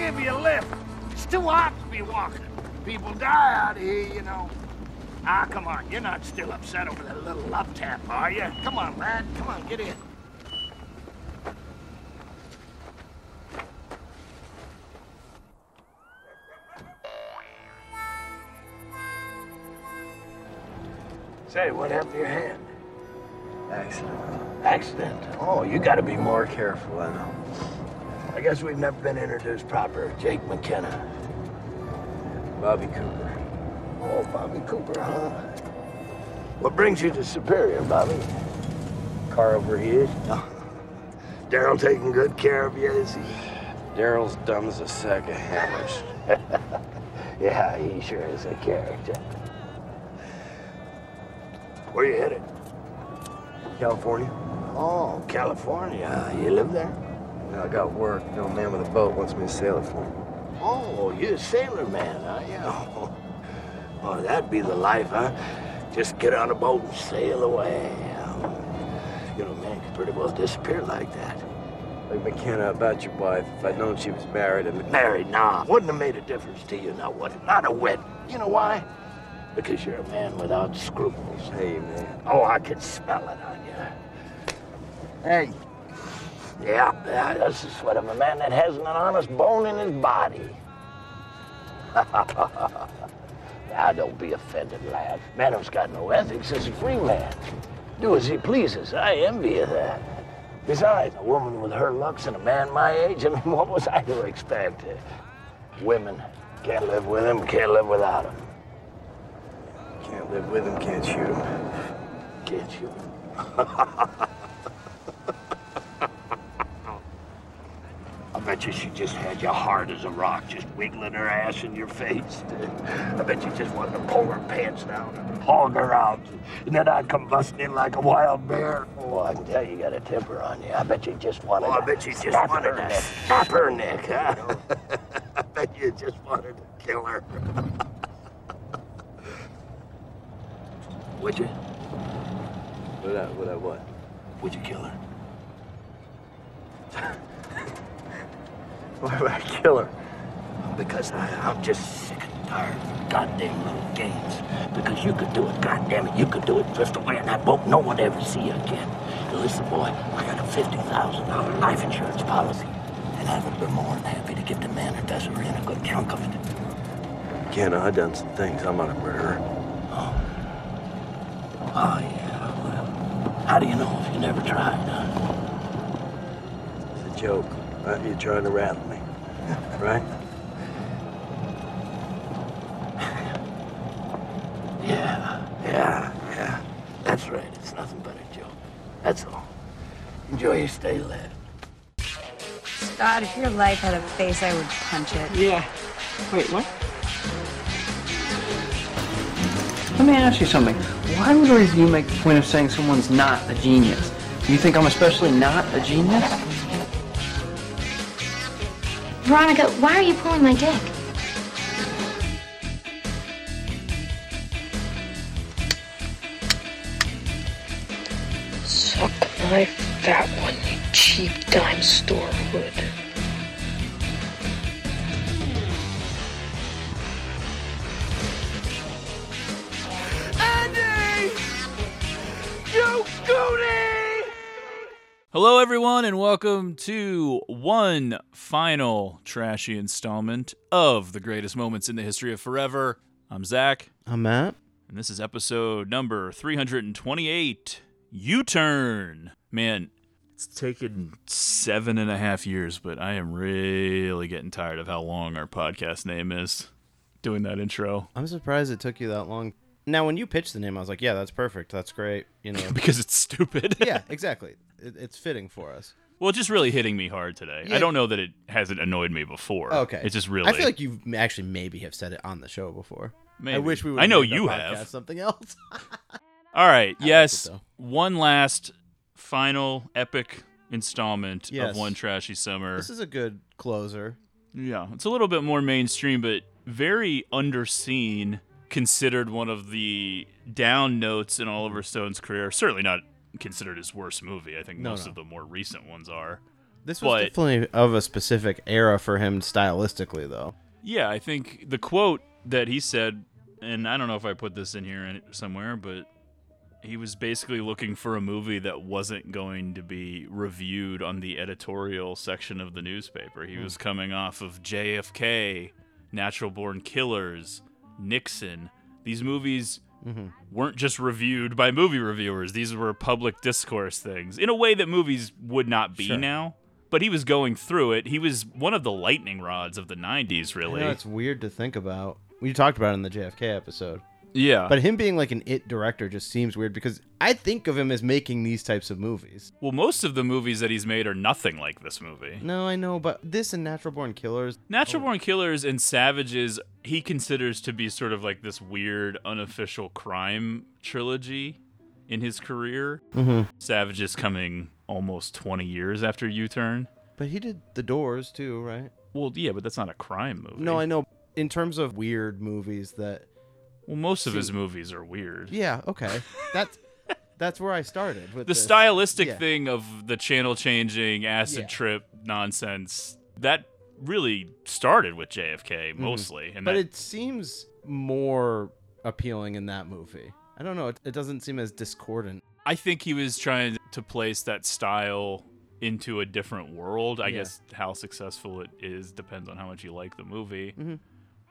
give you a lift. It's too hot to be walking. People die out here, you know. Ah, come on. You're not still upset over that little love tap, are you? Come on, lad. Come on, get in. Say, what happened to your hand? Accident. Accident. Oh, you gotta be more Careful, I know. I guess we've never been introduced proper. Jake McKenna. Bobby Cooper. Oh, Bobby Cooper, huh? What brings you to Superior, Bobby? Car over overheated. Daryl taking good care of you, is he? Daryl's dumb as a sack of hammers. Yeah, he sure is a character. Where you headed? California? Oh, California. You live there? I got work. You know, a man with a boat wants me to sail it for him. Oh, you're a sailor man, are you? Oh, that'd be the life, huh? Just get on a boat and sail away. You know, man could pretty well disappear like that. Like McKenna about your wife. If I'd known she was married and Married, nah. Wouldn't have made a difference to you, now would it? Not a whit. You know why? Because you're a man without scruples. Hey, man. Oh, I can smell it on you. Hey. Yeah, yeah, that's the sweat of a man that hasn't an honest bone in his body. now, don't be offended, lad. Man who's got no ethics is a free man. Do as he pleases. I envy you that. Besides, a woman with her looks and a man my age, I mean, what was I to expect? Women can't live with him, can't live without him. Can't live with him, can't shoot him. Can't you? I bet you she just had you hard as a rock, just wiggling her ass in your face. I bet you just wanted to pull her pants down and hog her out, and then I'd come busting in like a wild bear. Oh, I can tell you got a temper on you. I bet you just wanted. Oh, I bet you just snap wanted her to neck. snap her neck, huh? I bet you just wanted to kill her. Would you? Would I, would I what? Would you kill her? Why would I kill her? Because I, I'm just sick and tired of goddamn little games. Because you could do it, goddamn it, you could do it. Drift away in that boat, no one ever see you again. Listen, boy, I got a fifty thousand dollar life insurance policy, and I would be more than happy to give the man who does her in a good chunk of it. McKenna, I done some things. I'm not a murderer. Oh. oh yeah, well, how do you know if you never tried, huh? It's a joke. Right? You're trying to rattle me. Right? Yeah, yeah, yeah. That's right. It's nothing but a joke. That's all. Enjoy your stay, lad. Scott, if your life had a face, I would punch it. Yeah. Wait, what? Let me ask you something. Why would you make the point of saying someone's not a genius? Do you think I'm especially not a genius? Veronica, why are you pulling my dick? Suck my fat one, you cheap dime store hood. Hello, everyone, and welcome to one final trashy installment of the greatest moments in the history of forever. I'm Zach, I'm Matt. and this is episode number 328 U Turn. Man, it's taken seven and a half years, but I am really getting tired of how long our podcast name is doing that intro I'm surprised it took you that long. Now, when you pitched the name, I was like, "Yeah, that's perfect. That's great." You know. because it's stupid. yeah, exactly. It, it's fitting for us. well, it's just really hitting me hard today. Yeah. I don't know that it hasn't annoyed me before. Okay. It's just really. I feel like you actually maybe have said it on the show before. I wish we would. I know you have. something else. All right. I like yes. it, one last final epic installment Yes. of One Trashy Summer. this is a good closer. yeah. It's a little bit more mainstream, but very underseen, considered one of the down notes in Oliver Stone's career. Certainly not considered his worst movie. I think No, most no. of the more recent ones are. This was But- definitely of a specific era for him stylistically, though. Yeah, I think the quote that he said, and I don't know if I put this in here somewhere, but he was basically looking for a movie that wasn't going to be reviewed on the editorial section of the newspaper. He hmm. was coming off of JFK, Natural Born Killers, Nixon. These movies mm-hmm. weren't just reviewed by movie reviewers. These were public discourse things in a way that movies would not be Sure. now. But he was going through it. He was one of the lightning rods of the 90s, I really. know it's weird to think about. We talked about it in the JFK episode. Yeah. But him being like an it director just seems weird because I think of him as making these types of movies. well, most of the movies that he's made are nothing like this movie. No, I know, but this and Natural Born Killers. Natural Born Killers and Savages, he considers to be sort of like this weird, unofficial crime trilogy in his career. Mm-hmm. Savages coming almost 20 years after U Turn. But he did The Doors too, right? Well, yeah, but that's not a crime movie. No, I know. In terms of weird movies that. Well, most of his movies are weird. Yeah, okay. That's that's where I started with The this. stylistic Yeah. thing of the channel changing, acid Yeah. trip nonsense, that really started with JFK mostly. Mm-hmm. But that, it seems more appealing in that movie. I don't know. It, it doesn't seem as discordant. I think he was trying to place that style into a different world. I Yeah. guess how successful it is depends on how much you like the movie. Mhm.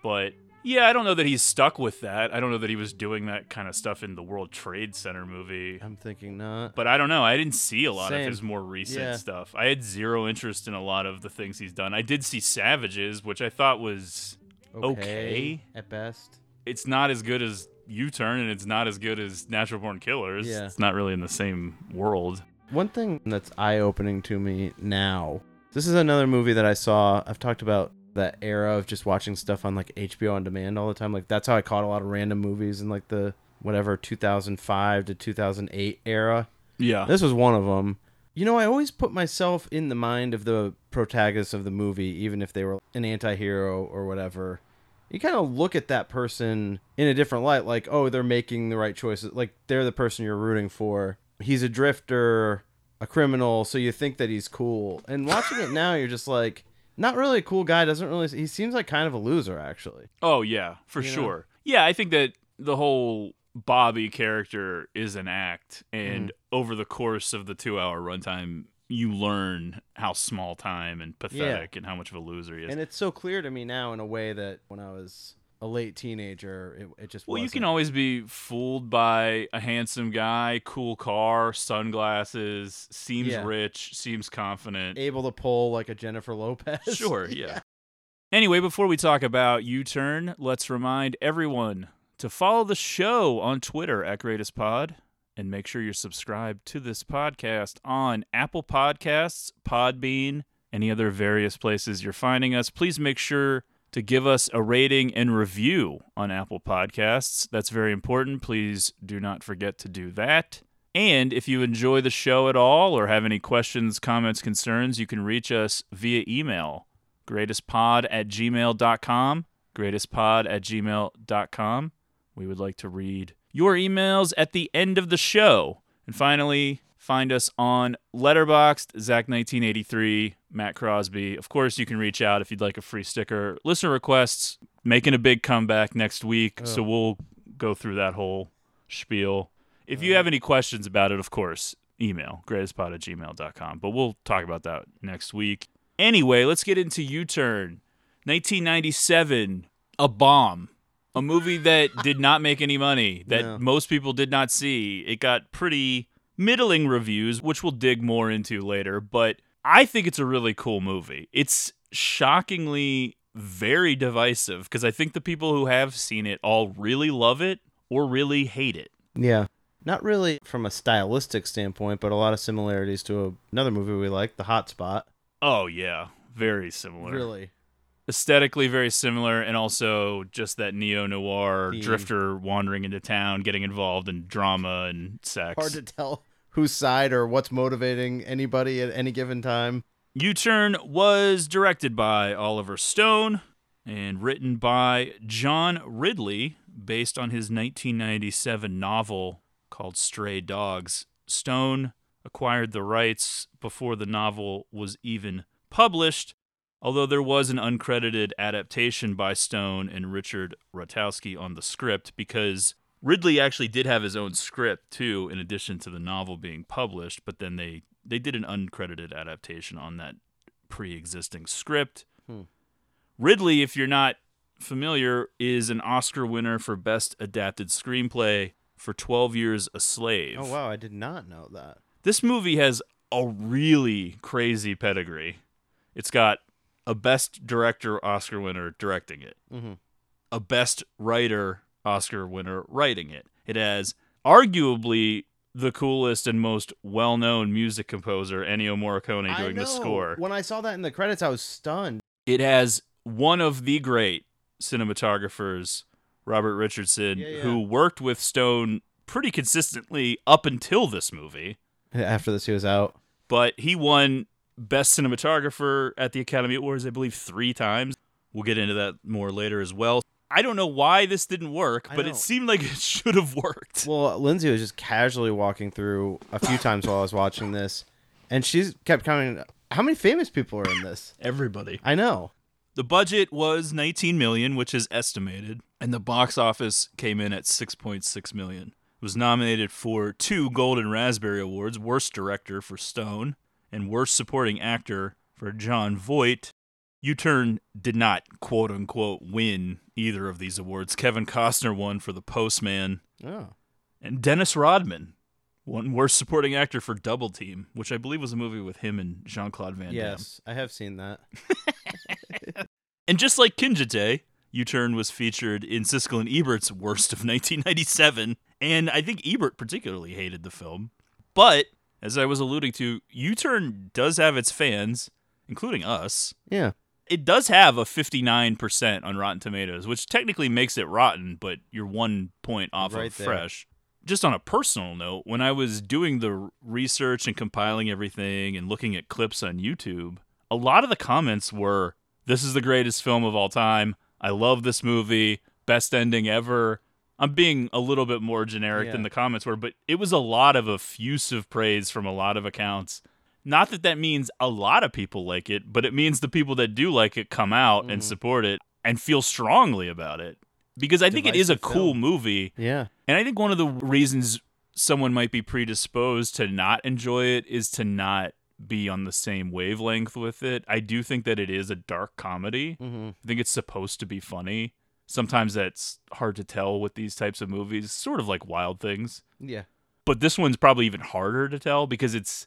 But yeah, I don't know that he's stuck with that. I don't know that he was doing that kind of stuff in the World Trade Center movie. I'm thinking not. But I don't know. I didn't see a lot Same. of his more recent Yeah. stuff. I had zero interest in a lot of the things he's done. I did see Savages, which I thought was okay. at best. it's not as good as U Turn and it's not as good as Natural Born Killers. Yeah. It's not really in the same world. One thing that's eye opening to me now. This is another movie that I saw. I've talked about that era of just watching stuff on like HBO on demand all the time. Like that's how I caught a lot of random movies in like the whatever 2005 to 2008 era. Yeah. This was one of them. You know, I always put myself in the mind of the protagonist of the movie, even if they were an anti hero or whatever. You kind of look at that person in a different light, like, oh, they're making the right choices. Like, they're the person you're rooting for. He's a drifter, a criminal, so you think that he's cool. And watching it now, you're just like, not really a cool guy. Doesn't really. He seems like kind of a loser, actually. Oh yeah, for You know? sure. Yeah, I think that the whole Bobby character is an act, Mm-hmm. and over the course of the two-hour runtime, you learn how small time and pathetic and how much of a loser he is. And it's so clear to me now in a way that when I was a late teenager, it, it just well, you wasn't. can always be fooled by a handsome guy, cool car, sunglasses, seems Yeah. rich, seems confident. able to pull like a Jennifer Lopez. Sure, yeah. Anyway, before we talk about U Turn, let's remind everyone to follow the show on Twitter at Greatest Pod and make sure you're subscribed to this podcast on Apple Podcasts, Podbean, any other various places you're finding us. Please make sure to give us a rating and review on Apple Podcasts. That's very important. Please do not forget to do that. And if you enjoy the show at all or have any questions, comments, concerns, you can reach us via email greatestpod at gmail.com. Greatestpod at gmail.com. We would like to read your emails at the end of the show. And finally, find us on Letterboxd, Zach1983, Matt Crosby. Of course, you can reach out if you'd like a free sticker. Listener requests making a big comeback next week, so we'll go through that whole spiel. If you have any questions about it, of course, email greatestpod at gmail.com. But we'll talk about that next week. Anyway, let's get into U Turn. 1997, A Bomb. A movie that did not make any money, that No. most people did not see. It got pretty middling reviews, which we'll dig more into later, but I think it's a really cool movie. It's shockingly very divisive because I think the people who have seen it all really love it or really hate it. Yeah. Not really from a stylistic standpoint, but a lot of similarities to another movie we like, The Hot Spot. Oh, yeah. Very similar. Really. aesthetically very similar and also just that neo noir drifter wandering into town getting involved in drama and sex Hard to tell whose side or what's motivating anybody at any given time. u-turn was directed by oliver stone and written by john ridley based on his 1997 novel called stray dogs stone acquired the rights before the novel was even published, although there was an uncredited adaptation by Stone and Richard Rutowski on the script because Ridley actually did have his own script too, in addition to the novel being published, but then they, they did an uncredited adaptation on that pre existing script. Hmm. Ridley, if you're not familiar, is an Oscar winner for Best Adapted Screenplay for 12 Years a Slave. Oh wow, I did not know that. This movie has a really crazy pedigree. It's got a Best Director Oscar winner directing it, Mhm. a Best Writer Oscar winner writing it. It has arguably the coolest and most well known music composer, Ennio Morricone, doing the score. When I saw that in the credits, I was stunned. It has one of the great cinematographers, Robert Richardson, Yeah, yeah. who worked with Stone pretty consistently up until this movie. After this, he was out. But he won Best Cinematographer at the Academy Awards, I believe, three times. We'll get into that more later as well. I don't know why this didn't work, I but know. it seemed like it should have worked. Well, Lindsay was just casually walking through a few times while I was watching this, and she's kept coming. How many famous people are in this? Everybody. I know. The budget was 19 million, which is estimated, and the box office came in at 6.6 million. It was nominated for two Golden Raspberry Awards: Worst Director for Stone and Worst Supporting Actor for Jon Voight. U-Turn did not quote unquote win either of these awards. Kevin Costner won for The Postman, Oh, and Dennis Rodman won Worst Supporting Actor for Double Team, which I believe was a movie with him and Jean Claude Van Damme. yes, I have seen that. And just like Kinjite, U-Turn was featured in Siskel and Ebert's Worst of 1997, and I think Ebert particularly hated the film. But as I was alluding to, U-Turn does have its fans, including us. Yeah. It does have a 59% on Rotten Tomatoes, which technically makes it rotten, but you're one point off Right of there. fresh. Just on a personal note, when I was doing the research and compiling everything and looking at clips on YouTube, a lot of the comments were, This is the greatest film of all time. I love this movie. Best ending ever. I'm being a little bit more generic than the comments were, but it was a lot of effusive praise from a lot of accounts. Not that that means a lot of people like it, but it means the people that do like it come out and Mhm. support it and feel strongly about it. Because I think it is a cool film. movie. Yeah. And I think one of the reasons someone might be predisposed to not enjoy it is to not be on the same wavelength with it. I do think that it is a dark comedy. Mm-hmm. I think it's supposed to be funny. Sometimes that's hard to tell with these types of movies, sort of like Wild Things. Yeah. But this one's probably even harder to tell because it's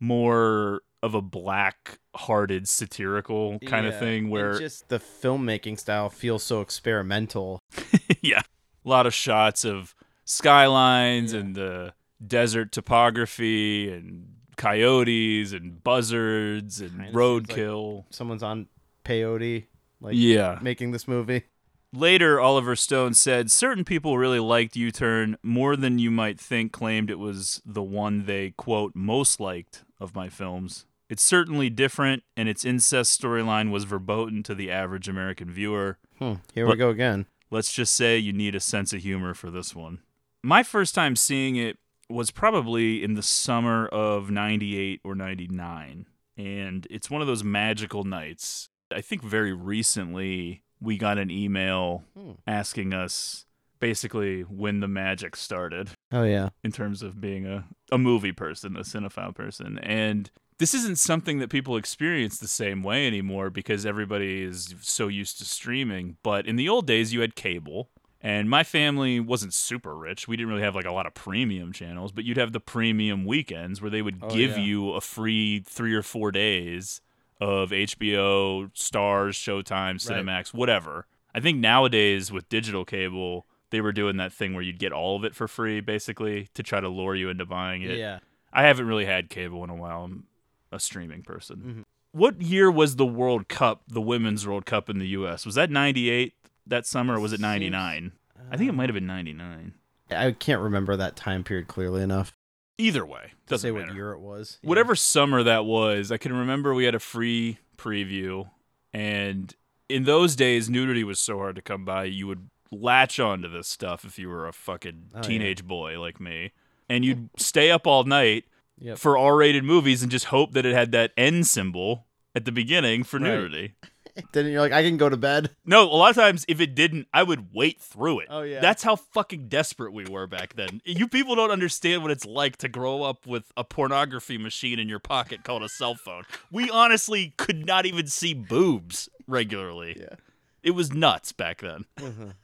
more of a black-hearted satirical kind of thing where just the filmmaking style feels so experimental. yeah. A lot of shots of skylines Yeah. and the desert topography and coyotes and buzzards and Kinda roadkill. Someone's on peyote, like yeah. making this movie. Later, Oliver Stone said certain people really liked U Turn more than you might think, claimed it was the one they, quote, most liked of my films. It's certainly different, and its incest storyline was verboten to the average American viewer. Hmm. Here we go again. Let's just say you need a sense of humor for this one. My first time seeing it was probably in the summer of 98 or 99. And it's one of those magical nights. I think very recently we got an email Hmm. asking us basically when the magic started Oh yeah. in terms of being a, a movie person, a cinephile person. And this isn't something that people experience the same way anymore because everybody is so used to streaming. But in the old days, you had cable. And my family wasn't super rich. We didn't really have like a lot of premium channels, but you'd have the premium weekends where they would Oh, give yeah. you a free three or four days of HBO, Stars, Showtime, Cinemax, whatever. I think nowadays with digital cable, they were doing that thing where you'd get all of it for free, basically, to try to lure you into buying it. Yeah. I haven't really had cable in a while. I'm a streaming person. Mhm. What year was the World Cup, the Women's World Cup in the U.S.? Was that 98 that summer or was it 99? I think it might have been 99. I can't remember that time period clearly enough Either way, doesn't say matter. what year it was. Yeah. whatever summer that was, I can remember we had a free preview, and in those days, nudity was so hard to come by. You would latch onto this stuff if you were a fucking Oh, yeah. teenage boy like me, and you'd stay up all night Yep. for R-rated movies and just hope that it had that N symbol at the beginning for Right. nudity. Then you're like, I can go to bed. No, a lot of times if it didn't, I would wait through it. Oh, yeah. That's how fucking desperate we were back then. You people don't understand what it's like to grow up with a pornography machine in your pocket called a cell phone. We honestly could not even see boobs regularly. Yeah. It was nuts back then.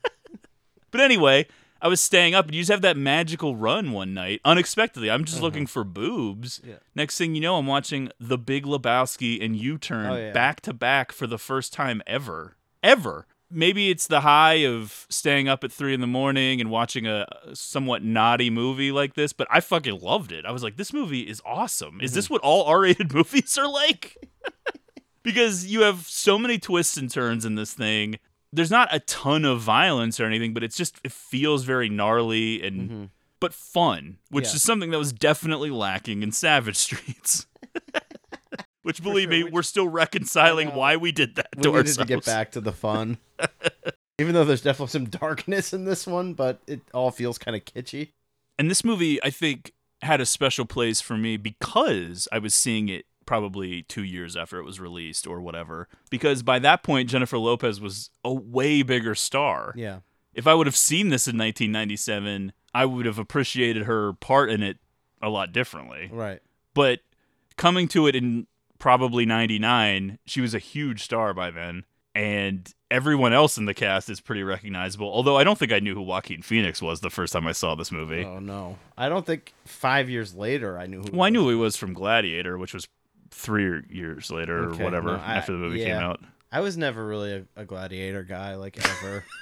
but anyway, I was staying up and you just have that magical run one night unexpectedly. I'm just looking for boobs. Yeah. Next thing you know, I'm watching The Big Lebowski and U-Turn Oh, back to back for the first time ever. Ever. Maybe it's the high of staying up at three in the morning and watching a somewhat naughty movie like this, but I fucking loved it. I was like, this movie is awesome. Is Mm-hmm. this what all R rated movies are like? because you have so many twists and turns in this thing. There's not a ton of violence or anything, but it's just it feels very gnarly and but fun, which Mm-hmm. Yeah. is something that was definitely lacking in Savage Streets. which believe me, we're still reconciling why we did that We to needed ourselves. to get back to the fun. Even though there's definitely some darkness in this one, but it all feels kind of kitschy. And this movie, I think, had a special place for me because I was seeing it probably two years after it was released or whatever. Because by that point, Jennifer Lopez was a way bigger star. Yeah. If I would have seen this in 1997, I would have appreciated her part in it a lot differently. Right. But coming to it in probably 99, she was a huge star by then. And everyone else in the cast is pretty recognizable. Although I don't think I knew who Joaquin Phoenix was the first time I saw this movie. Oh no. I don't think five years later I knew who. Well, I knew who he was from Gladiator, which was three years later Okay, or whatever no, I- after the movie came out. I was never really a, a gladiator guy, like ever.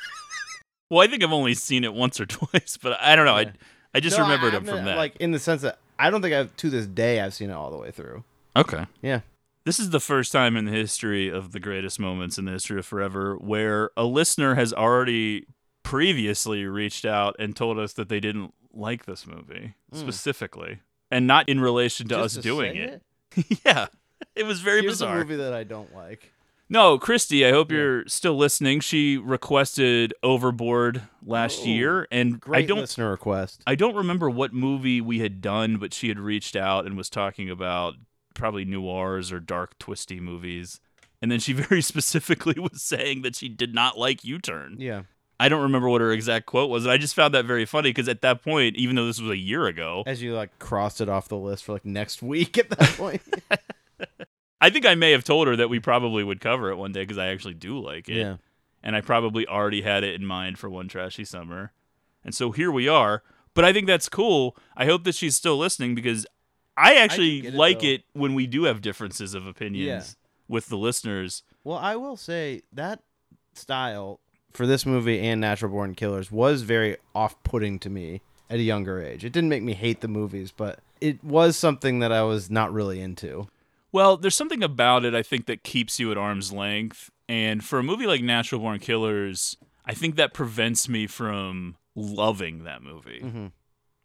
Well, I think I've only seen it once or twice, but I don't know. Yeah. I I just No, remembered I him from that. Like in the sense that I don't think I've to this day I've seen it all the way through. okay. Yeah. This is the first time in the history of the greatest moments in the history of forever where a listener has already previously reached out and told us that they didn't like this movie hmm. specifically, and not in relation to. Just us to doing say it. yeah, it was very Here's bizarre. a movie that I don't like. No, Christy, I hope you're still listening. She requested Overboard last Oh, year, and Great I don't listener request. I don't remember what movie we had done, but she had reached out and was talking about probably noirs or dark, twisty movies. And then she very specifically was saying that she did not like U Turn. Yeah. I don't remember what her exact quote was. And I just found that very funny because at that point, even though this was a year ago, As you like crossed it off the list for like next week at that point. I think I may have told her that we probably would cover it one day because I actually do like it. yeah. and I probably already had it in mind for one trashy summer. And so here we are. But I think that's cool. I hope that she's still listening because I actually get it, like though. it when we do have differences of opinions Yeah. with the listeners. Well, I will say that style for this movie and Natural Born Killers was very off-putting to me at a younger age. It didn't make me hate the movies, but it was something that I was not really into. Well, there's something about it I think that keeps you at arm's length. And for a movie like Natural Born Killers, I think that prevents me from loving that movie Mhm.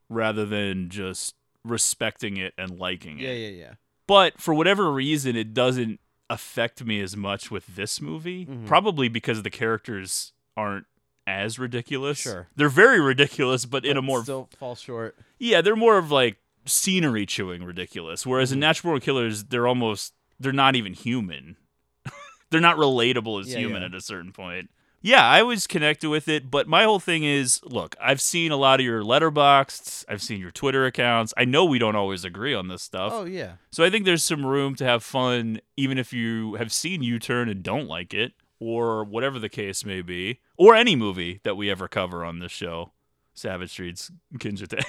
rather than just respecting it and liking it. Yeah, yeah, yeah. but for whatever reason it doesn't affect me as much with this movie Mhm. probably because the characters aren't as ridiculous Sure. they're very ridiculous but in a more still fall short. yeah they're more of like scenery chewing ridiculous whereas Mm-hmm. in natural born killers they're almost they're not even human they're not relatable as Yeah, human yeah. at a certain point yeah i was connected with it but my whole thing is look i've seen a lot of your Letterboxd i've seen your twitter accounts i know we don't always agree on this stuff Oh yeah. so I think there's some room to have fun, even if you have seen U Turn and don't like it, or whatever the case may be, or any movie that we ever cover on this show, Savage Streets, Kinjite,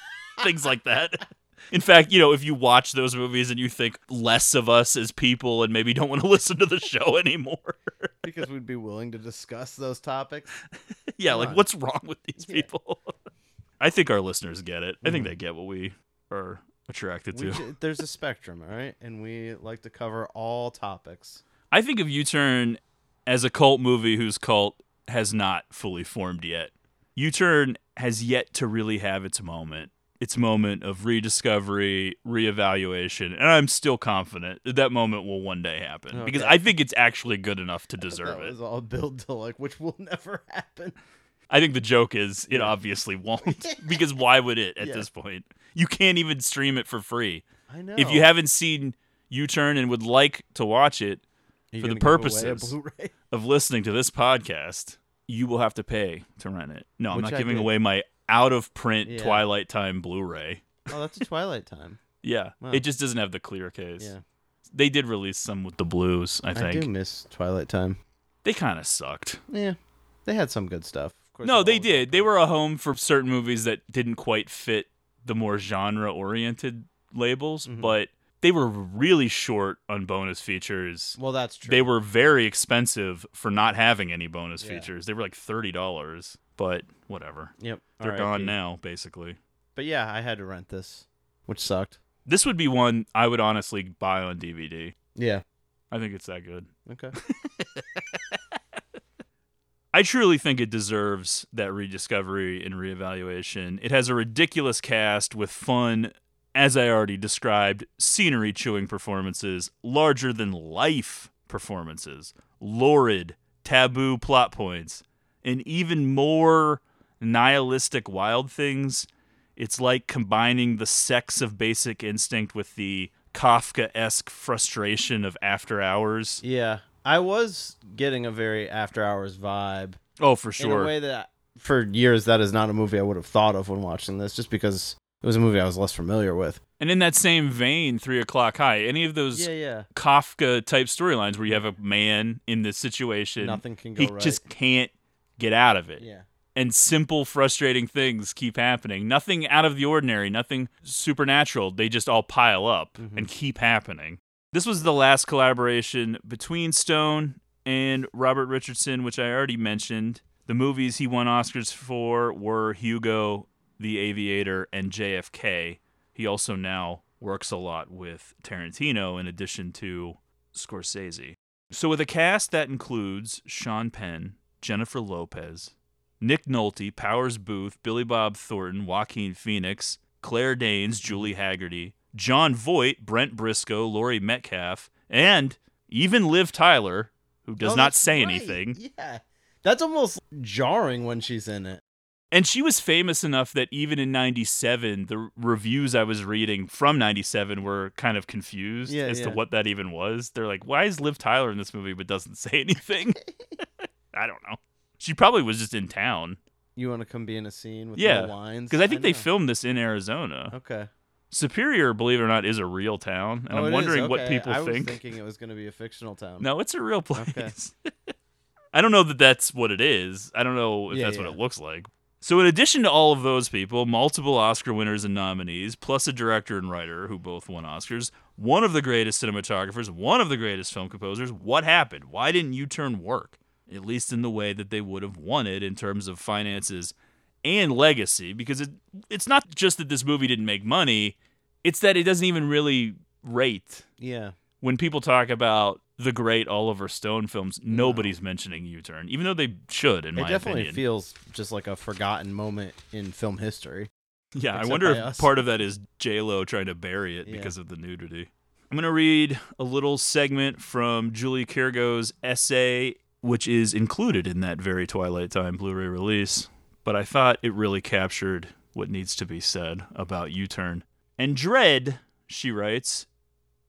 things like that. In fact, you know, if you watch those movies and you think less of us as people and maybe don't want to listen to the show anymore, Because we'd be willing to discuss those topics. yeah, Come like on. what's wrong with these Yeah. people? I think our listeners get it. I think Mhm. they get what we are attracted to. We there's a spectrum, all right? And we like to cover all topics. I think of U Turn as a cult movie whose cult has not fully formed yet. U Turn has yet to really have its moment, its moment of rediscovery, reevaluation, and I'm still confident that that moment will one day happen because I think it's actually good enough to deserve it. was all built to like, which will never happen. I think the joke is it Yeah. obviously won't because why would it at Yeah. this point? You can't even stream it for free. I know. If you haven't seen U Turn and would like to watch it for the gonna give away a purposes of listening to this podcast, you will have to pay to rent it. No, I'm not I giving away my out of print Yeah. Twilight Time Blu-ray. Oh, that's a Twilight Time. Yeah, Wow. it just doesn't have the clear case. Yeah, They did release some with the blues, I think. I, think. do miss Twilight Time. They kind of sucked. Yeah, they had some good stuff. Of course, No, they always did. They were a home for certain movies that didn't quite fit the more genre-oriented labels, Mm-hmm. but they were really short on bonus features. Well, that's true. They were very expensive for not having any bonus Yeah. features. They were like thirty dollars, but whatever. Yep, They're gone now, basically. But yeah, I had to rent this, which sucked. This would be one I would honestly buy on DVD. Yeah. I think it's that good. Okay. I truly think it deserves that rediscovery and reevaluation. It has a ridiculous cast with fun, as I already described, scenery chewing performances, larger than life performances, lurid, taboo plot points, and even more nihilistic wild things. It's like combining the sex of basic instinct with the Kafka esque frustration of after hours. yeah, I was getting a very After Hours vibe Oh, for sure. in a way that, for years, that is not a movie I would have thought of when watching this, just because it was a movie I was less familiar with. And in that same vein, Three O'clock High, any of those Yeah, yeah. Kafka type storylines where you have a man in this situation, Nothing can go he right. just can't get out of it. Yeah. And simple, frustrating things keep happening. Nothing out of the ordinary, nothing supernatural. They just all pile up Mm-hmm. and keep happening. This was the last collaboration between Stone and Robert Richardson, which I already mentioned. The movies he won Oscars for were Hugo, The Aviator, and JFK. He also now works a lot with Tarantino in addition to Scorsese. So, with a cast that includes Sean Penn, Jennifer Lopez, Nick Nolte, Powers Boothe, Billy Bob Thornton, Joaquin Phoenix, Claire Danes, Julie Hagerty, Jon Voight, Brent Briscoe, Laurie Metcalf, and even Liv Tyler, who does Oh, not say right. anything. Yeah. That's almost jarring when she's in it. And she was famous enough that even in 97, the reviews I was reading from 97 were kind of confused Yeah, as to what that even was. They're like, why is Liv Tyler in this movie but doesn't say anything? I don't know. She probably was just in town. You want to come be in a scene with Yeah. no lines? Because I think they filmed this in Arizona. Okay. Superior, believe it or not, is a real town. And Oh, I'm wondering what people I was think. thinking it was going to be a fictional town. No, it's a real Okay. place. I don't know that that's what it is. I don't know if Yeah, that's what it looks like. So, in addition to all of those people, multiple Oscar winners and nominees, plus a director and writer who both won Oscars, one of the greatest cinematographers, one of the greatest film composers, what happened? Why didn't U Turn work? At least in the way that they would have wanted in terms of finances and legacy, because it, it's not just that this movie didn't make money, it's that it doesn't even really rate Yeah. when people talk about the great Oliver Stone films, nobody's mentioning U-Turn, even though they should, in It my definitely opinion. feels just like a forgotten moment in film history. yeah, I wonder if us. part of that is J Lo trying to bury it Yeah. because of the nudity. I'm gonna read a little segment from Julie Kirgo's essay, which is included in that very Twilight Time Blu-ray release. But I thought it really captured what needs to be said about U-Turn. And Dread, she writes,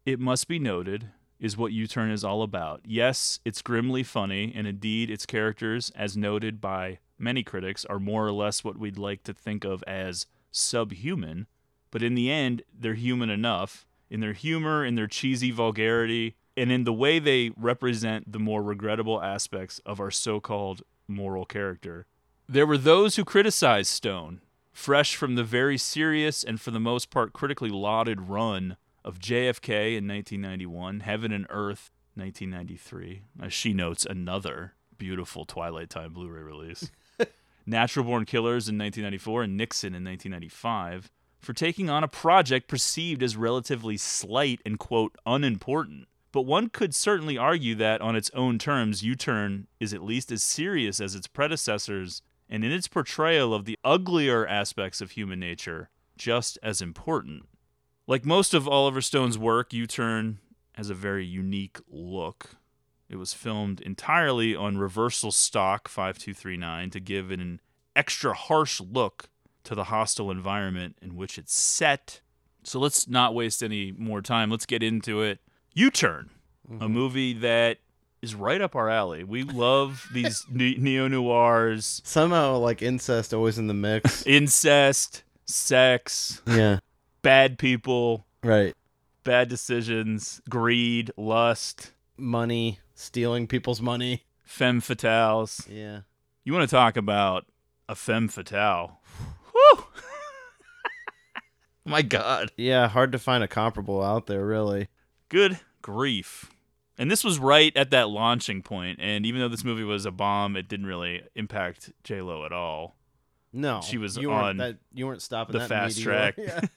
it must be noted, is what U Turn is all about. Yes, it's grimly funny, and indeed, its characters, as noted by many critics, are more or less what we'd like to think of as subhuman. But in the end, they're human enough in their humor, in their cheesy vulgarity, and in the way they represent the more regrettable aspects of our so called moral character. There were those who criticized Stone, fresh from the very serious and for the most part critically lauded run of JFK in 1991, Heaven and Earth 1993. As uh, she notes, another beautiful Twilight Time Blu ray release. Natural Born Killers in 1994 and Nixon in 1995 for taking on a project perceived as relatively slight and, quote, unimportant. But one could certainly argue that, on its own terms, U Turn is at least as serious as its predecessors, and in its portrayal of the uglier aspects of human nature, just as important. Like most of Oliver Stone's work, U Turn has a very unique look. It was filmed entirely on reversal stock 5239 to give it an extra harsh look to the hostile environment in which it's set. So let's not waste any more time. Let's get into it. U Turn, a mm-hmm. movie that is right up our alley. We love these ne- neo noirs, Somehow, like incest always in the mix. incest, sex, yeah. Bad people, Right. bad decisions, greed, lust, Money, stealing people's money. femme fatales. Yeah. You want to talk about a femme fatale? Whew! My God. Yeah, hard to find a comparable out there, really. Good grief. And this was right at that launching point, and even though this movie was a bomb, it didn't really impact J Lo at all. No, She was you weren't on that, you weren't stopping the fast meteor. track. Yeah.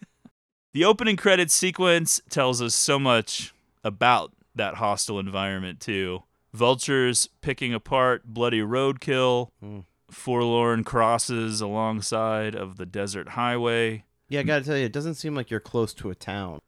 The opening credits sequence tells us so much about that hostile environment too. Vultures picking apart bloody roadkill, Mm. forlorn crosses alongside of the desert highway, yeah, I gotta tell you, it doesn't seem like you're close to a town.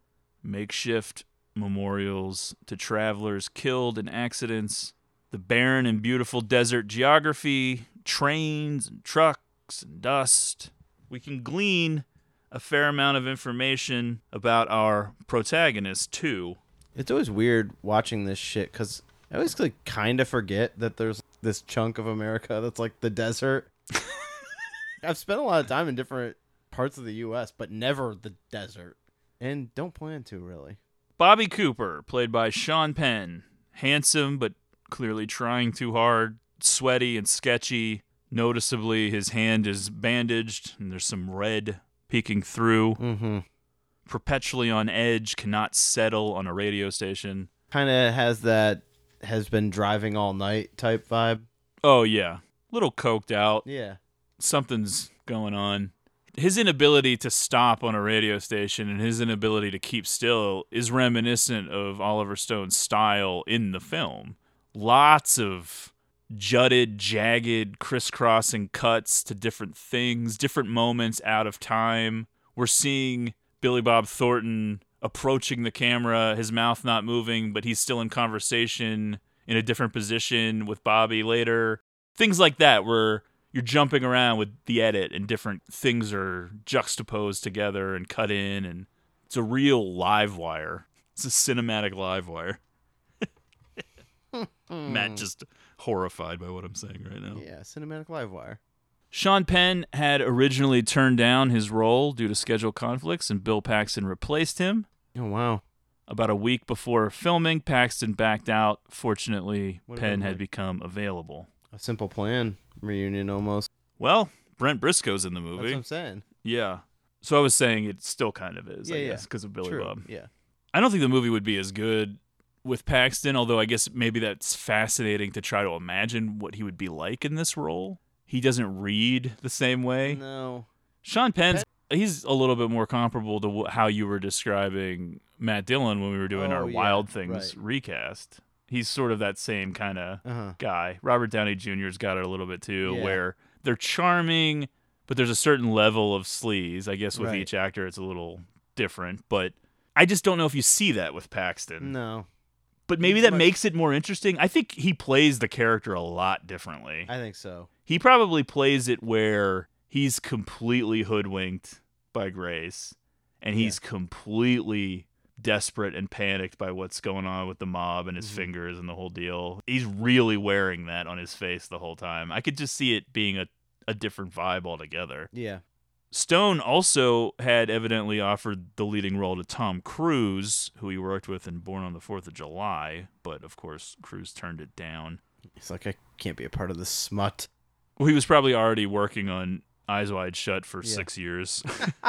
makeshift memorials to travelers killed in accidents, the barren and beautiful desert geography, trains and trucks and dust. We can glean a fair amount of information about our protagonist too. It's always weird watching this shit because I always like kind of forget that there's this chunk of America that's like the desert. I've spent a lot of time in different parts of the U.S., but never the desert, and don't plan to really. Bobby Cooper, played by Sean Penn, handsome but clearly trying too hard, sweaty and sketchy. Noticeably, his hand is bandaged and there's some red peeking through. Mm-hmm. Perpetually on edge, cannot settle on a radio station. Kind of has that has been driving all night type vibe. Oh, yeah. Little coked out. Yeah. Something's going on. His inability to stop on a radio station and his inability to keep still is reminiscent of Oliver Stone's style in the film. Lots of jutted, jagged, crisscrossing cuts to different things, different moments out of time. We're seeing Billy Bob Thornton approaching the camera, his mouth not moving, but he's still in conversation in a different position with Bobby later. Things like that where you're jumping around with the edit and different things are juxtaposed together and cut in and it's a real live wire. It's a cinematic live wire. Matt just horrified by what I'm saying right now. Yeah, cinematic live wire. Sean Penn had originally turned down his role due to schedule conflicts, and Bill Paxton replaced him. Oh wow. About a week before filming, Paxton backed out. Fortunately, What Penn had become available. A simple plan reunion almost. Well, Brent Briscoe's in the That's movie. what I'm saying. Yeah. So I was saying it still kind of is, Yeah, yeah. guess, because of Billy True. Bob. Yeah. I don't think the movie would be as good with Paxton, although I guess maybe that's fascinating to try to imagine what he would be like in this role. He doesn't read the same way. No. Sean Penn's he's a little bit more comparable to wh- how you were describing Matt Dillon when we were doing Oh, our yeah, Wild Things right. recast. He's sort of that same kind of Uh huh. guy. Robert Downey Jr.'s got it a little bit too, Yeah. where they're charming, but there's a certain level of sleaze. I guess with Right. each actor, it's a little different. But I just don't know if you see that with Paxton. No, But maybe that makes it more interesting. I think he plays the character a lot differently. I think so. he probably plays it where he's completely hoodwinked by Grace and he's completely desperate and panicked by what's going on with the mob and his Mhm. fingers and the whole deal. He's really wearing that on his face the whole time. I could just see it being a, a different vibe altogether. Yeah. Stone also had evidently offered the leading role to Tom Cruise, who he worked with in Born on the Fourth of July, but of course Cruise turned it down. He's like, I can't be a part of this smut. Well, he was probably already working on Eyes Wide Shut for Yeah. six years.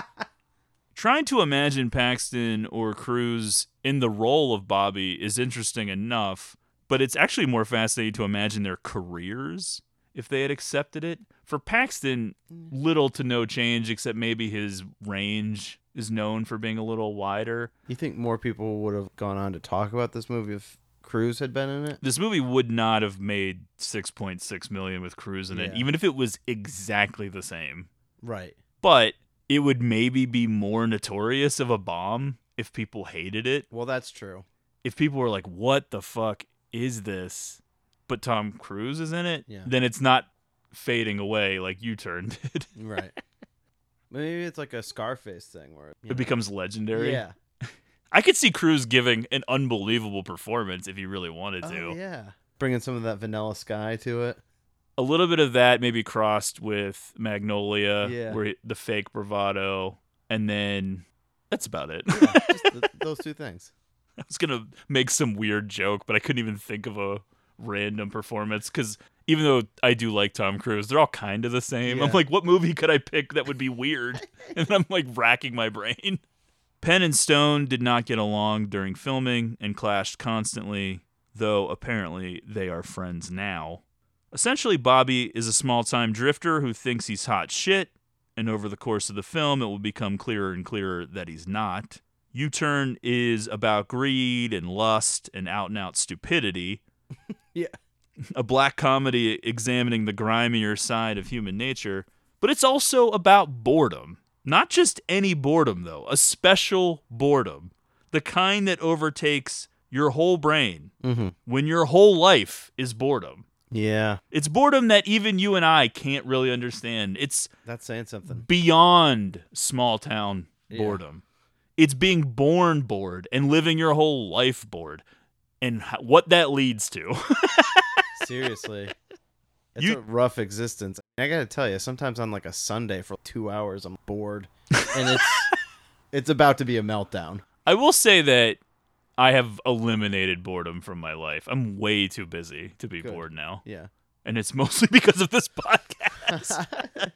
Trying to imagine Paxton or Cruise in the role of Bobby is interesting enough, but it's actually more fascinating to imagine their careers if they had accepted it. For Paxton, mm. little to no change except maybe his range is known for being a little wider. You think more people would have gone on to talk about this movie if Cruise had been in it? This movie would not have made 6.6 million with Cruise in it, Yeah. even if it was exactly the same. Right. but it would maybe be more notorious of a bomb if people hated it. Well, that's true. If people were like, "What the fuck is this?" but Tom Cruise is in it, Yeah. then it's not fading away like U-Turn did. Right. Maybe it's like a Scarface thing where you know, It becomes legendary. Yeah. I could see Cruise giving an unbelievable performance if he really wanted to. Oh, yeah. Bringing some of that vanilla sky to it. A little bit of that maybe crossed with Magnolia, Yeah. where he- the fake bravado, and then that's about it. Yeah, just th- those two things. I was gonna make some weird joke, but I couldn't even think of a random performance because even though I do like Tom Cruise, they're all kind of the same. I'm like, what movie could I pick that would be weird? and I'm like racking my brain. Penn and Stone did not get along during filming and clashed constantly, though apparently they are friends now. Essentially, Bobby is a small time drifter who thinks he's hot shit, and over the course of the film, it will become clearer and clearer that he's not. U Turn is about greed and lust and out and out stupidity. Yeah. A black comedy examining the grimier side of human nature, but it's also about boredom. Not just any boredom, though, a special boredom. The kind that overtakes your whole brain Mm-hmm. when your whole life is boredom. Yeah. It's boredom that even you and I can't really understand. It's That's saying something. beyond small town Yeah. boredom. It's being born bored and living your whole life bored, and what that leads to. Seriously. It's You- a rough existence. I gotta tell you, sometimes on like a Sunday for two hours, I'm bored, and it's it's about to be a meltdown. I will say that I have eliminated boredom from my life. I'm way too busy to be Good. bored now, Yeah. and it's mostly because of this podcast.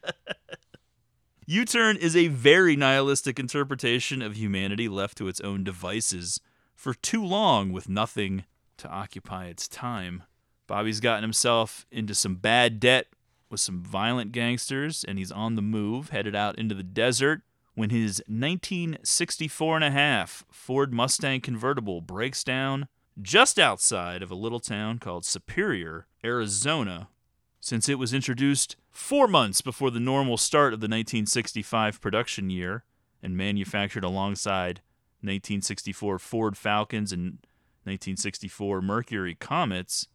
U Turn is a very nihilistic interpretation of humanity left to its own devices for too long with nothing to occupy its time. Bobby's gotten himself into some bad debt with some violent gangsters, and he's on the move, headed out into the desert when his 1964 and a half Ford Mustang convertible breaks down just outside of a little town called Superior, Arizona, since it was introduced four months before the normal start of the 1965 production year and manufactured alongside 1964 Ford Falcons and 1964 Mercury Comets,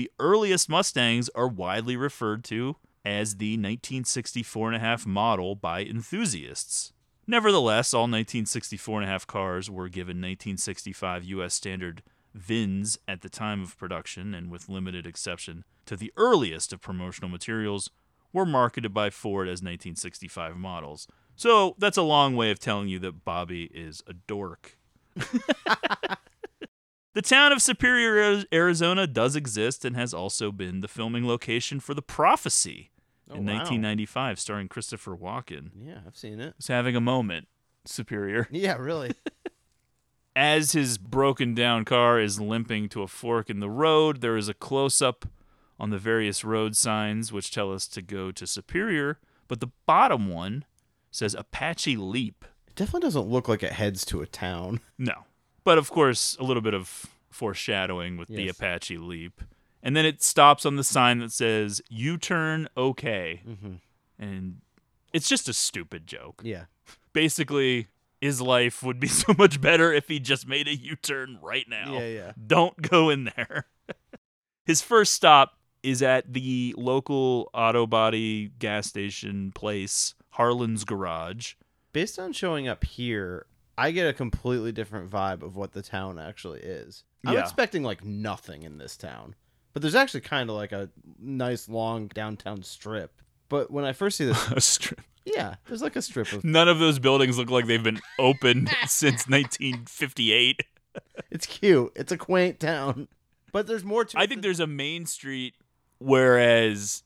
the earliest Mustangs are widely referred to as the 1964 and a half model by enthusiasts. Nevertheless, all 1964 and a half cars were given 1965 U.S. standard VINs at the time of production, and with limited exception to the earliest of promotional materials, were marketed by Ford as 1965 models. So that's a long way of telling you that Bobby is a dork. The town of Superior, Arizona does exist and has also been the filming location for The Prophecy Oh, in wow. 1995, starring Christopher Walken. Yeah, I've seen it. He's having a moment, Superior. Yeah, really. As his broken down car is limping to a fork in the road, there is a close up on the various road signs which tell us to go to Superior, but the bottom one says Apache Leap. It definitely doesn't look like it heads to a town. No. But of course, a little bit of foreshadowing with the Apache Leap. And then it stops on the sign that says U turn okay. Mm-hmm. And it's just a stupid joke. Yeah. Basically, his life would be so much better if he just made a U turn right now. Yeah, yeah. Don't go in there. his first stop is at the local auto body gas station place, Harlan's Garage. Based on showing up here, I get a completely different vibe of what the town actually is. I'm Yeah. expecting like nothing in this town. But there's actually kind of like a nice long downtown strip. But when I first see this, A strip. yeah, there's like a strip of None of those buildings look like they've been opened since 1958. It's cute. It's a quaint town. But there's more to I think than- there's a main street, whereas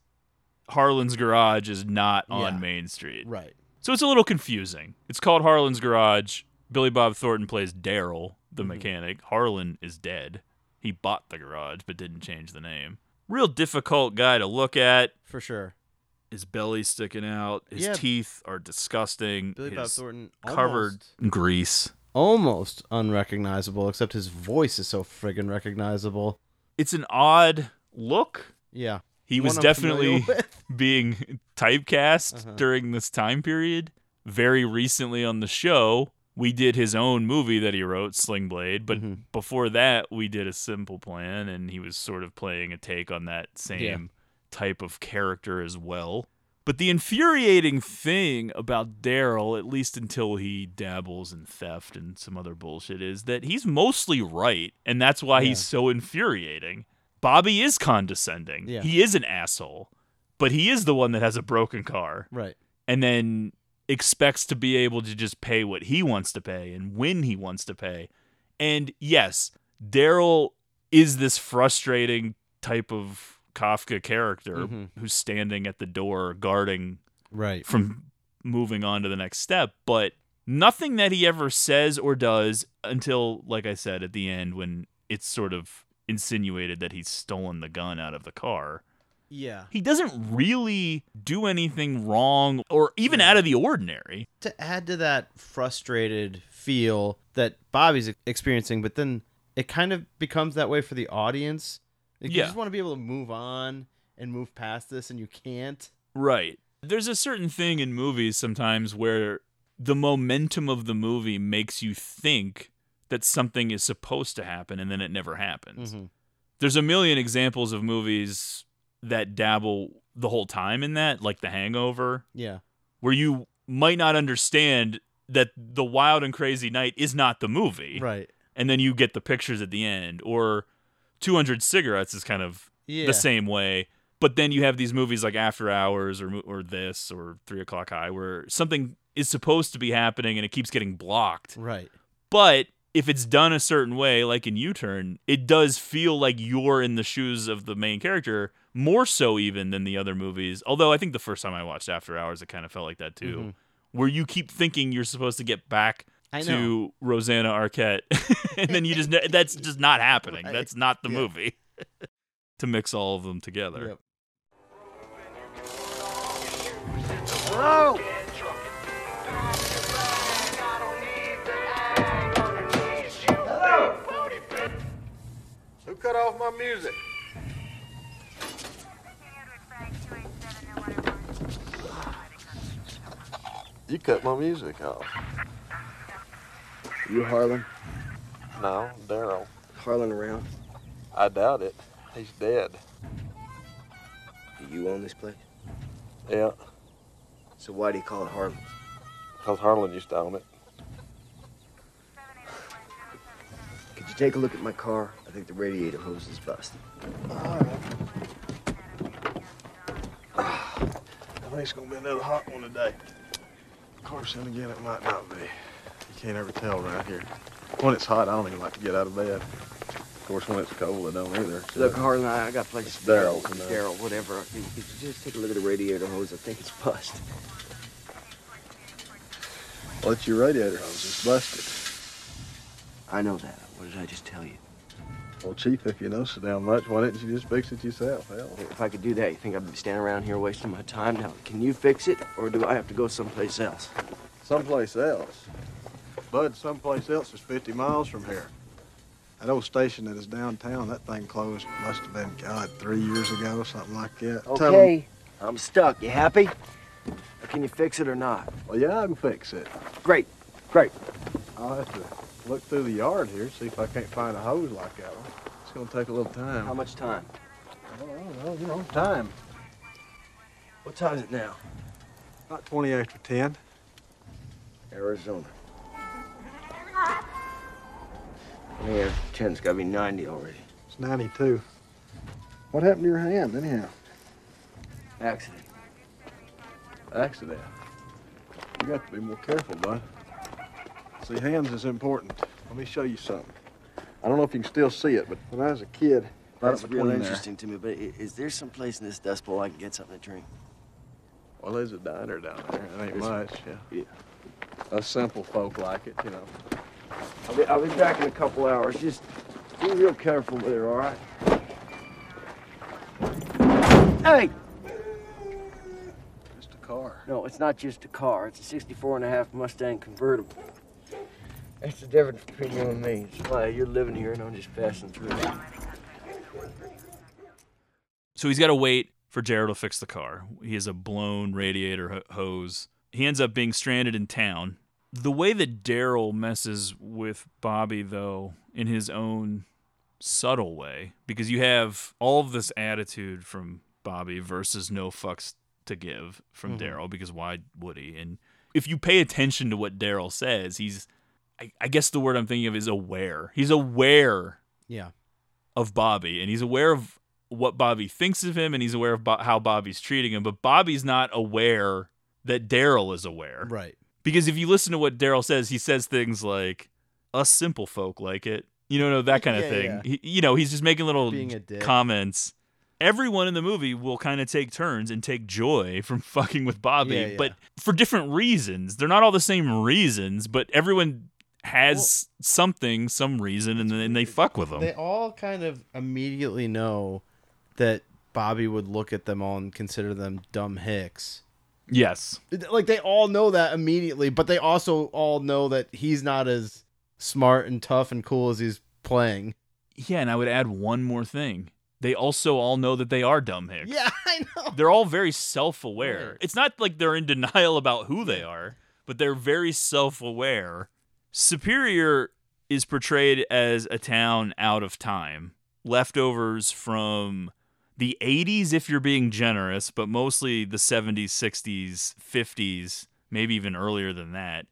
Harlan's Garage is not on Yeah. Main Street. Right. So it's a little confusing. It's called Harlan's Garage. Billy Bob Thornton plays Daryl, the Mm-hmm. mechanic. Harlan is dead. He bought the garage but didn't change the name. Real difficult guy to look at. For sure. His belly sticking out. His Yeah. teeth are disgusting. Billy Bob Thornton covered almost, grease. almost unrecognizable, except his voice is so friggin' recognizable. It's an odd look. Yeah. He was I'm definitely being typecast Uh-huh. during this time period. Very recently on the show, we did his own movie that he wrote, Sling Blade. But Mhm. before that, we did a Simple Plan, and he was sort of playing a take on that same Yeah. type of character as well. But the infuriating thing about Daryl, at least until he dabbles in theft and some other bullshit, is that he's mostly right, and that's why he's so infuriating. Bobby is condescending. Yeah. He is an asshole, but he is the one that has a broken car Right. and then expects to be able to just pay what he wants to pay and when he wants to pay. And yes, Daryl is this frustrating type of Kafka character Mhm. who's standing at the door guarding Right. from moving on to the next step, but nothing that he ever says or does until, like I said, at the end when it's sort of insinuated that he's stolen the gun out of the car Yeah. he doesn't really do anything wrong or even out of the ordinary. To add to that frustrated feel that Bobby's experiencing, but then it kind of becomes that way for the audience. Like, You just want to be able to move on and move past this, and you can't. Right. There's a certain thing in movies sometimes where the momentum of the movie makes you think that something is supposed to happen and then it never happens. Mhm. There's a million examples of movies that dabble the whole time in that, like The Hangover, Yeah. where you might not understand that the wild and crazy night is not the movie. Right. and then you get the pictures at the end. Or 200 Cigarettes is kind of Yeah. the same way. But then you have these movies like After Hours or or this or Three O'clock High where something is supposed to be happening and it keeps getting blocked. Right. But if it's done a certain way, like in U Turn, it does feel like you're in the shoes of the main character, more so even than the other movies. Although I think the first time I watched After Hours, it kind of felt like that too, mm-hmm. where you keep thinking you're supposed to get back to. Rosanna Arquette, and then you just that's just not happening. Right. That's not the Yeah. movie. to mix all of them together. Yep. Hello? Who cut off my music? You cut my music off. You Harlan? No, Daryl. Harlan around? I doubt it. He's dead. Do you own this place? Yeah, So why do you call it Harlan's? because Harlan used to own it. Could you take a look at my car? I think the radiator hose is busted. I think it's gonna be another hot one today. Of course, then again, it might not be. You can't ever tell around here. When it's hot, I don't even like to get out of bed. Of course, when it's cold, I don't either. Look, Harlan, I I got places. Daryl. Daryl, whatever. Could you just take a look at the radiator hose? I think it's busted. Well, it's your radiator hose. It's busted. I know that. What did I just tell you? Well, Chief, if you know so damn much, why didn't you just fix it yourself? Hell. If I could do that, you think I'd be standing around here wasting my time? Now, can you fix it, or do I have to go someplace else? Someplace else. Bud, someplace else is 50 miles from here. That old station that is downtown, that thing closed, must have been, God, three years ago, something like that. Okay, I'm stuck. You happy? Or can you fix it or not? well, yeah, I can fix it. Great, great. I'll have to look through the yard here, see if I can't find a hose like that one. It's gonna take a little time. How much time? I don't you know, time. What time is it now? About 20 after 10. Arizona. Yeah, 10's gotta be 90 already. It's 92. What happened to your hand, anyhow? Accident. Accident. You got to be more careful, bud. See, hands is important. Let me show you something. I don't know if you can still see it, but when I was a kid, That's up real between there- interesting to me, but is there some place in this dust bowl I can get something to drink? Well, there's a diner down there. It ain't Is- much, yeah. Yeah. Us simple folk like it, you know. I'll be, I'll be back in a couple hours. Just be real careful with it, all right? Hey! Just a car. No, it's not just a car. It's a 64 and a half Mustang convertible. That's the difference between you and me. It's why you're living here and I'm just passing through. So he's got to wait for Daryl to fix the car. He has a blown radiator hose. He ends up being stranded in town. The way that Daryl messes with Bobby, though, in his own subtle way, because you have all of this attitude from Bobby versus no fucks to give from Mhm. Daryl because why would he? And if you pay attention to what Daryl says, he's I, I guess the word I'm thinking of is aware. He's aware Yeah. of Bobby and he's aware of what Bobby thinks of him and he's aware of Bo- how Bobby's treating him, but Bobby's not aware that Daryl is aware. Right. Because if you listen to what Daryl says, he says things like, "Us simple folk like it," you know, that kind of Yeah, thing. yeah. He, you know, he's just making little Being a dick. comments. Everyone in the movie will kind of take turns and take joy from fucking with Bobby, yeah. but for different reasons. They're not all the same reasons, but everyone has something, some reason, and then they fuck with them. They all kind of immediately know that Bobby would look at them all and consider them dumb hicks. yes. Like they all know that immediately, but they also all know that he's not as smart and tough and cool as he's playing. Yeah, and I would add one more thing. They also all know that they are dumb hicks. Yeah, I know. they're all very self-aware. Right. It's not like they're in denial about who they are, but they're very self-aware. Superior is portrayed as a town out of time, leftovers from the 80s if you're being generous, but mostly the 70s, 60s, 50s, maybe even earlier than that.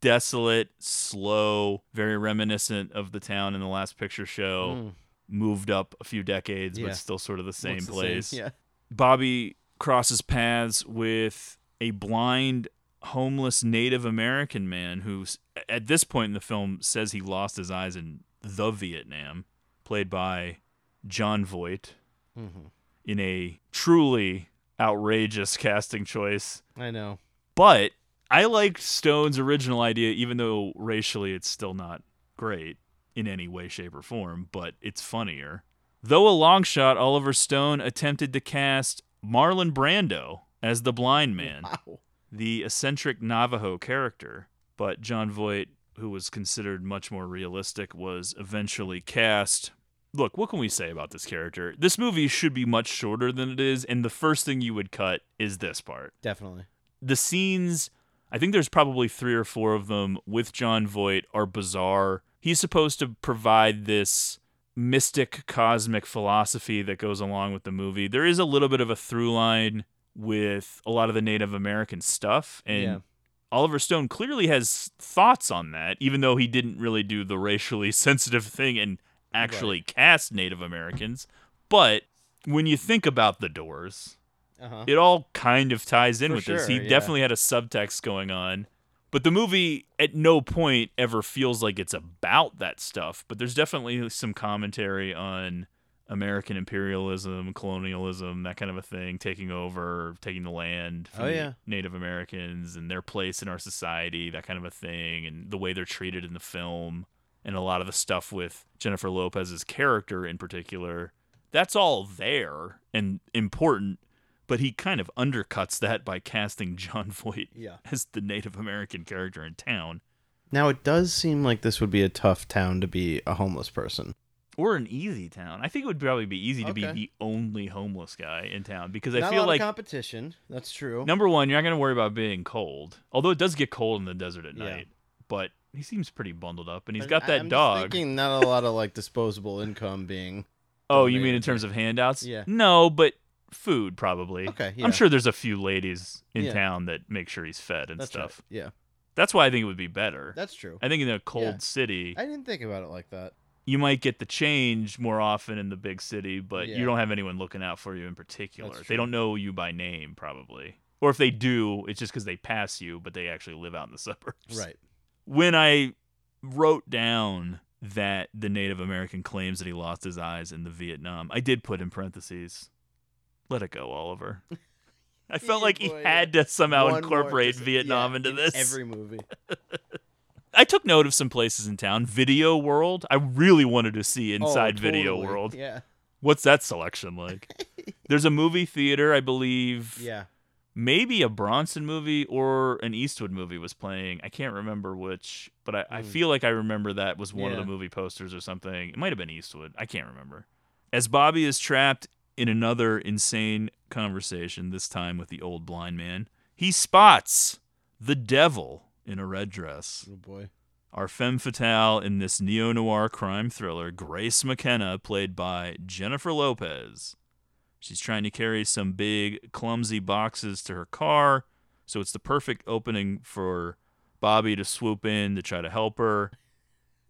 Desolate, slow, very reminiscent of the town in the last picture show. Mm. Moved up a few decades, Yeah. but still sort of the same Looks the place. Yeah. Bobby crosses paths with a blind, homeless Native American man who, at this point in the film, says he lost his eyes in the Vietnam, played by Jon Voight Mhm. in a truly outrageous casting choice. I know. But I liked Stone's original idea, even though racially it's still not great in any way, shape, or form, but it's funnier. Though a long shot, Oliver Stone attempted to cast Marlon Brando as the blind man, Wow. The eccentric Navajo character. But Jon Voight, who was considered much more realistic, was eventually cast. Look, what can we say about this character? This movie should be much shorter than it is, and the first thing you would cut is this part Definitely. the scenes I think there's probably three or four of them with Jon Voight are bizarre. He's supposed to provide this mystic cosmic philosophy that goes along with the movie. There is a little bit of a through line with a lot of the Native American stuff and Yeah. Oliver Stone clearly has thoughts on that even though he didn't really do the racially sensitive thing and actually cast Native Americans. But when you think about the doors, Uh-huh. it all kind of ties in For with this. He yeah. definitely had a subtext going on. But the movie at no point ever feels like it's about that stuff. But there's definitely some commentary on American imperialism, colonialism, that kind of a thing, taking over, taking the land oh, from Oh, yeah. Native Americans and their place in our society, that kind of a thing, and the way they're treated in the film, and a lot of the stuff with Jennifer Lopez's character in particular. That's all there and important, but he kind of undercuts that by casting Jon Voight Yeah. as the Native American character in town. Now it does seem like this would be a tough town to be a homeless person. Or an easy town. I think it would probably be easy to be the only homeless guy in town because I Not a feel like competition. That's true. number one, you're not going to worry about being cold. Although it does get cold in the desert at Yeah. night, but he seems pretty bundled up, and he's got that I'm dog. thinking not a lot of like disposable income being. oh, you mean in terms of handouts? Yeah. No, but food probably. Okay, yeah. I'm sure there's a few ladies in Yeah. town that make sure he's fed and That's stuff. right. Yeah, That's why I think it would be better. that's true. I think in a cold Yeah. city, I didn't think about it like that. You might get the change more often in the big city, but Yeah. you don't have anyone looking out for you in particular. They don't know you by name, probably. Or if they do, it's just because they pass you, but they actually live out in the suburbs. Right. When I wrote down that the Native American claims that he lost his eyes in the Vietnam, I did put in parentheses, let it go, Oliver. I felt like he had to somehow One incorporate Vietnam yeah, into in this. Every movie. I took note of some places in town. Video World. I really wanted to see inside Oh, Video. World. Yeah. What's that selection like? There's a movie theater, I believe. Yeah. Maybe a Bronson movie or an Eastwood movie was playing. I can't remember which, but I, I Mm. feel like I remember that was one of the movie posters or something. It might have been Eastwood. I can't remember. As Bobby is trapped in another insane conversation, this time with the old blind man, he spots the devil in a red dress. Oh boy. Our femme fatale in this neo noir crime thriller, Grace McKenna, played by Jennifer Lopez. She's trying to carry some big, clumsy boxes to her car. So it's the perfect opening for Bobby to swoop in to try to help her.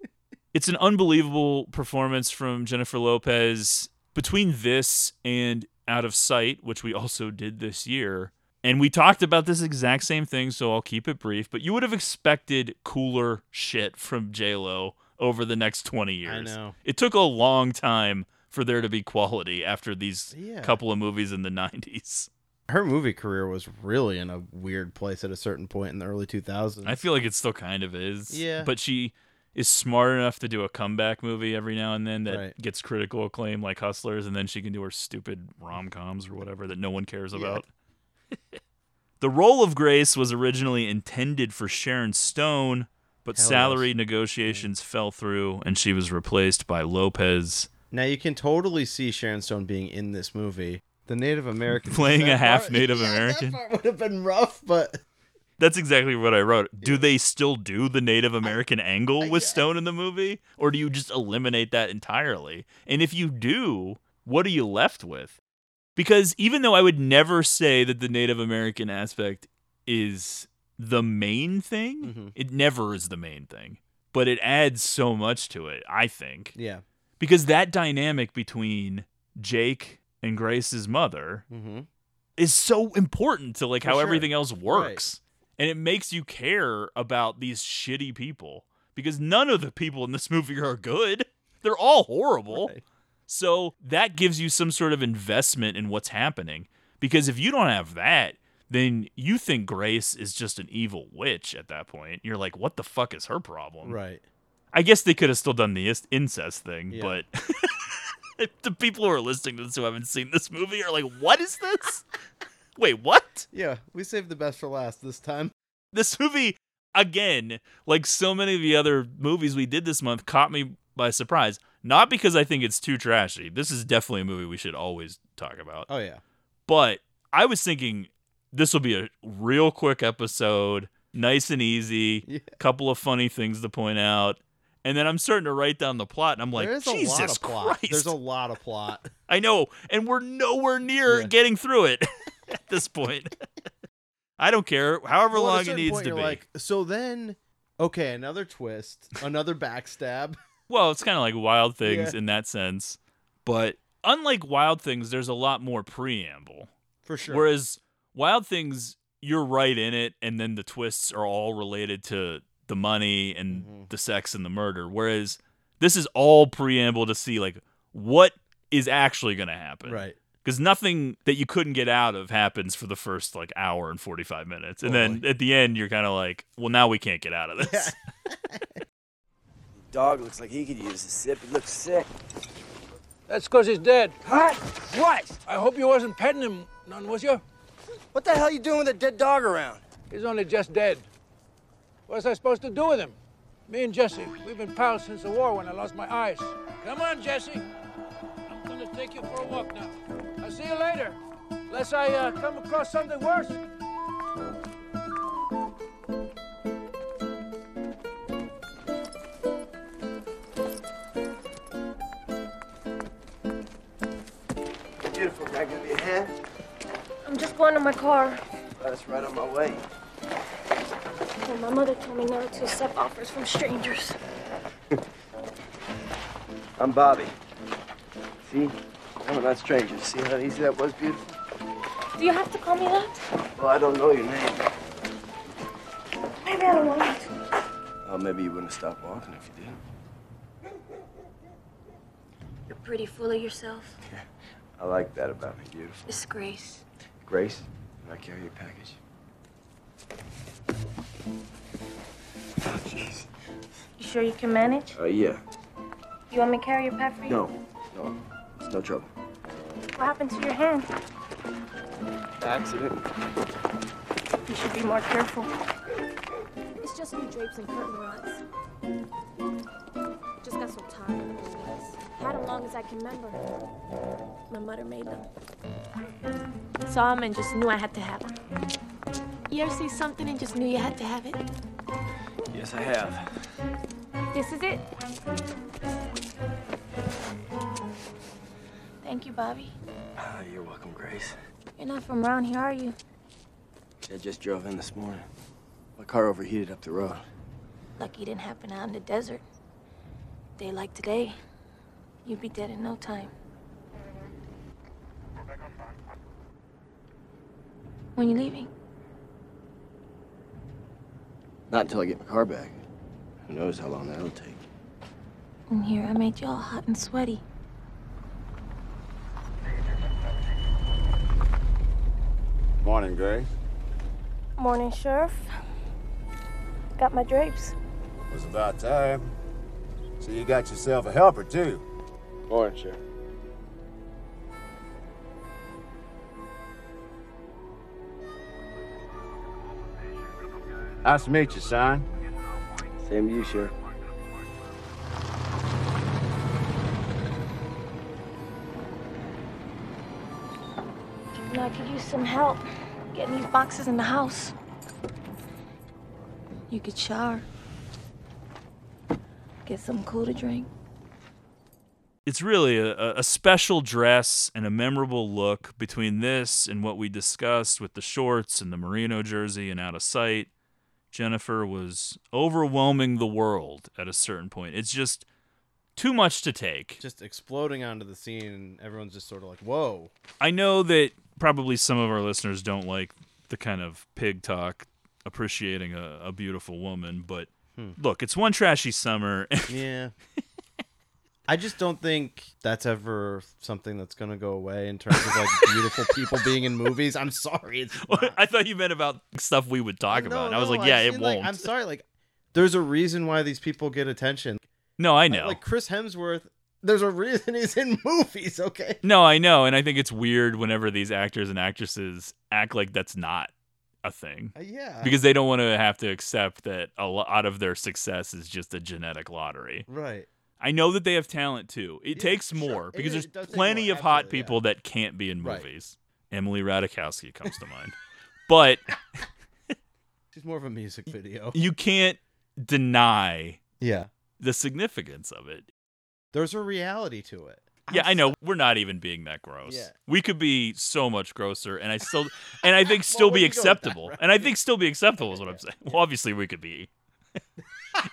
It's an unbelievable performance from Jennifer Lopez. Between this and Out of Sight, which we also did this year, and we talked about this exact same thing, so I'll keep it brief, but you would have expected cooler shit from J-Lo over the next 20 years. I know. It took a long time for there to be quality after these Yeah. couple of movies in the 90s. Her movie career was really in a weird place at a certain point in the early 2000s. I feel like it still kind of is. Yeah. But she is smart enough to do a comeback movie every now and then that Right. gets critical acclaim like Hustlers, and then she can do her stupid rom coms or whatever that no one cares about. the role of Grace was originally intended for Sharon Stone, but Hell salary yes. negotiations fell through and she was replaced by Lopez. Now you can totally see Sharon Stone being in this movie. The Native American Playing a half part- Native Yeah, American? That part would have been rough, but That's exactly what I wrote. Do they still do the Native American angle with Stone in the movie? Or do you just eliminate that entirely? And if you do, what are you left with? Because even though I would never say that the Native American aspect is the main thing, Mhm. it never is the main thing. But it adds so much to it, I think. yeah. Because that dynamic between Jake and Grace's mother Mm-hmm. is so important to like For how sure. everything else works. And it makes you care about these shitty people because none of the people in this movie are good. They're all horrible. Right. So that gives you some sort of investment in what's happening. Because if you don't have that, then you think Grace is just an evil witch at that point. You're like, what the fuck is her problem? Right. I guess they could have still done the incest thing, Yeah. but the people who are listening to this who haven't seen this movie are like, what is this? Wait, what? Yeah, we saved the best for last this time. This movie, again, like so many of the other movies we did this month, caught me by surprise. Not because I think it's too trashy. This is definitely a movie we should always talk about. Oh yeah. But I was thinking this will be a real quick episode, nice and easy, Yeah. couple of funny things to point out. And then I'm starting to write down the plot, and I'm like, there is a Jesus lot of plot. Christ. There's a lot of plot. I know, and we're nowhere near Yeah. getting through it at this point. I don't care, however Well, long it needs point, to be. Like, so then, okay, another twist, another backstab. Well, it's kind of like Wild Things Yeah. in that sense, but unlike Wild Things, there's a lot more preamble. For sure. Whereas Wild Things, you're right in it, and then the twists are all related to the money and Mhm. the sex and the murder. Whereas this is all preamble to see like what is actually going to happen. right. Because nothing that you couldn't get out of happens for the first like hour and 45 minutes. And then at the end, you're kind of like, well, now we can't get out of this. Dog looks like he could use a sip. He looks sick. That's because he's dead. What? What? I hope you wasn't petting him none, was you? What the hell you doing with a dead dog around? He's only just dead. What's I supposed to do with him? Me and Jesse, we've been pals since the war when I lost my eyes. Come on, Jesse. I'm gonna take you for a walk now. I'll see you later. Unless I uh, come across something worse. Can I give you a hand? I'm just going to my car. That's right on my way. Well, my mother told me not to accept offers from strangers. I'm Bobby. See? I'm not strangers. See how easy that was, beautiful? Do you have to call me that? Well, I don't know your name. Maybe I don't want to. Oh, maybe you wouldn't stop walking if you did. You're pretty full of yourself. I like that about me, beautiful. Disgrace. Grace, Grace, can I carry your package? Oh, jeez. You sure you can manage? Uh, yeah. You want me to carry your pet for you? No, no, it's no trouble. What happened to your hand? Accident. You should be more careful. It's just new drapes and curtain rods. Just got so tired of those things. Had them long as I can remember. My mother made them. Saw them and just knew I had to have them. You ever see something and just knew you had to have it? Yes, I have. This is it. Thank you, Bobby. Ah, you're welcome, Grace. You're not from around here, are you? I just drove in this morning. My car overheated up the road. Lucky it didn't happen out in the desert. Day like today, you'd be dead in no time. When you leaving? Not until I get my car back. Who knows how long that'll take. In here, I made you all hot and sweaty. Morning, Grace. Morning, Sheriff. Got my drapes. It was about time. So you got yourself a helper, too. Morning, Sheriff. Nice to meet you, son. Same to you, Sheriff. You know, I could use some help getting these boxes in the house. You could shower. Get something cool to drink. It's really a, a special dress and a memorable look between this and what we discussed with the shorts and the merino jersey and out of sight. Jennifer was overwhelming the world at a certain point. It's just too much to take. Just exploding onto the scene, and everyone's just sort of like, "Whoa!" I know that probably some of our listeners don't like the kind of pig talk appreciating a, a beautiful woman, but Hmm. look, it's one trashy summer. Yeah. I just don't think that's ever something that's gonna go away in terms of like beautiful people being in movies. I'm sorry. I thought you meant about stuff we would talk about. And I was no, like, yeah, I've it won't. I'm sorry. Like, there's a reason why these people get attention. No, I know. Like Chris Hemsworth, there's a reason he's in movies. Okay. No, I know, and I think it's weird whenever these actors and actresses act like that's not a thing. Uh, yeah. Because they don't want to have to accept that a lot of their success is just a genetic lottery. Right. I know that they have talent too. It takes more It because there's plenty more, of hot people that can't be in Right. movies. Emily Ratajkowski comes to mind. But She's more of a music video. you can't deny Yeah. the significance of it. There's a reality to it. Yeah, I know. We're not even being that gross. Yeah. We could be so much grosser, and I still, and I think still where be with that, acceptable. right? And I think still be acceptable is what I'm saying. Well, obviously we could be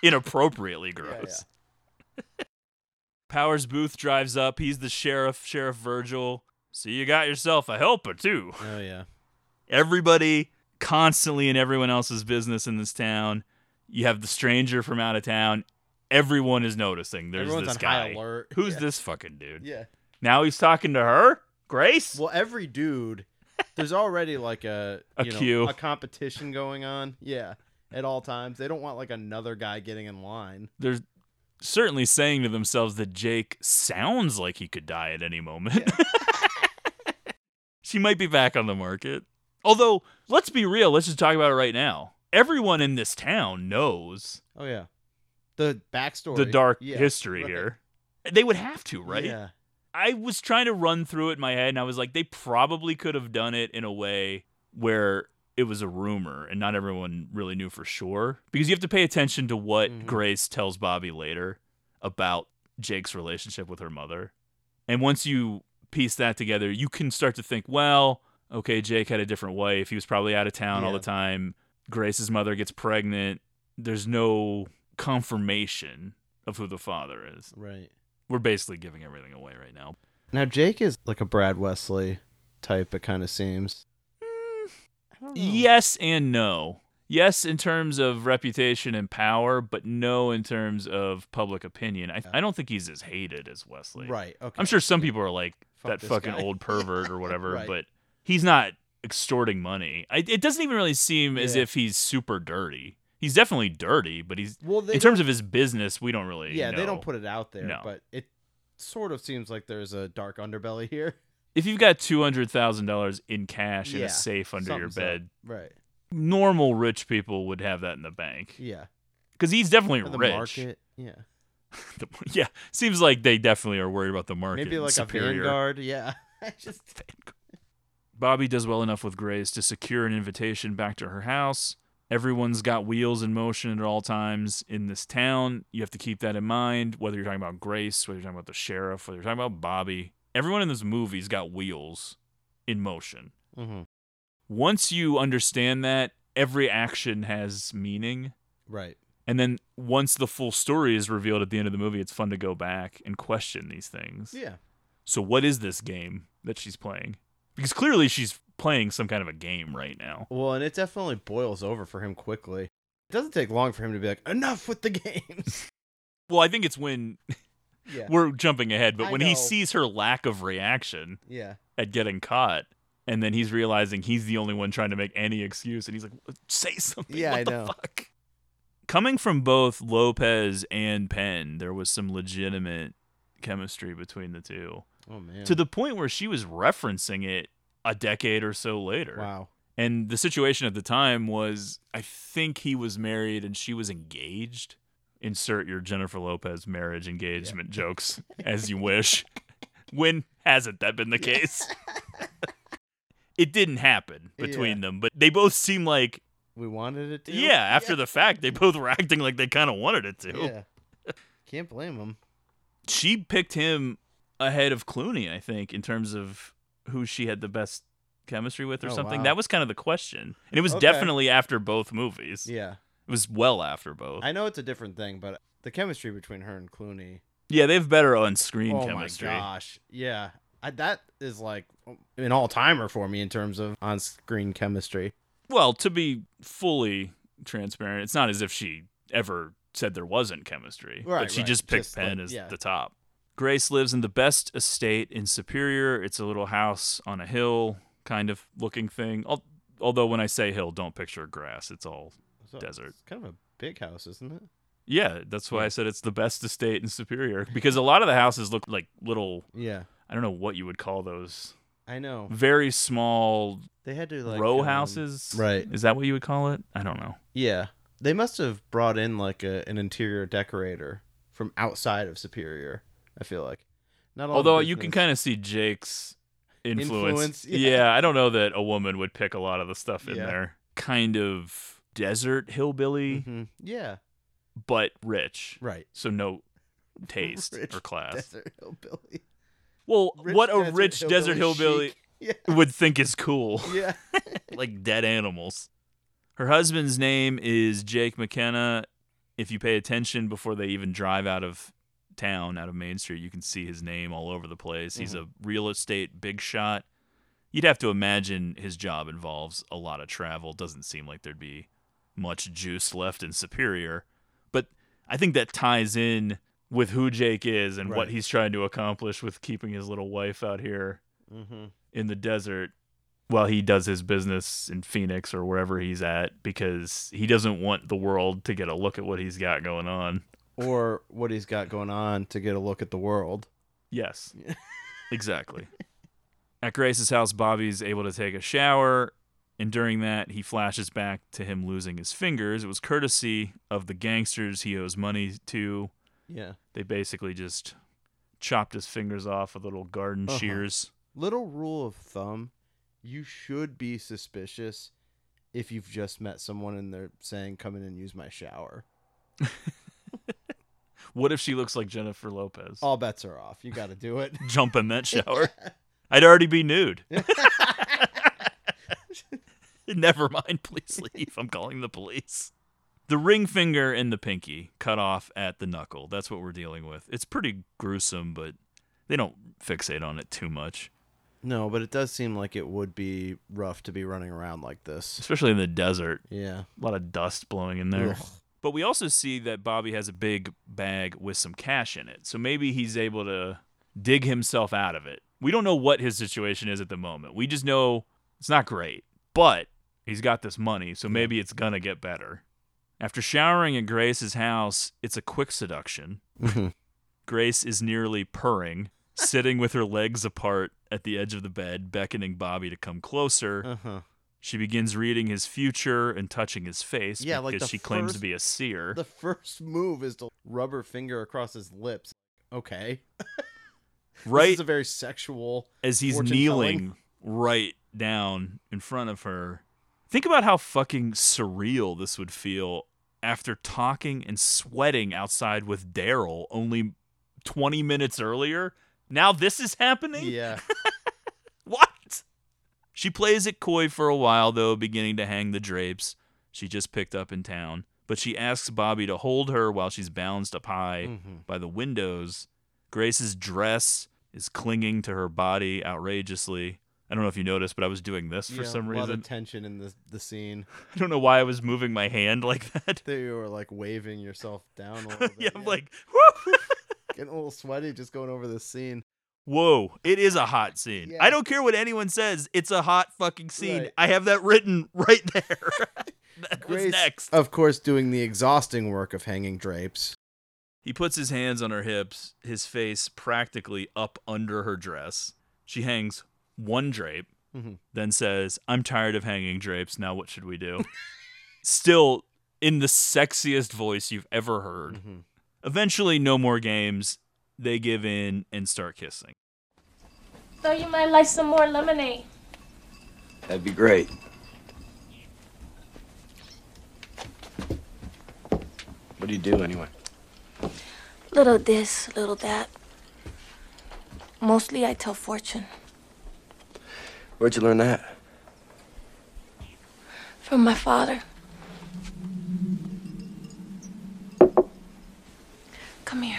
inappropriately gross. Powers Boothe drives up. He's the sheriff, Sheriff Virgil. So you got yourself a helper too. Oh yeah. Everybody constantly in everyone else's business in this town. You have the stranger from out of town. Everyone is noticing. There's Everyone's this guy. high alert. Who's Yeah. this fucking dude? Yeah. Now he's talking to her, Grace. Well, every dude, there's already like a A you know, queue. a competition going on. Yeah, at all times. They don't want like another guy getting in line. They're certainly saying to themselves that Jake sounds like he could die at any moment. she might be back on the market. Although, let's be real. Let's just talk about it right now. Everyone in this town knows Oh yeah, the backstory, the dark Yeah, history right. here. They would have to, right? Yeah. I was trying to run through it in my head, and I was like, they probably could have done it in a way where it was a rumor and not everyone really knew for sure. Because you have to pay attention to what Mm-hmm. Grace tells Bobby later about Jake's relationship with her mother. And once you piece that together, you can start to think, well, okay, Jake had a different wife. He was probably out of town all the time. Grace's mother gets pregnant. There's no confirmation of who the father is. Right. We're basically giving everything away right now. Now Jake is like a Brad Wesley type. It kind of seems. Oh. Yes and no. Yes, in terms of reputation and power, but no in terms of public opinion. I, I don't think he's as hated as Wesley. Right, okay. I'm sure some people are like Fuck that this fucking guy." old pervert or whatever, Right. but he's not extorting money. I, it doesn't even really seem as Yeah. if he's super dirty. He's definitely dirty, but he's Well, they in terms of his business, we don't really. Yeah, they know. don't put it out there, No. but it sort of seems like there's a dark underbelly here. If you've got two hundred thousand dollars in cash in Yeah, a safe under your something's up. bed, Right. normal rich people would have that in the bank. Yeah. Because he's definitely Or the rich. market. Yeah. The- yeah, seems like they definitely are worried about the market. Maybe and like superior. a Vanguard. Yeah. I just Bobby does well enough with Grace to secure an invitation back to her house. Everyone's got wheels in motion at all times in this town. You have to keep that in mind, whether you're talking about Grace, whether you're talking about the sheriff, whether you're talking about Bobby. Everyone in this movie's got wheels in motion. Mm-hmm. Once you understand that, every action has meaning. Right. And then once the full story is revealed at the end of the movie, it's fun to go back and question these things. Yeah. So what is this game that she's playing? Because clearly she's playing some kind of a game right now. Well, and it definitely boils over for him quickly. It doesn't take long for him to be like, enough with the games. Well, I think it's when Yeah. we're jumping ahead, but I when he sees her lack of reaction Yeah. at getting caught, and then he's realizing he's the only one trying to make any excuse, and he's like, "Say something." Yeah, what I know. fuck? Coming from both Lopez and Penn, there was some legitimate chemistry between the two. Oh man. To the point where she was referencing it a decade or so later. Wow. And the situation at the time was I think he was married and she was engaged. Insert your Jennifer Lopez marriage engagement jokes as you wish. When hasn't that been the case? it didn't happen between them, but they both seem like we wanted it to. yeah, after the fact, they both were acting like they kind of wanted it to. Yeah. Can't blame them. She picked him ahead of Clooney, I think, in terms of who she had the best chemistry with or Oh, something. wow. That was kind of the question. And it was Okay. definitely after both movies. Yeah. It was well after both. I know it's a different thing, but the chemistry between her and Clooney. Yeah, they have better on-screen oh chemistry. oh chemistry. my gosh. Yeah. I, that is like an all timer for me in terms of on screen chemistry. Well, to be fully transparent, it's not as if she ever said there wasn't chemistry, Right, but she right. just picked Just, Penn like, as yeah. the top. Grace lives in the best estate in Superior. It's a little house on a hill kind of looking thing. Although when I say hill, don't picture grass. It's all So desert. It's kind of a big house, isn't it? Yeah, that's why I said it's the best estate in Superior because a lot of the houses look like little. Yeah. I don't know what you would call those. I know. Very small. They had to, like, row um, houses. right. Is that what you would call it? I don't know. Yeah. They must have brought in like a, an interior decorator from outside of Superior, I feel like. Not all Although you can kind of see Jake's influence. Influence, yeah. yeah. I don't know that a woman would pick a lot of the stuff in Yeah. there. Kind of desert hillbilly, Mhm. Yeah. but rich. Right. So no taste or class. Desert hillbilly. Well, Rich what a desert rich desert hillbilly hillbilly chic. Yeah. would think is cool. Yeah. like dead animals. Her husband's name is Jake McKenna. If you pay attention before they even drive out of town, out of Main Street, you can see his name all over the place. He's a real estate big shot. You'd have to imagine his job involves a lot of travel. Doesn't seem like there'd be much juice left in Superior. But I think that ties in with who Jake is and what he's trying to accomplish with keeping his little wife out here Mm-hmm. in the desert while he does his business in Phoenix or wherever he's at because he doesn't want the world to get a look at what he's got going on. Or what he's got going on to get a look at the world. Yes. exactly. At Grace's house, Bobby's able to take a shower, and during that, he flashes back to him losing his fingers. It was courtesy of the gangsters he owes money to. Yeah. They basically just chopped his fingers off with little garden Uh-huh. shears. Little rule of thumb you should be suspicious if you've just met someone and they're saying, come in and use my shower. What if she looks like Jennifer Lopez? All bets are off. You got to do it. Jump in that shower. I'd already be nude. Never mind, please leave. I'm calling the police. The ring finger and the pinky cut off at the knuckle. That's what we're dealing with. It's pretty gruesome, but they don't fixate on it too much, No, but it does seem like it would be rough to be running around like this. especially in the desert. Yeah. A lot of dust blowing in there. Ugh. But we also see that Bobby has a big bag with some cash in it. So maybe he's able to dig himself out of it. We don't know what his situation is at the moment. We just know it's not great. But he's got this money, so maybe it's to get better. After showering at Grace's house, it's a quick seduction. Grace is nearly purring, sitting with her legs apart at the edge of the bed, beckoning Bobby to come closer. Uh-huh. She begins reading his future and touching his face Yeah, because the she claims to be a seer. The first move is to rub her finger across his lips. Okay. Right This is a very sexual. as he's kneeling telling. right down in front of her. Think about how fucking surreal this would feel after talking and sweating outside with Daryl only 20 minutes earlier Now this is happening? Yeah. What? She plays it coy for a while, though, beginning to hang the drapes she just picked up in town. But she asks Bobby to hold her while she's balanced up high Mhm. by the windows. Grace's dress is clinging to her body outrageously. I don't know if you noticed, but I was doing this for Yeah, some reason. a lot reason. of tension in the the scene. I don't know why I was moving my hand like that. There you were like waving yourself down a little bit. yeah, I'm like, getting a little sweaty just going over this scene. Whoa, it is a hot scene. Yeah. I don't care what anyone says. It's a hot fucking scene. Right. I have that written right there. that Grace, next. of course, doing the exhausting work of hanging drapes. He puts his hands on her hips, his face practically up under her dress. She hangs one drape, Mhm. then says, I'm tired of hanging drapes. Now what should we do? Still in the sexiest voice you've ever heard. Mm-hmm. Eventually, no more games. They give in and start kissing. Thought you might like some more lemonade. That'd be great. What do you do anyway? Little this, little that. Mostly I tell fortune. Where'd you learn that? From my father. Come here.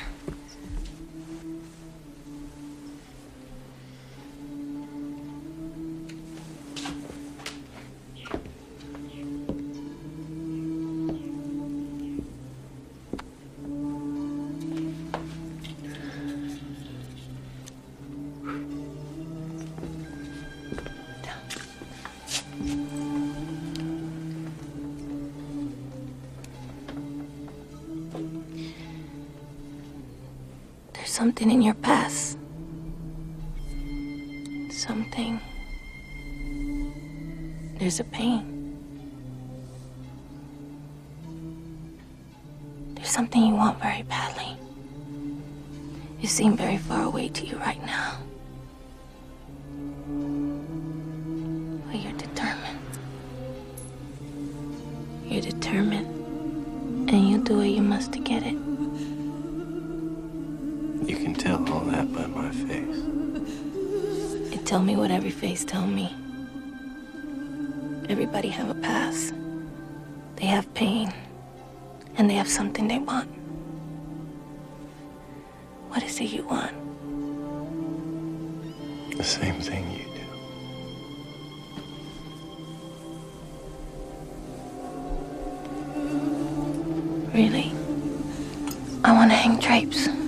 I want to hang drapes.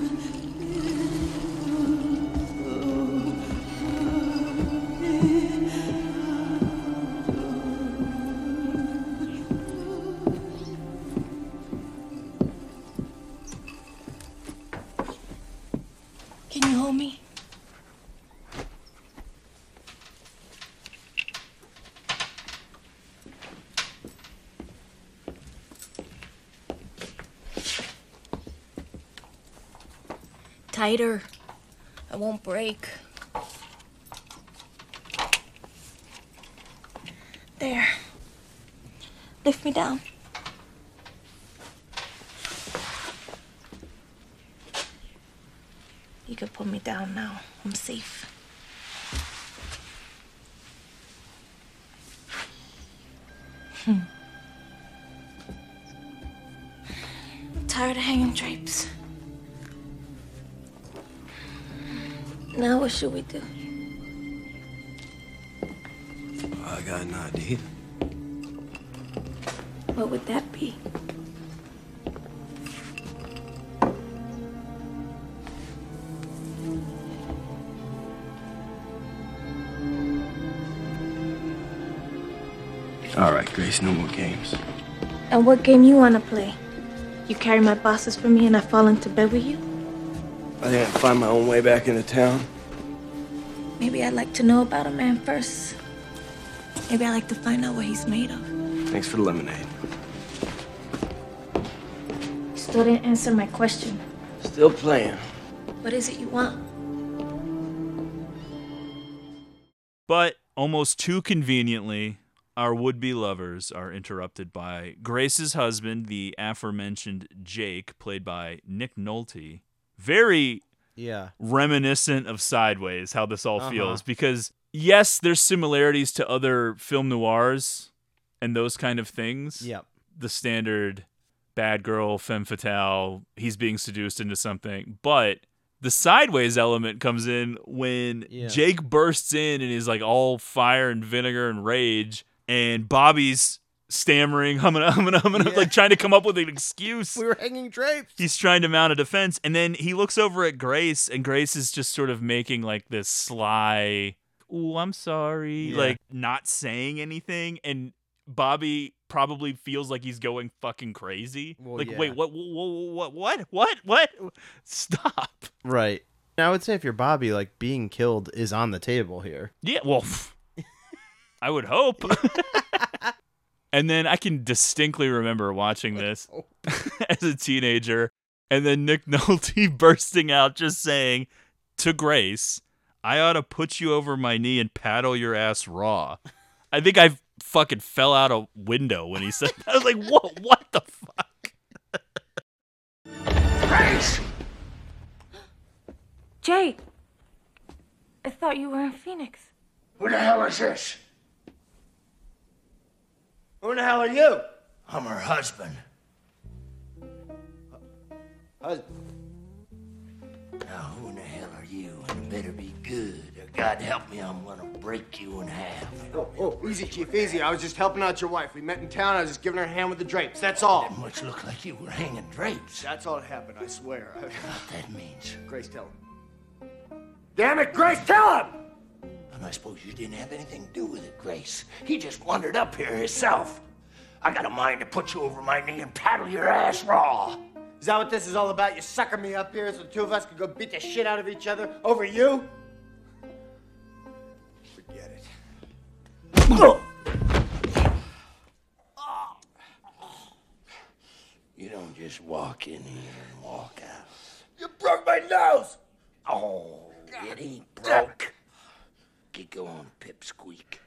Tighter. I won't break. There. Lift me down. You can put me down now. I'm safe. Should we do? I got an idea. What would that be? All right, Grace, no more games. And what game you wanna play? You carry my bosses for me and I fall into bed with you? I think I'd find my own way back into town. Maybe I'd like to know about a man first. Maybe I'd like to find out what he's made of. Thanks for the lemonade. You still didn't answer my question. Still playing. What is it you want? But almost too conveniently, our would be lovers are interrupted by Grace's husband, the aforementioned Jake, played by Nick Nolte. Very Yeah. reminiscent of Sideways, how this all Uh-huh. feels. Because, yes, there's similarities to other film noirs and those kind of things. Yep. The standard bad girl, femme fatale, he's being seduced into something. But the Sideways element comes in when Yeah. Jake bursts in and is like all fire and vinegar and rage, and Bobby's stammering, humming, humming, humming, like trying to come up with an excuse. We were hanging drapes. He's trying to mount a defense, and then he looks over at Grace, and Grace is just sort of making like this sly, "Ooh, I'm sorry," Yeah. like not saying anything, and Bobby probably feels like he's going fucking crazy. Well, like, yeah. wait, what, what, what, what, what, what? Stop. Right. I would say if you're Bobby, like being killed is on the table here. Yeah, well, I would hope. and then I can distinctly remember watching this as a teenager, and then Nick Nolte bursting out just saying to Grace, I ought to put you over my knee and paddle your ass raw. I think I fucking fell out a window when he said that. I was like, what, what the fuck? Grace! Jay, I thought you were in Phoenix. Who the hell is this? Who the hell are you? I'm her husband. Husband. Now, who in the hell are you? And it better be good, or God help me, I'm gonna break you in half. Oh, oh, easy, Chief, easy. I was just helping out your wife. We met in town. I was just giving her a hand with the drapes. That's all. Didn't much look like you were hanging drapes. That's all that happened, I swear. I... What that means. Grace, tell him. Damn it, Grace, tell him! I suppose you didn't have anything to do with it, Grace. He just wandered up here himself. I got a mind to put you over my knee and paddle your ass raw. Is that what this is all about? You sucking me up here so the two of us could go beat the shit out of each other over you? Forget it. You don't just walk in here and walk out. You broke my nose! Oh, it ain't broke. Get going, pipsqueak.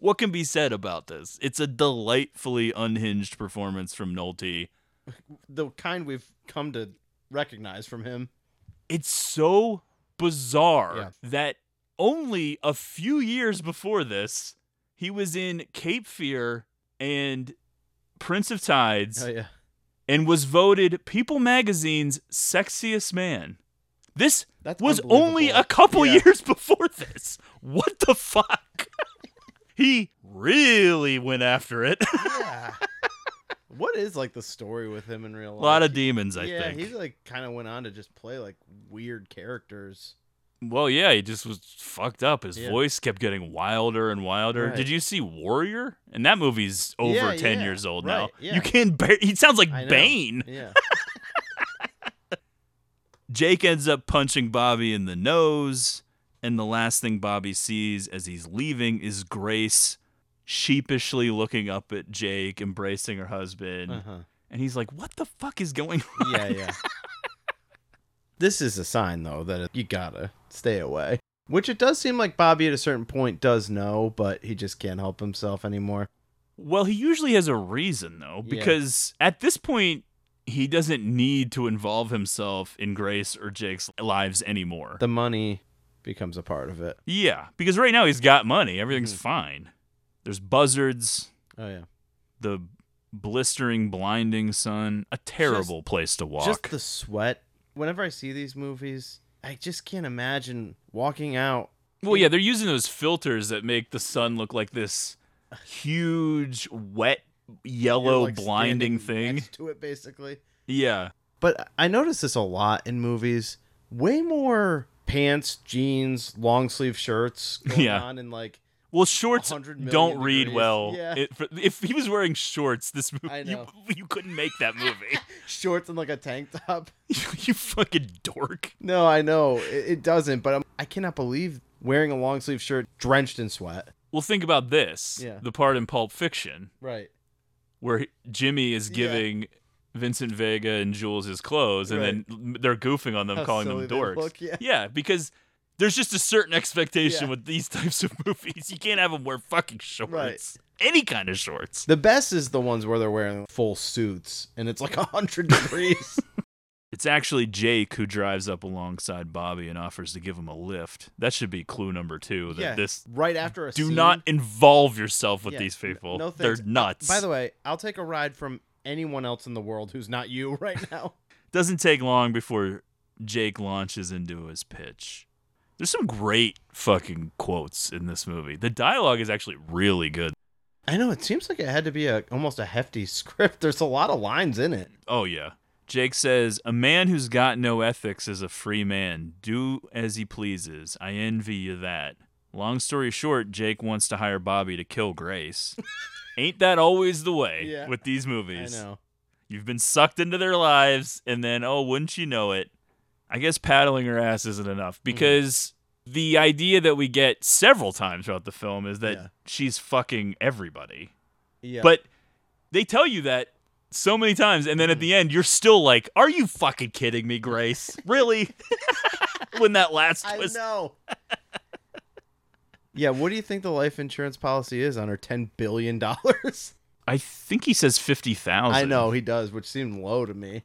What can be said about this? It's a delightfully unhinged performance from Nolte. The kind we've come to recognize from him. It's so bizarre Yeah. that only a few years before this, he was in Cape Fear and Prince of Tides Oh yeah. and was voted People Magazine's sexiest man. This That's was only a couple Yeah. years before this. What the fuck? he really went after it. Yeah. what is like the story with him in real life? A lot of demons, I yeah, think. he like kind of went on to just play like weird characters. Well, yeah, he just was fucked up. His Yeah. voice kept getting wilder and wilder. Right. Did you see Warrior? And that movie's over Yeah, 10 yeah, years old right, now. yeah. You can't bear he sounds like. Bane. Yeah. Jake ends up punching Bobby in the nose, and the last thing Bobby sees as he's leaving is Grace sheepishly looking up at Jake, embracing her husband. Uh-huh. And he's like, "What the fuck is going on?" Yeah, yeah. this is a sign though that you gotta stay away. Which it does seem like Bobby at a certain point does know, but he just can't help himself anymore. Well, he usually has a reason though, Yeah. because at this point he doesn't need to involve himself in Grace or Jake's lives anymore. The money becomes a part of it. yeah, because right now he's got money, everything's mm-hmm. fine. There's buzzards, Oh yeah. the blistering, blinding sun, a terrible place to walk. Just the sweat. Whenever I see these movies, I just can't imagine walking out. Well, yeah, they're using those filters that make the sun look like this huge, wet, yellow, like, blinding thing. next to it basically. Yeah. But I notice this a lot in movies. Way more pants, jeans, long sleeve shirts going Yeah. on, and like Well, shorts don't read degrees. well. Yeah. It- for- if he was wearing shorts, this movie, I you, know. you couldn't make that movie. shorts and like a tank top. you fucking dork. No, I know it, it doesn't, but I'm, I cannot believe wearing a long sleeve shirt drenched in sweat. Well, think about this. Yeah. The part in Pulp Fiction Right. Where Jimmy is Yeah. giving Vincent Vega and Jules his clothes, and then they're goofing on them, How calling them silly dorks. look, yeah. because there's just a certain expectation Yeah. with these types of movies. You can't have them wear fucking shorts. any kind of shorts. The best is the ones where they're wearing full suits and it's like 100 degrees. It's actually Jake who drives up alongside Bobby and offers to give him a lift. That should be clue number two. That Yeah, this right after a do scene- not involve yourself with Yeah, these people. No They're nuts. By the way, I'll take a ride from anyone else in the world who's not you right now. Doesn't take long before Jake launches into his pitch. There's some great fucking quotes in this movie. The dialogue is actually really good. I know it seems like it had to be a almost a hefty script. There's a lot of lines in it. Oh yeah. Jake says, "A man who's got no ethics is a free man. Do as he pleases. I envy you that." Long story short, Jake wants to hire Bobby to kill Grace. Ain't that always the way Yeah. with these movies? I know. You've been sucked into their lives, and then, oh, wouldn't you know it? I guess paddling her ass isn't enough Mm-hmm. because the idea that we get several times throughout the film is that she's fucking everybody. Yeah. But they tell you that so many times, and then at mm-hmm. the end, you're still like, "Are you fucking kidding me, Grace? Really?" when that last I twist, know. yeah, what do you think the life insurance policy is on her 10 billion dollars? I think he says fifty thousand. I know he does, which seemed low to me.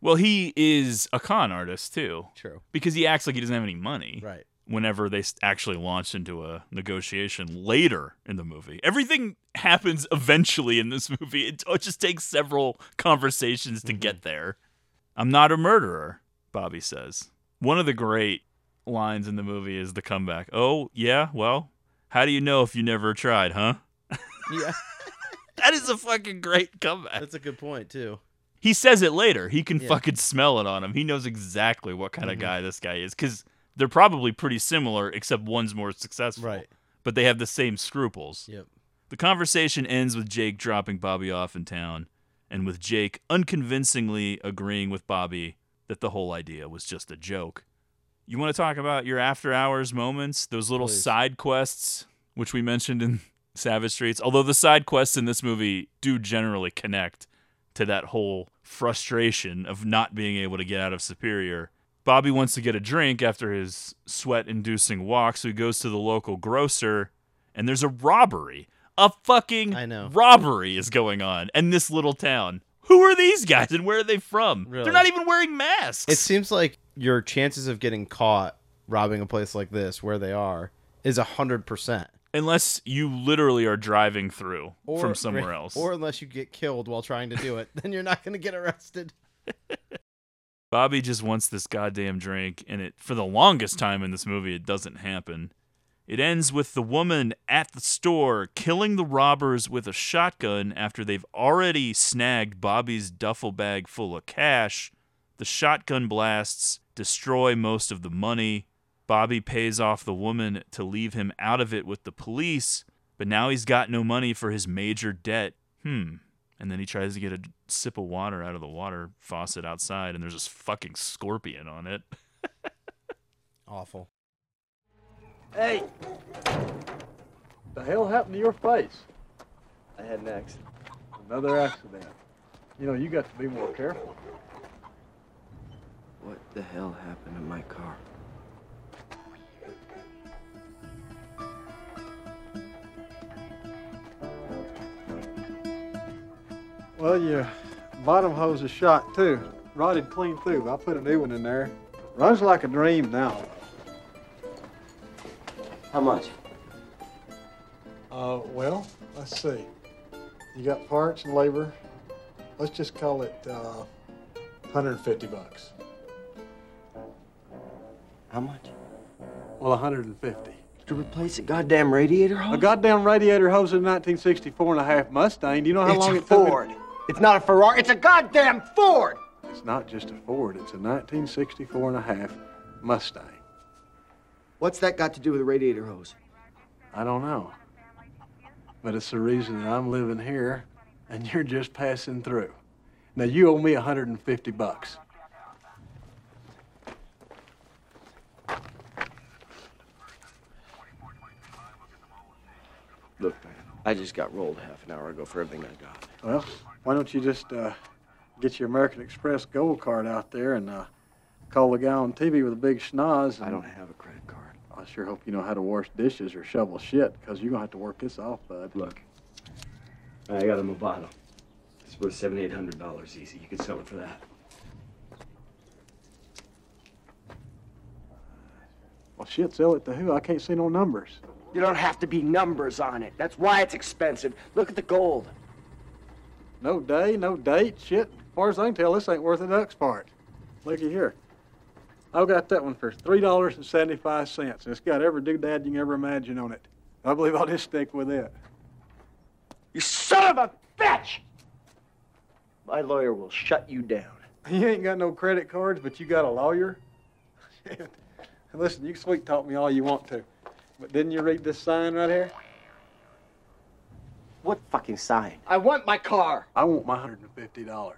Well, he is a con artist too. True. Because he acts like he doesn't have any money. Right. Whenever they actually launch into a negotiation later in the movie, everything happens eventually in this movie. It, it just takes several conversations to get there. I'm not a murderer, Bobby says. One of the great lines in the movie is the comeback. Oh, yeah? Well, how do you know if you never tried, huh? Yeah. that is a fucking great comeback. That's a good point too. He says it later. He can Yeah. fucking smell it on him. He knows exactly what kind Mhm. of guy this guy is because they're probably pretty similar, except one's more successful. Right. But they have the same scruples. Yep. The conversation ends with Jake dropping Bobby off in town, and with Jake unconvincingly agreeing with Bobby that the whole idea was just a joke. You want to talk about your after hours moments, those little Please. side quests, which we mentioned in Savage Streets? Although the side quests in this movie do generally connect to that whole frustration of not being able to get out of Superior. Bobby wants to get a drink after his sweat inducing walk, so he goes to the local grocer, and there's a robbery. A fucking I know. robbery is going on in this little town. Who are these guys and where are they from? Really? They're not even wearing masks. It seems like your chances of getting caught robbing a place like this where they are is a hundred percent. Unless you literally are driving through from somewhere else. Or unless you get killed while trying to do it, then you're not gonna get arrested. Bobby just wants this goddamn drink, and it for the longest time in this movie, it doesn't happen. It ends with the woman at the store killing the robbers with a shotgun after they've already snagged Bobby's duffel bag full of cash. The shotgun blasts destroy most of the money. Bobby pays off the woman to leave him out of it with the police, but now he's got no money for his major debt. Hmm. And then he tries to get a sip of water out of the water faucet outside, and there's this fucking scorpion on it. Awful. Hey! The hell happened to your face? I had an accident. Another accident. You know, you got to be more careful. What the hell happened to my car? Well, your bottom hose is shot too. Rotted clean through. I put a new one in there. Runs like a dream now. How much? Uh, well, let's see. You got parts and labor. Let's just call it uh, 150 bucks. How much? Well, 150. To replace a goddamn radiator hose? A goddamn radiator hose in a 1964 and a half Mustang. Do you know how It's long it took? me- Ford. It's not a Ferrari. It's a goddamn Ford. It's not just a Ford. It's a 1964 and a half Mustang. What's that got to do with a radiator hose? I don't know. But it's the reason that I'm living here and you're just passing through. Now you owe me 150 bucks. Look, man, I just got rolled half an hour ago for everything I got. Well, why don't you just uh, get your American Express Gold card out there and uh, call the guy on TV with a big schnoz? I don't have a credit card. I sure hope you know how to wash dishes or shovel shit, because you're going to have to work this off, bud. Look, I got a bottle. It's worth seven, eight hundred dollars easy. You could sell it for that. Well, shit, sell it to who? I can't see no numbers. You don't have to be numbers on it. That's why it's expensive. Look at the gold. No day, no date, shit. As far as I can tell, this ain't worth a duck's part. Looky here. I got that one for three dollars and seventy-five cents. It's got every doodad you can ever imagine on it. I believe I'll just stick with it. You son of a bitch! My lawyer will shut you down. You ain't got no credit cards, but you got a lawyer? Listen, you sweet talk me all you want to. But didn't you read this sign right here? What fucking sign? I want my car. I want my $150.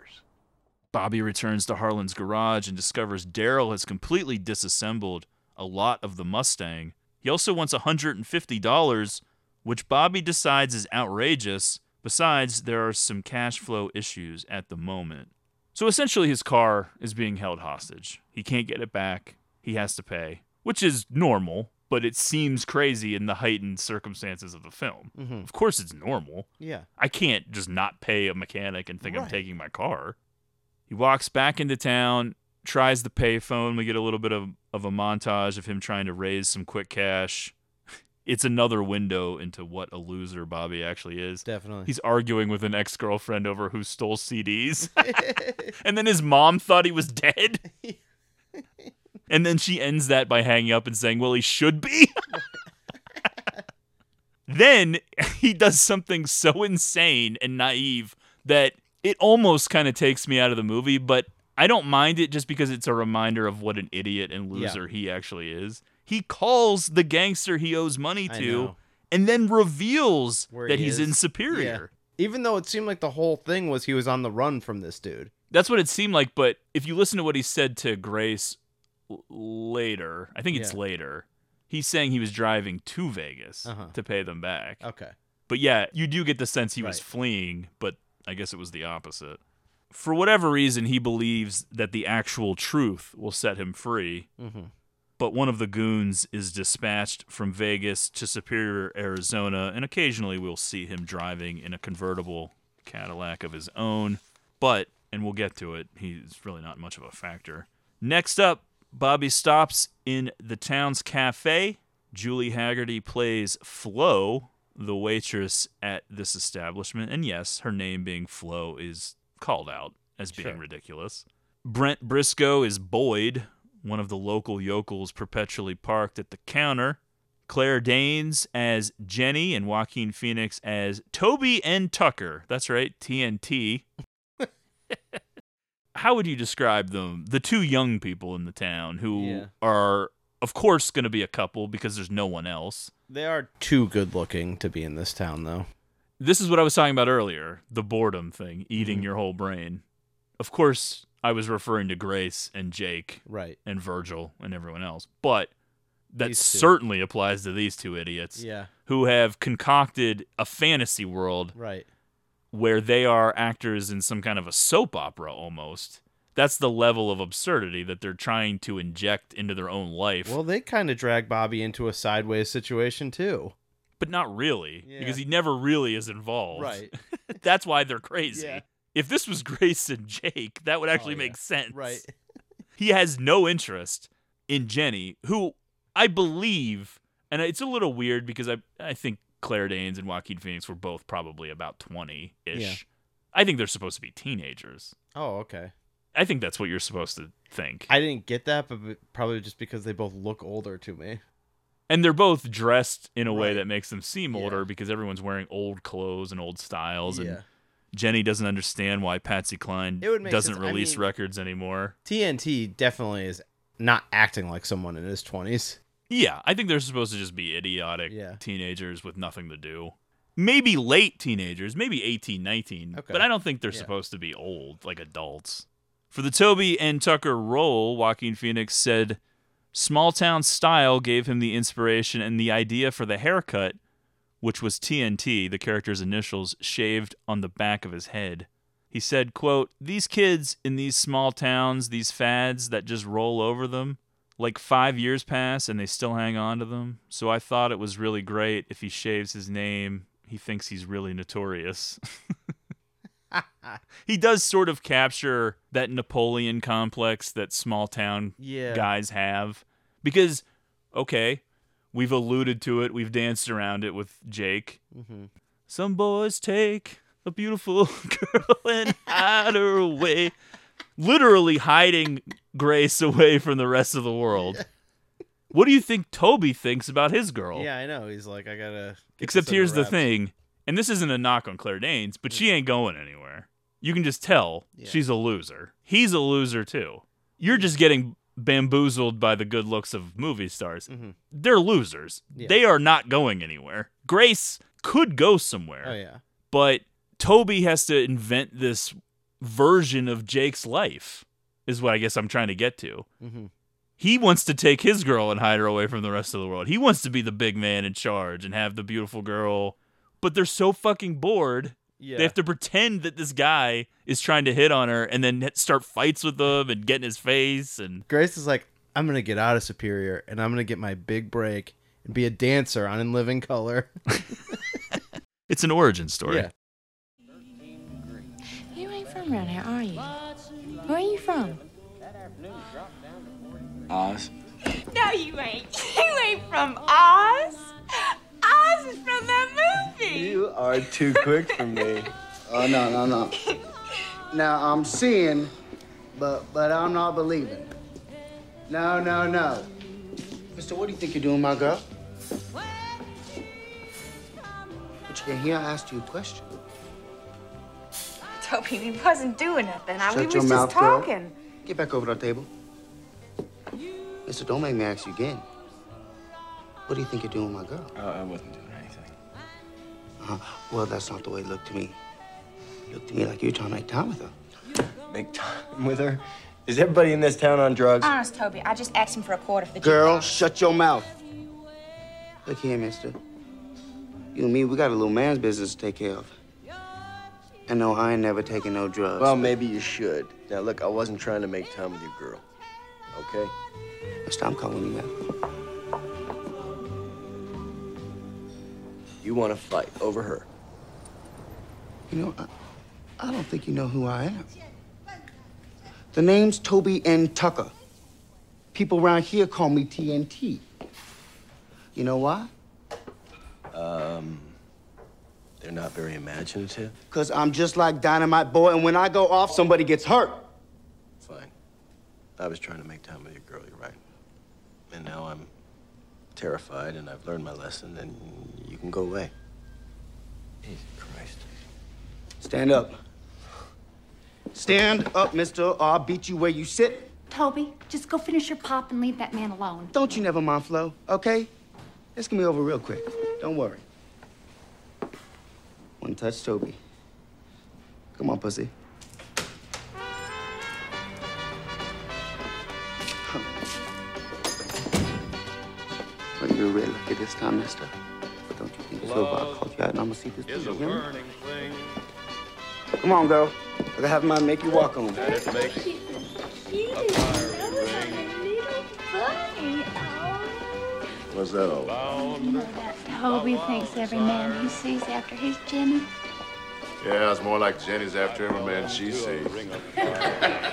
Bobby returns to Harlan's garage and discovers Daryl has completely disassembled a lot of the Mustang. He also wants $150, which Bobby decides is outrageous. Besides, there are some cash flow issues at the moment. So essentially, his car is being held hostage. He can't get it back. He has to pay, which is normal, but it seems crazy in the heightened circumstances of the film. Mhm. Of course, it's normal. Yeah. I can't just not pay a mechanic and think I'm taking my car. He walks back into town, tries the payphone. We get a little bit of, of a montage of him trying to raise some quick cash. It's another window into what a loser Bobby actually is. Definitely. He's arguing with an ex girlfriend over who stole CDs. and then his mom thought he was dead. And then she ends that by hanging up and saying, Well, he should be. then he does something so insane and naive that it almost kind of takes me out of the movie, but I don't mind it just because it's a reminder of what an idiot and Yeah. loser he actually is. He calls the gangster he owes money to and then reveals Where that he he's is. in Superior. Yeah. Even though it seemed like the whole thing was he was on the run from this dude. That's what it seemed like, but if you listen to what he said to Grace later, I think it's Yeah. later, he's saying he was driving to Vegas Uh-huh. to pay them back. Okay. But yeah, you do get the sense he was Right. fleeing, but I guess it was the opposite. For whatever reason, he believes that the actual truth will set him free. Mm-hmm. But one of the goons is dispatched from Vegas to Superior, Arizona, and occasionally we'll see him driving in a convertible Cadillac of his own. But, and we'll get to it, he's really not much of a factor. Next up, Bobby stops in the town's cafe. Julie Hagerty plays Flo, the waitress at this establishment. And yes, her name being Flo is called out as being Sure. ridiculous. Brent Briscoe is Boyd, one of the local yokels perpetually parked at the counter. Claire Danes as Jenny and Joaquin Phoenix as Toby and Tucker. That's right, TNT. How would you describe them? The two young people in the town who Yeah. are, of course, going to be a couple because there's no one else. They are too good looking to be in this town, though. This is what I was talking about earlier the boredom thing, eating Mm-hmm. your whole brain. Of course, I was referring to Grace and Jake Right. and Virgil and everyone else, but that certainly applies to these two idiots Yeah. who have concocted a fantasy world Right. Where they are actors in some kind of a soap opera almost. That's the level of absurdity that they're trying to inject into their own life. Well, they kind of drag Bobby into a sideways situation too. but not really Yeah. because he never really is involved. Right. That's why they're crazy. Yeah. If this was Grace and Jake, that would oh, actually yeah. make sense. Right. he has no interest in Jenny, who I believe, and it's a little weird because I I think Claire Danes and Joaquin Phoenix were both probably about twenty ish. Yeah. I think they're supposed to be teenagers. Oh, okay. I think that's what you're supposed to think. I didn't get that, but probably just because they both look older to me. and they're both dressed in a way that makes them seem older Yeah. because everyone's wearing old clothes and old styles Yeah. and Jenny doesn't understand why Patsy Cline It would make doesn't sense. I release mean- records anymore. TNT definitely is not acting like someone in his twenties. Yeah, I think they're supposed to just be idiotic Yeah. teenagers with nothing to do. Maybe late teenagers, maybe 18, 19, Okay. but I don't think they're Yeah. supposed to be old, like adults. For the Toby and Tucker role, Joaquin Phoenix said small town style gave him the inspiration and the idea for the haircut, which was TNT, the character's initials, shaved on the back of his head. He said, quote, These kids in these small towns, these fads that just roll over them, like five years pass and they still hang on to them. So I thought it was really great if he shaves his name, he thinks he's really notorious. he does sort of capture that Napoleon complex that small town Yeah. guys have. Because, okay, we've alluded to it, we've danced around it with Jake. Mm-hmm. Some boys take a beautiful girl and hide her away. Literally hiding Grace away from the rest of the world. What do you think Toby thinks about his girl? Yeah, I know. He's like, I gotta. Except here's the thing, and this isn't a knock on Claire Danes, but she ain't going anywhere. You can just tell she's a loser. He's a loser too. You're just getting bamboozled by the good looks of movie stars. They're losers. Mm-hmm. Yeah. They are not going anywhere. Grace could go somewhere. Oh yeah. But Toby has to invent this version of Jake's life, is what I guess I'm trying to get to. Mm-hmm. He wants to take his girl and hide her away from the rest of the world. He wants to be the big man in charge and have the beautiful girl. But they're so fucking bored. Yeah. They have to pretend that this guy is trying to hit on her and then start fights with him and get in his face. And Grace is like, I'm gonna get out of Superior and I'm gonna get my big break and be a dancer on In Living Color. it's an origin story. Yeah. You ain't from around here, are you? Where are you from? Oz. No, you ain't. You ain't from Oz. Oz is from that movie. You are too quick for me. Oh no, no, no. Now I'm seeing, but but I'm not believing. No, no, no. Mister, what do you think you're doing, my girl? But you can hear I asked you a question. Toby, we wasn't doing nothing. I, we Shut was your just mouth, girl. talking. Get back over to the table. Mister, don't make me ask you again. What do you think you're doing, my girl? Uh, I wasn't doing anything. Uh, well, that's not the way it looked to me. It looked to me like you were trying to make time with her. Make time with her? Is everybody in this town on drugs? Honest, Toby, I just asked him for a quarter for the Girl, jukebox. shut your mouth. Look here, mister. You and me, we got a little man's business to take care of. And no, I ain't never taking no drugs. Well, maybe you should. Now, look, I wasn't trying to make time with your girl. Okay? I'm calling you out. You want to fight over her. You know, I, I don't think you know who I am. The name's Toby N. Tucker. People around here call me TNT. You know why? Um, they're not very imaginative. Because I'm just like Dynamite Boy, and when I go off, somebody gets hurt. Fine. I was trying to make time with your girl, you're right. And now I'm terrified and I've learned my lesson, and you can go away. Jesus Christ. Stand up. Stand up, mister, or I'll beat you where you sit. Toby, just go finish your pop and leave that man alone. Don't you never mind, Flo, okay? This can be over real quick. Don't worry. One touch, Toby. Come on, pussy. Well, you're really lucky this time, mister. But don't you think it's over? I'll call you out and I'm gonna see this through. you hear me? Come on, girl. I gotta have mine make you walk on. What's that all about? You know that Toby thinks every man he sees after his Jenny. Yeah, it's more like Jenny's after every man she sees. a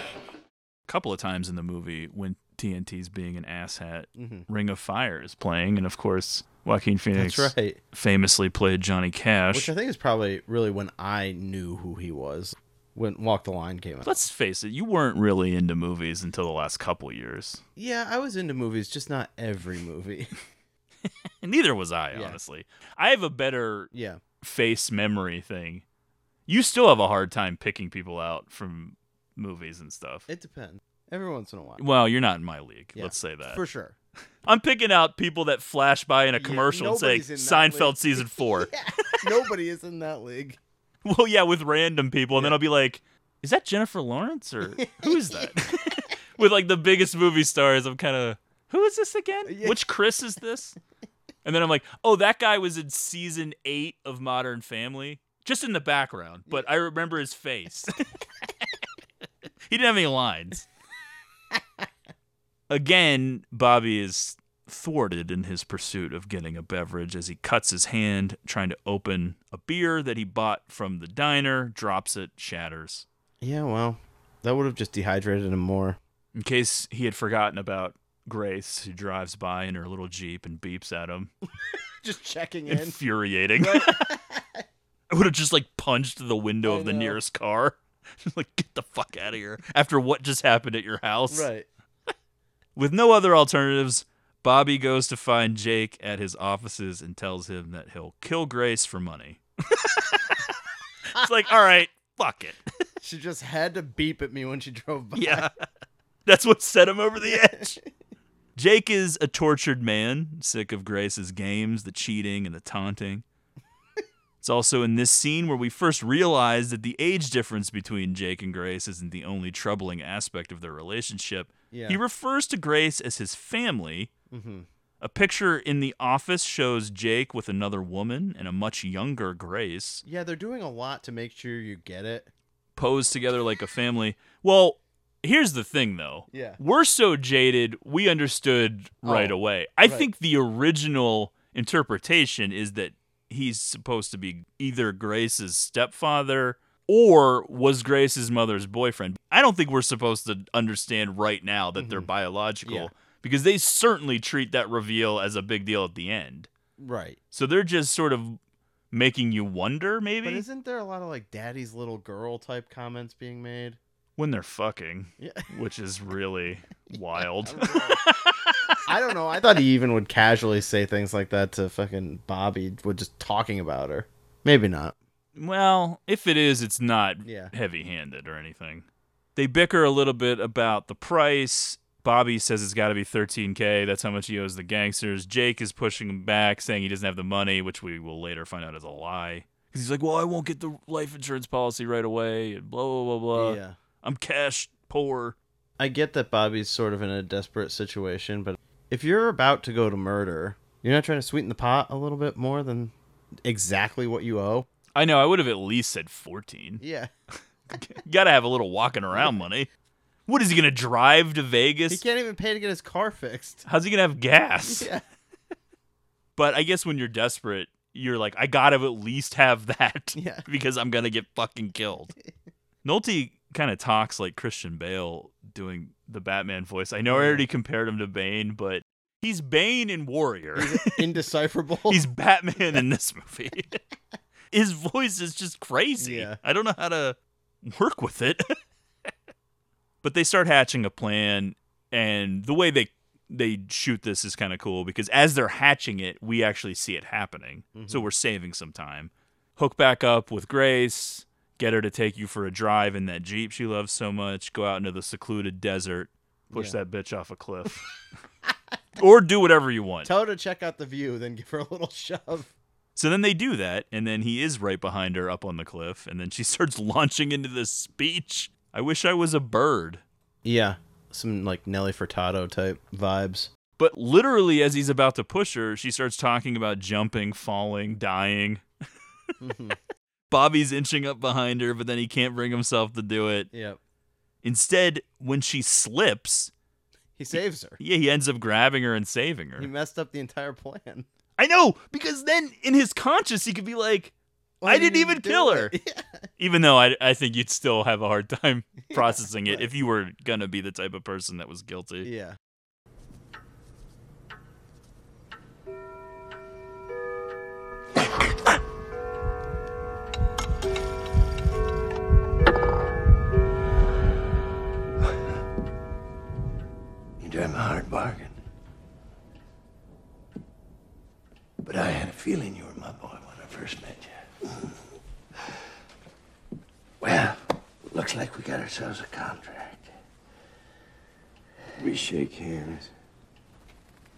couple of times in the movie when TNT's being an asshat, Mhm. Ring of Fire is playing, and of course Joaquin Phoenix That's right. famously played Johnny Cash. Which I think is probably really when I knew who he was. When Walk the Line came out. Let's face it, you weren't really into movies until the last couple years. Yeah, I was into movies, just not every movie. Neither was I, honestly. I have a better Yeah. face memory thing. You still have a hard time picking people out from movies and stuff. It depends. Every once in a while. Well, you're not in my league. Yeah, let's say that. For sure. I'm picking out people that flash by in a commercial and say nobody's in that Seinfeld league." season four. Nobody is in that league. Well, yeah, with random people, and then I'll be like, "Is that Jennifer Lawrence or who is that?" with like the biggest movie stars, I'm kind of, "Who is this again? Uh, Which Chris is this?" And then I'm like, "Oh, that guy was in season eight of Modern Family, just in the background, but I remember his face. he didn't have any lines." Again, Bobby is thwarted in his pursuit of getting a beverage as he cuts his hand trying to open a beer that he bought from the diner, drops it, shatters. Yeah, well, that would have just dehydrated him more. In case he had forgotten about Grace, who drives by in her little Jeep and beeps at him. Just checking in. Infuriating. I would have just like punched the window I of the know. nearest car. Just like, get the fuck out of here. After what just happened at your house. Right. With no other alternatives, Bobby goes to find Jake at his offices and tells him that he'll kill Grace for money. it's like, all right, fuck it. She just had to beep at me when she drove by. Yeah. That's what set him over the edge. Jake is a tortured man, sick of Grace's games, the cheating, and the taunting. It's also in this scene where we first realize that the age difference between Jake and Grace isn't the only troubling aspect of their relationship. Yeah. He refers to Grace as his family. Mhm. A picture in the office shows Jake with another woman and a much younger Grace Yeah, they're doing a lot to make sure you get it. posed together like a family. Well, here's the thing though. Yeah. We're so jaded, we understood right Oh, away. I right. think the original interpretation is that he's supposed to be either Grace's stepfather or was Grace's mother's boyfriend. I don't think we're supposed to understand right now that they're biological Mm-hmm. Yeah. because they certainly treat that reveal as a big deal at the end. Right. So they're just sort of making you wonder maybe But isn't there a lot of like daddy's little girl type comments being made? when they're fucking, Yeah. which is really wild. I don't know. I thought he even would casually say things like that to fucking Bobby, with just talking about her. Maybe not. Well, if it is, it's not Yeah. heavy handed or anything. They bicker a little bit about the price. Bobby says it's got to be 13K. That's how much he owes the gangsters. Jake is pushing him back, saying he doesn't have the money, which we will later find out is a lie. Because he's like, well, I won't get the life insurance policy right away, and blah, blah, blah, blah. Yeah. I'm cash poor. I get that Bobby's sort of in a desperate situation, but if you're about to go to murder, you're not trying to sweeten the pot a little bit more than exactly what you owe. I know, I would have at least said 14. Yeah. Got to have a little walking around money. What is he going to drive to Vegas? He can't even pay to get his car fixed. How's he gonna have gas? Yeah. But I guess when you're desperate, you're like, I gotta at least have that. Yeah. because I'm gonna get fucking killed. Nolte kind of talks like Christian Bale doing the Batman voice. I know I already compared him to Bane, but he's Bane in Warrior. Indecipherable. he's Batman in this movie. His voice is just crazy. Yeah. I don't know how to work with it. but they start hatching a plan and the way they they shoot this is kind of cool because as they're hatching it, we actually see it happening. So Mhm. we're saving some time. Hook back up with Grace, get her to take you for a drive in that Jeep she loves so much, go out into the secluded desert, push Yeah. that bitch off a cliff. or do whatever you want. Tell her to check out the view, then give her a little shove. So then they do that, and then he is right behind her up on the cliff, and then she starts launching into this speech. I wish I was a bird. Yeah. Some like Nelly Furtado type vibes. But literally, as he's about to push her, she starts talking about jumping, falling, dying. Mhm. Bobby's inching up behind her, but then he can't bring himself to do it. Yep. Instead, when she slips, He saves her. yeah, he ends up grabbing her and saving her. He messed up the entire plan. I know, because then in his conscience, he could be like, Why I didn't didn't even kill it?" her. Even though I, I think you'd still have a hard time processing it if you were going to be the type of person that was guilty. Yeah. But I had a feeling you were my boy when I first met you. Well, looks like we got ourselves a contract. We shake hands.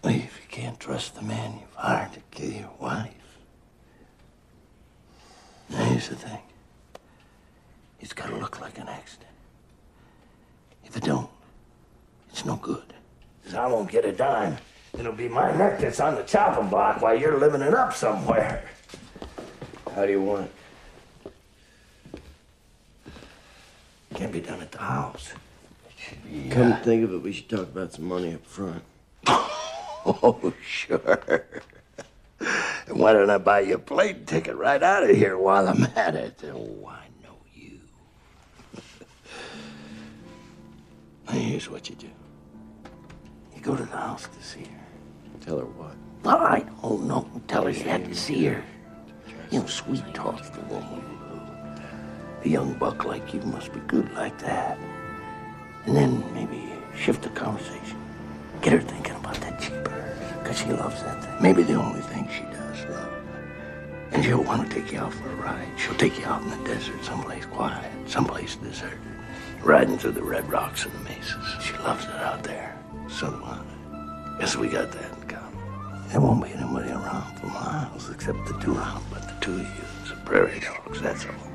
Well, if you can't trust the man you've hired to kill your wife. Now, here's the thing. It's gotta look like an accident. If it don't, it's no good. Cause I won't get a dime. It'll be my neck that's on the chopping block while you're living it up somewhere. How do you want it? Can't be done at the house. Come to think of it, we should talk about some money up front. Oh, sure. And why don't I buy you a plane ticket right out of here while I'm at it? Oh, I know you. Now, here's what you do. You go to the house to see her. Tell her what? I don't oh, know. Tell her you had to see her. You know, sweet talk to the woman. A young buck like you must be good like that. And then maybe shift the conversation. Get her thinking about that cheaper. Because she loves that thing. Maybe the only thing she does love. And she'll want to take you out for a ride. She'll take you out in the desert, someplace quiet, someplace deserted. Riding through the red rocks and the mesas. She loves it out there. So do I. Guess we got that in common. There won't be anybody around for miles except the two out, but the two of you, the prairie dogs, that's all.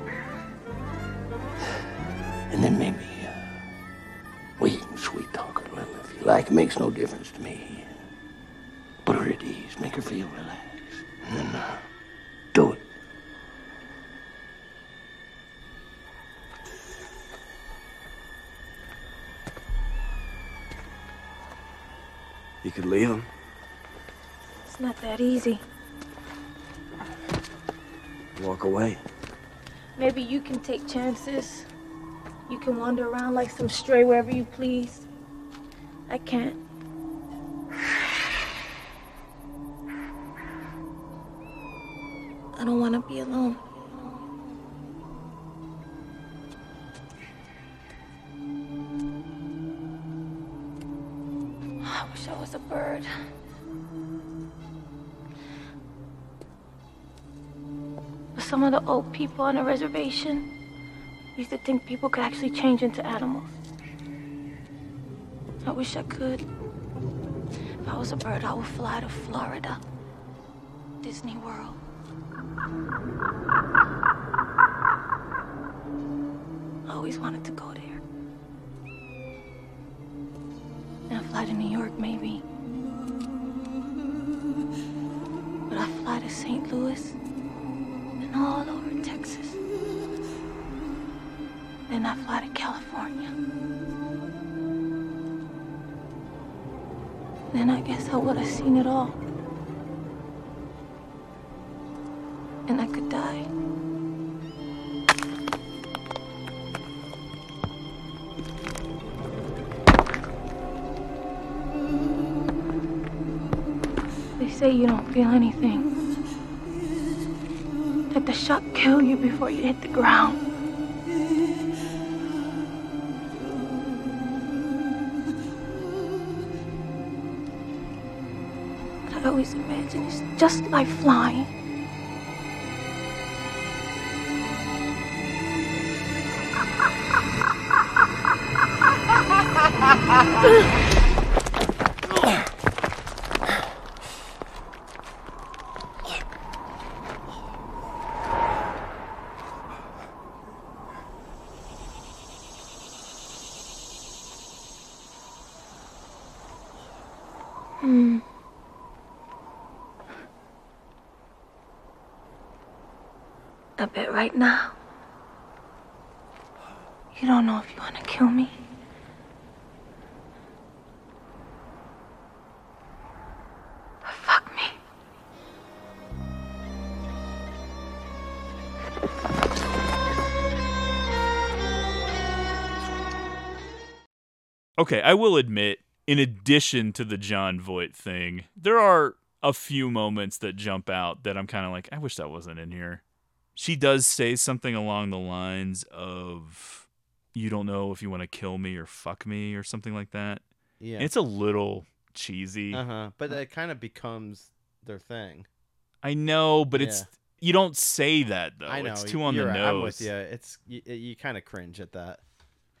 And then maybe uh, we can sweet talk a little if you like. It makes no difference to me. Put her at ease, make her feel relaxed, could leave him. It's not that easy. Walk away. Maybe you can take chances. You can wander around like some stray wherever you please. I can't. I don't want to be alone. People on the reservation used to think people could actually change into animals. I wish I could. If I was a bird, I would fly to Florida. Disney World. I always wanted to go there. And fly to New York, maybe. But I fly to St. Louis and all over Then I fly to California. Then I guess I would have seen it all. And I could die. They say you don't feel anything. That the shock kill you before you hit the ground. Always it's just like flying. Right now. You don't know if you want to kill me. Fuck me. Okay, I will admit, in addition to the Jon Voight thing, there are a few moments that jump out that I'm kind of like, I wish that wasn't in here. She does say something along the lines of, You don't know if you want to kill me or fuck me or something like that. Yeah. It's a little cheesy. Uh huh. But that kind of becomes their thing. I know, but it's. You don't say that though. I know. It's too on you're the right, nose. I'm with you. It's you, you kind of cringe at that.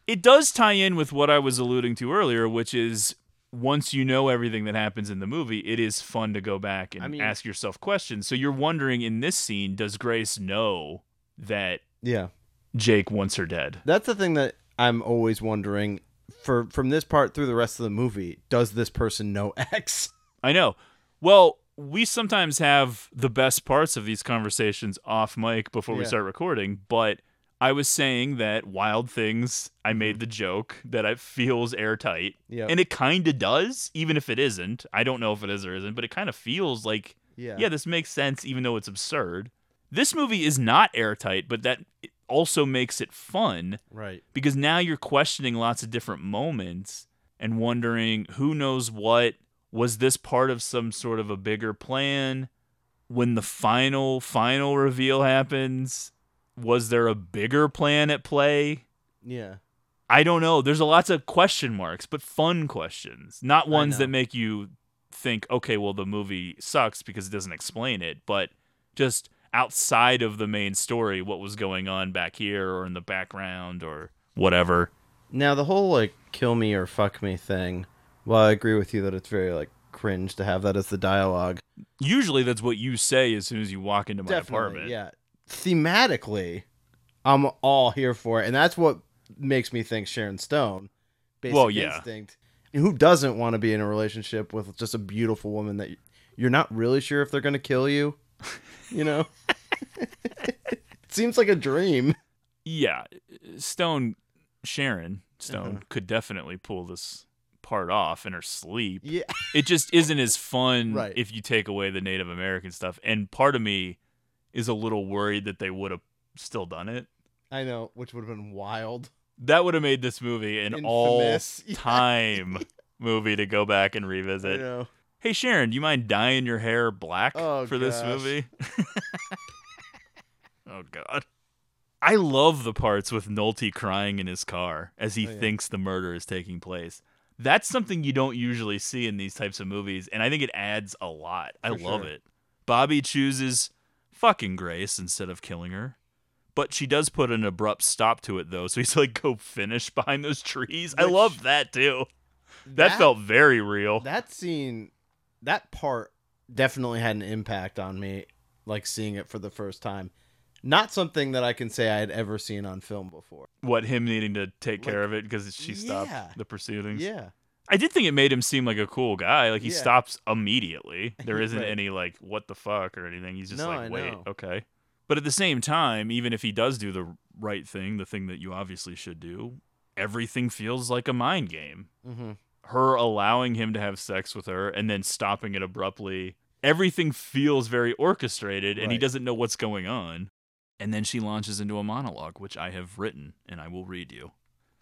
it does tie in with what I was alluding to earlier, which is once you know everything that happens in the movie, it is fun to go back and I mean- ask yourself questions. So you're wondering in this scene, does Grace know that Yeah. Jake wants her dead? That's the thing that I'm always wondering. For from this part through the rest of the movie, does this person know X? I know. Well, we sometimes have the best parts of these conversations off mic before we start recording, but I was saying that Wild Things, I Mm-hmm. made the joke that it feels airtight. And it kind of does, even if it isn't. I don't know if it is or isn't, but it kind of feels like, Yeah. yeah, this makes sense, even though it's absurd. This movie is not airtight, but that also makes it fun Right. because now you're questioning lots of different moments and wondering who knows what was this part of some sort of a bigger plan when the final final reveal happens was there a bigger plan at play Yeah. i don't know there's a lots of question marks but fun questions not ones that make you think okay well the movie sucks because it doesn't explain it but just outside of the main story what was going on back here or in the background or whatever Now the whole like kill me or fuck me thing. Well, I agree with you that it's very like cringe to have that as the dialogue. Usually that's what you say as soon as you walk into my Definitely, apartment. yeah. Thematically, I'm all here for it, and that's what makes me think Sharon Stone. Basic Well, yeah. Instinct. And who doesn't want to be in a relationship with just a beautiful woman that you're not really sure if they're going to kill you? You know, it seems like a dream. Yeah. Stone Sharon Stone Uh-huh. could definitely pull this part off in her sleep. Yeah. It just isn't as fun Right. if you take away the Native American stuff. And part of me is a little worried that they would have still done it. I know, which would have been wild. That would have made this movie an Infamous. all time movie to go back and revisit. Hey Sharon, do you mind dyeing your hair black Oh, for this movie? oh god. I love the parts with Nolte crying in his car as he Oh, yeah. thinks the murder is taking place. That's something you don't usually see in these types of movies, and I think it adds a lot. I For love sure. it. Bobby chooses fucking Grace instead of killing her. But she does put an abrupt stop to it though, so he's like, go finish behind those trees. I love that too. That, That- felt very real. That scene, that part definitely had an impact on me, like seeing it for the first time. Not something that I can say I had ever seen on film before. what him needing to take care of it because she stopped yeah. the proceedings. Yeah. I did think it made him seem like a cool guy. Like he Yeah. stops immediately. There isn't Right. any like what the fuck or anything. He's just No, like, wait, know. okay. But at the same time, even if he does do the right thing, the thing that you obviously should do, everything feels like a mind game. Mm-hmm. Her allowing him to have sex with her and then stopping it abruptly. Everything feels very orchestrated and he Right. doesn't know what's going on. And then she launches into a monologue, which I have written and I will read you.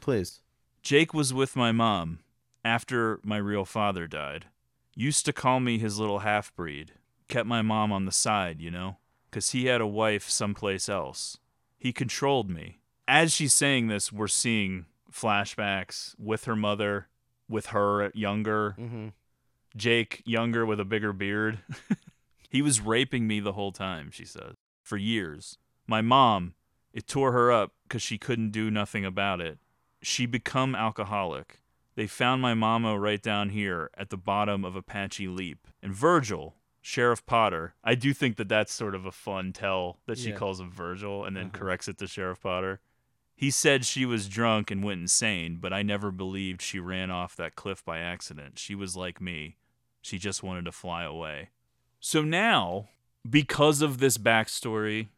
Please. Jake was with my mom after my real father died. Used to call me his little half breed. Kept my mom on the side, you know, 'cause he had a wife someplace else. He controlled me. As she's saying this, we're seeing flashbacks with her mother, with her younger, Mm-hmm. Jake younger with a bigger beard. he was raping me the whole time, she says, for years. My mom, it tore her up because she couldn't do nothing about it. She become alcoholic. They found my mama right down here at the bottom of Apache Leap. And Virgil, Sheriff Potter, I do think that that's sort of a fun tell that she Yeah. calls him Virgil and then Uh-huh. corrects it to Sheriff Potter. He said she was drunk and went insane, but I never believed she ran off that cliff by accident. She was like me. She just wanted to fly away. So now, because of this backstory,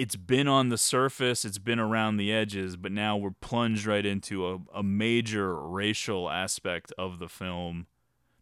it's been on the surface, it's been around the edges, but now we're plunged right into a, a major racial aspect of the film.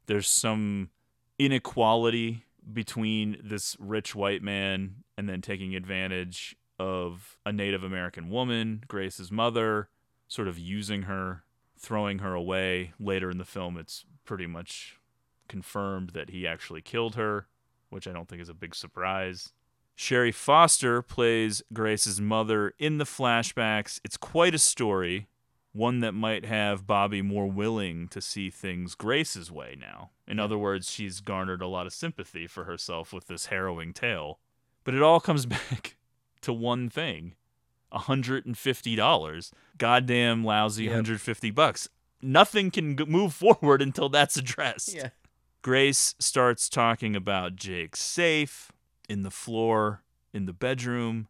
There's some inequality between this rich white man and then taking advantage of a Native American woman, Grace's mother, sort of using her, throwing her away. Later in the film, it's pretty much confirmed that he actually killed her, which I don't think is a big surprise. Sherry Foster plays Grace's mother in the flashbacks. It's quite a story, one that might have Bobby more willing to see things Grace's way now. In other words, she's garnered a lot of sympathy for herself with this harrowing tale. But it all comes back to one thing $150. Goddamn lousy Yep. 150 bucks. Nothing can g- move forward until that's addressed. Yeah. Grace starts talking about Jake's safe in the floor in the bedroom.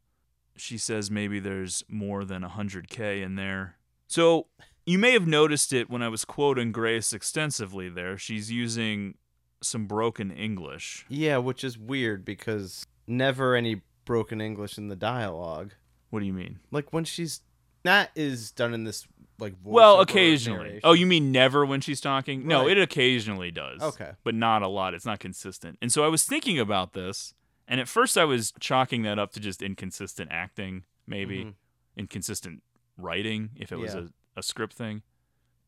She says maybe there's more than 100K in there. So you may have noticed it when I was quoting Grace extensively there. She's using some broken English. Yeah, which is weird because never any broken English in the dialogue. What do you mean? Like when she's that is done in this like Well, occasionally. narration. Oh, you mean never when she's talking? No, it occasionally does. Okay. But not a lot. It's not consistent. And so I was thinking about this, and at first I was chalking that up to just inconsistent acting, maybe Mhm. inconsistent writing, if it was a, a script thing.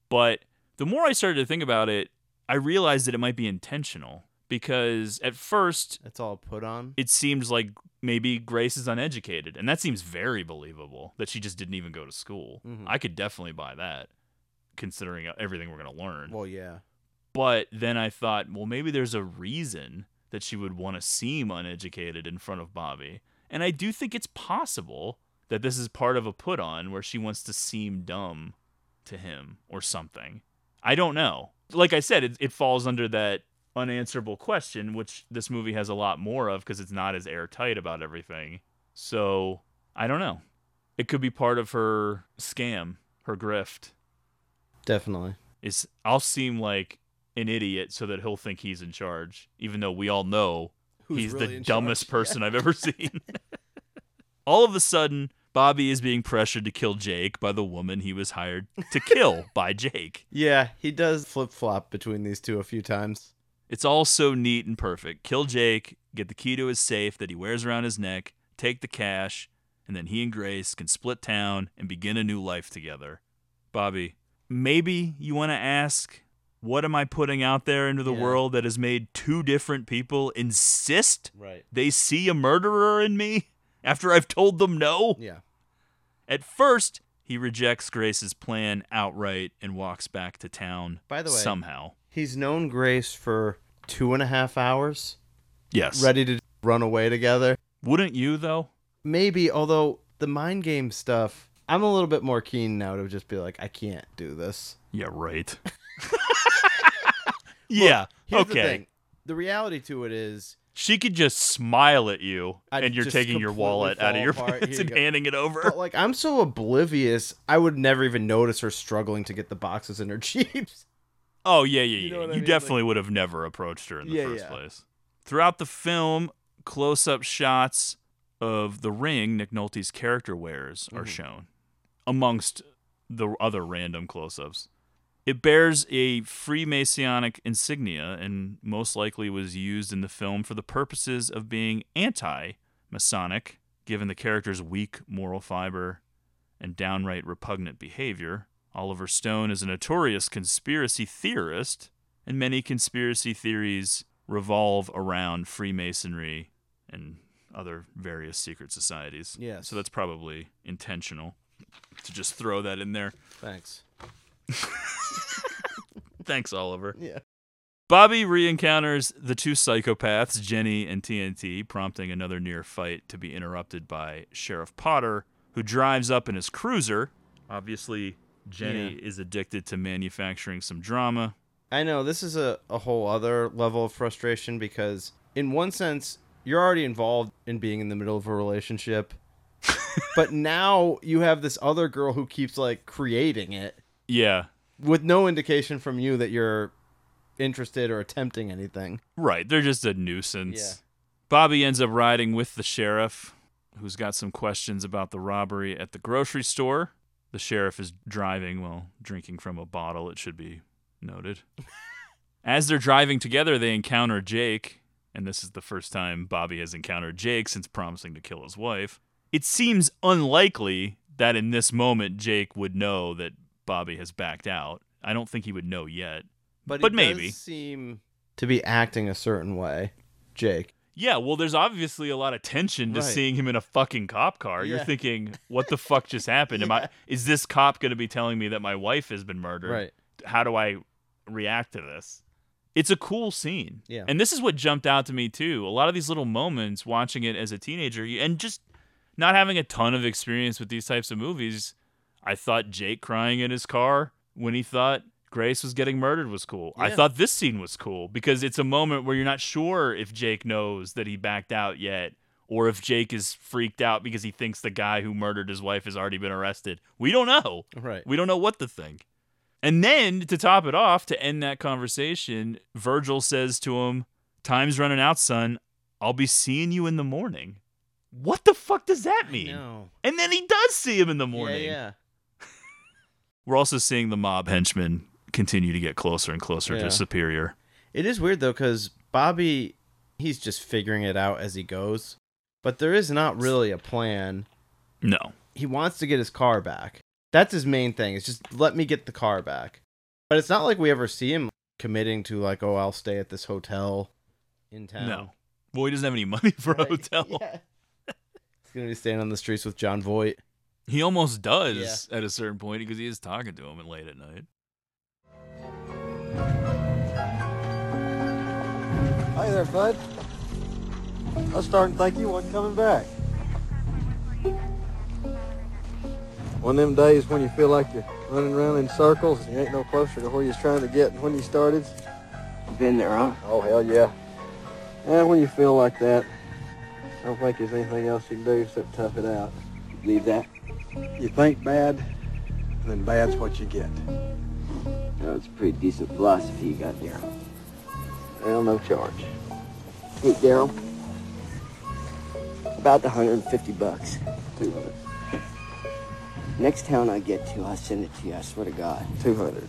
But the more I started to think about it, I realized that it might be intentional because at first it's all put on. it seems like maybe Grace is uneducated, and that seems very believable that she just didn't even go to school. Mhm. I could definitely buy that, considering everything we're gonna learn. Well, yeah. But then I thought, well, maybe there's a reason that she would want to seem uneducated in front of Bobby, and I do think it's possible that this is part of a put on where she wants to seem dumb to him or something. I don't know. Like I said, it, it falls under that unanswerable question, which this movie has a lot more of because it's not as airtight about everything. So I don't know. It could be part of her scam, her grift. Definitely. Is I'll seem like an idiot so that he'll think he's in charge, even though we all know Who's he's really the dumbest charge, person yeah. I've ever seen. all of a sudden, Bobby is being pressured to kill Jake by the woman he was hired to kill by Jake. Yeah, he does flip flop between these two a few times. It's all so neat and perfect. Kill Jake, get the key to his safe that he wears around his neck, take the cash, and then he and Grace can split town and begin a new life together. Bobby, maybe you want to ask, what am I putting out there into the Yeah. world that has made two different people insist Right. they see a murderer in me after I've told them no? Yeah. At first, he rejects Grace's plan outright and walks back to town By the way, somehow. He's known Grace for two and a half hours. Yes. Ready to run away together. Wouldn't you though? Maybe, although the mind game stuff, I'm a little bit more keen now to just be like, I can't do this. Yeah, right. yeah. Here's the okay. thing. The reality to it is She could just smile at you I'd and you're taking your wallet out of your apart. pants and go. handing it over. But like I'm so oblivious, I would never even notice her struggling to get the boxes in her jeeps. Oh yeah, yeah, yeah. know You, I mean? definitely would have never approached her in the Yeah, first yeah. place. Throughout the film, close-up shots of the ring Nick Nolte's character wears are Mhm. shown, amongst the other random close-ups. It bears a Freemasonic insignia and most likely was used in the film for the purposes of being anti-Masonic, given the character's weak moral fiber and downright repugnant behavior. Oliver Stone is a notorious conspiracy theorist, and many conspiracy theories revolve around Freemasonry and other various secret societies. Yes. So that's probably intentional to just throw that in there. Thanks. Thanks, Oliver. Yeah. Bobby re-encounters the two psychopaths, Jenny and TNT, prompting another near fight to be interrupted by Sheriff Potter, who drives up in his cruiser. Obviously, Jenny Yeah. is addicted to manufacturing some drama. I know this is a, a whole other level of frustration because in one sense you're already involved in being in the middle of a relationship. but now you have this other girl who keeps like creating it Yeah, with no indication from you that you're interested or attempting anything. right. They're just a nuisance. Yeah. Bobby ends up riding with the sheriff, who's got some questions about the robbery at the grocery store. The sheriff is driving while drinking from a bottle, it should be noted. As they're driving together, they encounter Jake, and this is the first time Bobby has encountered Jake since promising to kill his wife. It seems unlikely that in this moment Jake would know that Bobby has backed out. I don't think he would know yet. But, But he maybe. does seem to be acting a certain way, Jake. Yeah, well, there's obviously a lot of tension to Right. seeing him in a fucking cop car. You're thinking, what the fuck just happened? Am I is this cop going to be telling me that my wife has been murdered? Right. How do I react to this? It's a cool scene. Yeah. And this is what jumped out to me too. A lot of these little moments watching it as a teenager and just not having a ton of experience with these types of movies, I thought Jake crying in his car when he thought Grace was getting murdered was cool. I thought this scene was cool because it's a moment where you're not sure if Jake knows that he backed out yet or if Jake is freaked out because he thinks the guy who murdered his wife has already been arrested. We don't know. Right. We don't know what to think. And then to top it off, to end that conversation, Virgil says to him, Time's running out, son. I'll be seeing you in the morning. What the fuck does that mean? And then he does see him in the morning. Yeah, We're also seeing the mob henchmen continue to get closer and closer Yeah. to Superior. It is weird though, because Bobby, he's just figuring it out as he goes. But there is not really a plan. No. He wants to get his car back. That's his main thing. It's just let me get the car back. But it's not like we ever see him committing to like, oh, I'll stay at this hotel in town. No. Well, he doesn't have any money for a hotel. He's gonna be staying on the streets with Jon Voight. He almost does at a certain point because he is talking to him at late at night. Hi there, bud. I was starting to think you wasn't coming back. One of them days when you feel like you're running around in circles and you ain't no closer to where you're trying to get than when you started. Been there, huh? Oh, hell yeah. And when you feel like that, I don't think there's anything else you can do except tough it out. Leave that. You think bad, then bad's what you get. It's a pretty decent philosophy you got there. Well, no charge. Hey, Daryl. About the 150 bucks. 200. Next town I get to, I'll send it to you. I swear to God. 200.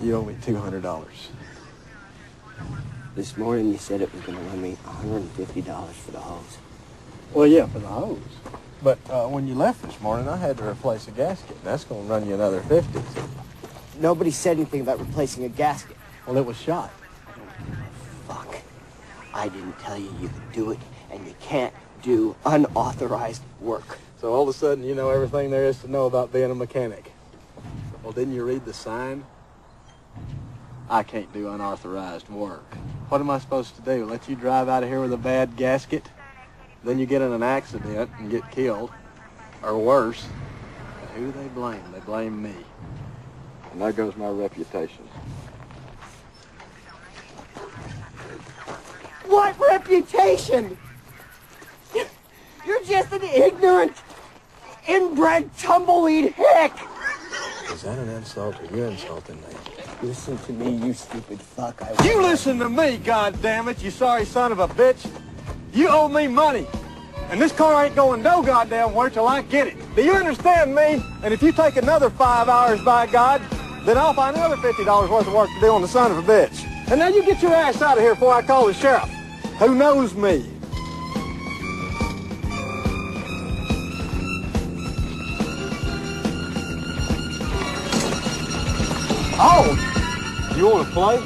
You owe me $200. This morning you said it was going to run me $150 for the hose. Well, yeah, for the hose. But uh, when you left this morning, I had to replace a gasket. That's going to run you another 50 Nobody said anything about replacing a gasket. Well, it was shot. Fuck. I didn't tell you you could do it, and you can't do unauthorized work. So all of a sudden, you know everything there is to know about being a mechanic. Well, didn't you read the sign? I can't do unauthorized work. What am I supposed to do? Let you drive out of here with a bad gasket? Then you get in an accident and get killed. Or worse. And who do they blame? They blame me. And there goes my reputation. What reputation? You're just an ignorant, inbred tumbleweed hick. Is that an insult or you insulting me? Listen to me, you stupid fuck. I You listen to me, goddammit, you sorry son of a bitch. You owe me money. And this car ain't going no goddamn where till I get it. Do you understand me? And if you take another five hours, by God, then I'll find another $50 worth of work to do on the son of a bitch. And now you get your ass out of here before I call the sheriff. Who knows me? Oh, you want to play?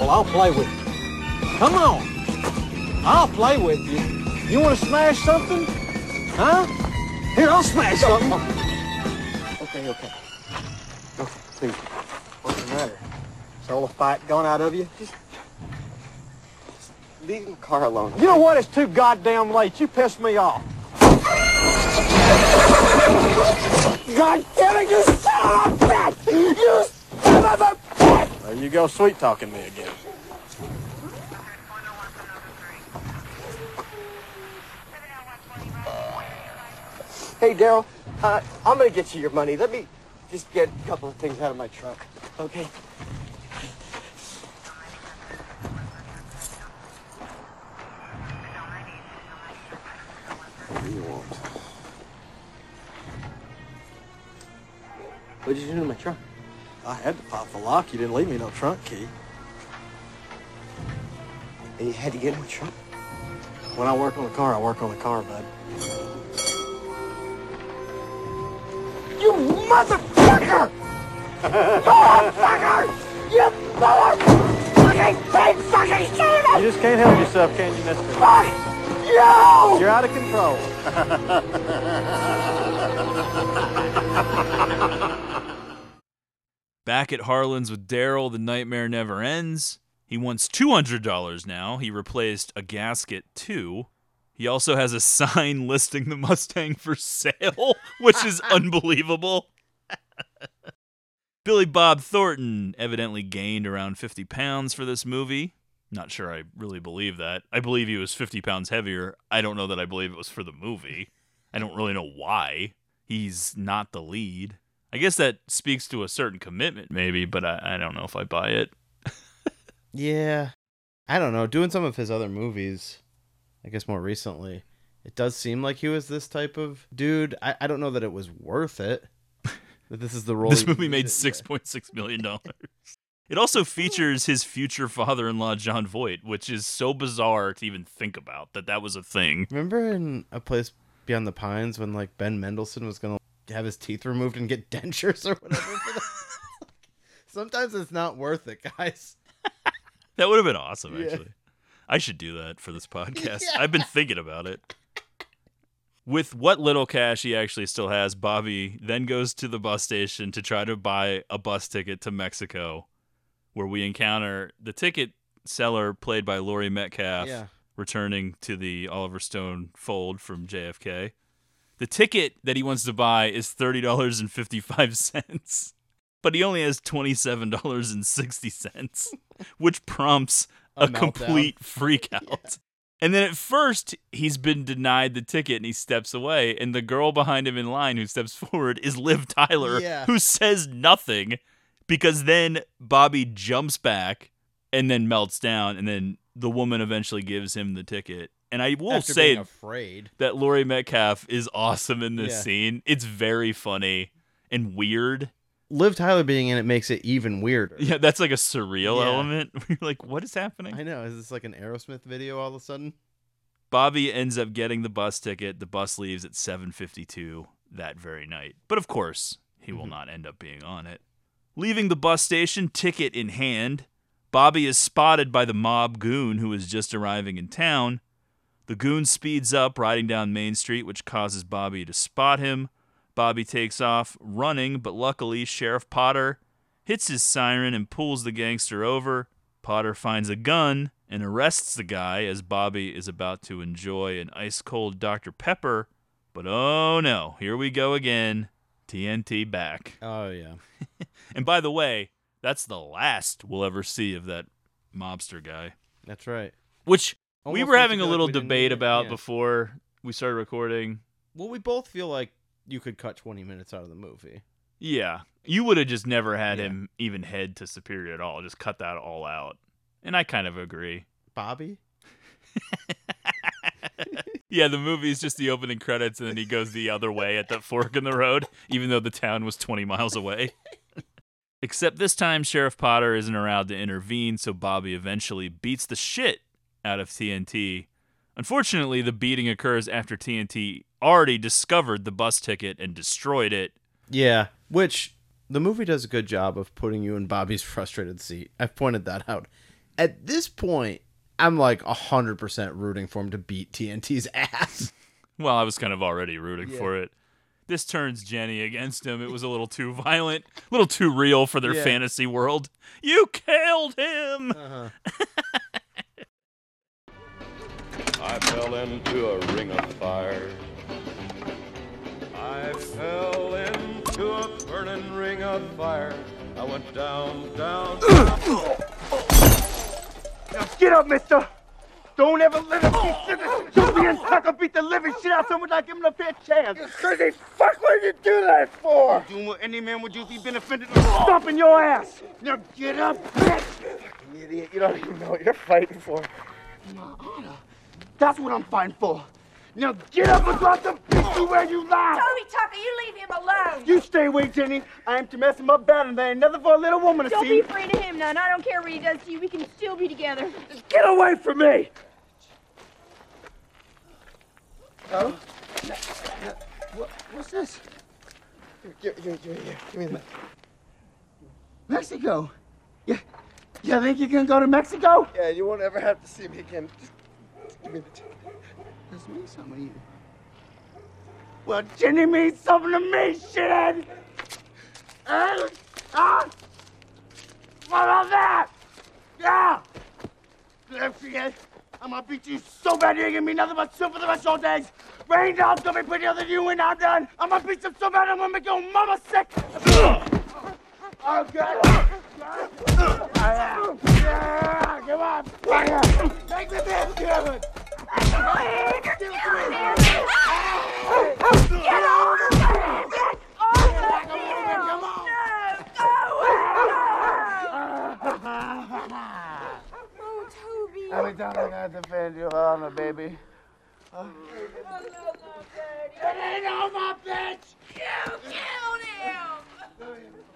Well, I'll play with you. Come on. I'll play with you. You want to smash something? Huh? Here, I'll smash something. Okay, okay. Okay, please. What's the matter? Is all the fight gone out of you? Just Leave the car alone. You know what? It's too goddamn late. You pissed me off. God damn it, you son of a bitch! You son of a bitch! There you go, sweet talking me again. Hey, Daryl, uh, I'm gonna get you your money. Let me just get a couple of things out of my trunk, okay? What do you want? What did you do to my trunk? I had to pop the lock. You didn't leave me no trunk key. And you had to get in my trunk? When I work on the car, I work on the car, bud. Motherfucker! motherfucker! You motherfucking big fucking son You just can't help yourself, can you, mister? Fuck you! You're out of control. Back at Harlan's with Daryl, the nightmare never ends. He wants $200 now. He replaced a gasket too. He also has a sign listing the Mustang for sale, which is unbelievable. Billy Bob Thornton evidently gained around 50 pounds for this movie. Not sure I really believe that. I believe he was 50 pounds heavier. I don't know that I believe it was for the movie. I don't really know why. He's not the lead. I guess that speaks to a certain commitment, maybe, but I, I don't know if I buy it. Yeah. I don't know. Doing some of his other movies, I guess more recently, it does seem like he was this type of dude. I, I don't know that it was worth it. That this is the role. This movie made six point six million dollars. It also features his future father-in-law Jon Voight, which is so bizarre to even think about that that was a thing. Remember in a place beyond the pines when like Ben Mendelsohn was gonna have his teeth removed and get dentures or whatever. Sometimes it's not worth it, guys. That would have been awesome, Yeah. actually. I should do that for this podcast. Yeah. I've been thinking about it. With what little cash he actually still has, Bobby then goes to the bus station to try to buy a bus ticket to Mexico, where we encounter the ticket seller played by Laurie Metcalf Yeah. returning to the Oliver Stone fold from JFK. The ticket that he wants to buy is $30.55, but he only has $27.60, which prompts A a, complete freak out. And then at first, he's been denied the ticket and he steps away. And the girl behind him in line who steps forward is Liv Tyler, Yeah. who says nothing because then Bobby jumps back and then melts down. And then the woman eventually gives him the ticket. And I will After say afraid. that Laurie Metcalf is awesome in this Yeah. scene. It's very funny and weird. Liv Tyler being in it makes it even weirder. Yeah, that's like a surreal Yeah. element. Like, what is happening? I know. Is this like an Aerosmith video all of a sudden? Bobby ends up getting the bus ticket. The bus leaves at 7:52 that very night. But of course, he will mm-hmm. not end up being on it. Leaving the bus station, ticket in hand, Bobby is spotted by the mob goon who is just arriving in town. The goon speeds up riding down Main Street, which causes Bobby to spot him. Bobby takes off running, but luckily Sheriff Potter hits his siren and pulls the gangster over. Potter finds a gun and arrests the guy as Bobby is about to enjoy an ice cold Dr. Pepper. But oh no, here we go again. TNT back. Oh yeah. And by the way, that's the last we'll ever see of that mobster guy. That's right. Which we were having a like little debate about yeah. before we started recording. Well, we both feel like you could cut 20 minutes out of the movie. Yeah. You would have just never had Yeah. him even head to Superior at all. Just cut that all out. And I kind of agree. Bobby? Yeah, the movie is just the opening credits and then he goes the other way at that fork in the road, even though the town was 20 miles away. Except this time, Sheriff Potter isn't around to intervene, so Bobby eventually beats the shit out of TNT. Unfortunately, the beating occurs after TNT already discovered the bus ticket and destroyed it. Yeah, which the movie does a good job of putting you in Bobby's frustrated seat. I've pointed that out. At this point, I'm like 100% rooting for him to beat TNT's ass. Well, I was kind of already rooting Yeah. for it. This turns Jenny against him. It was a little too violent, a little too real for their Yeah. fantasy world. You killed him! Uh-huh. I fell into a ring of fire. I fell into a burning ring of fire. I went down, down. Now get up, mister! Don't ever let him be serious! Don't be sucker beat the living shit out of someone like him in a fair chance! You crazy fuck, what did you do that for? Doing what any man would do if he'd been offended. Stomping your ass! Now get up, bitch! Fucking idiot, you don't even know what you're fighting for. My honor. That's what I'm fighting for. Now get up and drop the beat you where you lie! Toby Tucker, you leave him alone. You stay away, Jenny. I am to mess him up bad and there ain't nothing for a little woman to see! Don't be afraid of him, none. I don't care what he does to you. We can still be together. Just Get away from me! Oh? What, what's this? Here, here, here, here. Give me that. Mexico. Yeah. you think you can go to Mexico? Yeah, you won't ever have to see me again. Just, just me the. Let's mean something to you. Well, Jenny means something to me, shithead! And, ah! What about that? Yeah! Is. I'm gonna beat you so bad you ain't gonna be nothing but soup for the rest of your days. Raindrop's gonna be prettier than you when I'm done. I'm gonna beat you so bad I'm gonna make your mama sick. I've got Get over here! Get over here! Come! No! Oh, Toby! How I gotta defend your honor, baby? It ain't over, bitch! You killed him!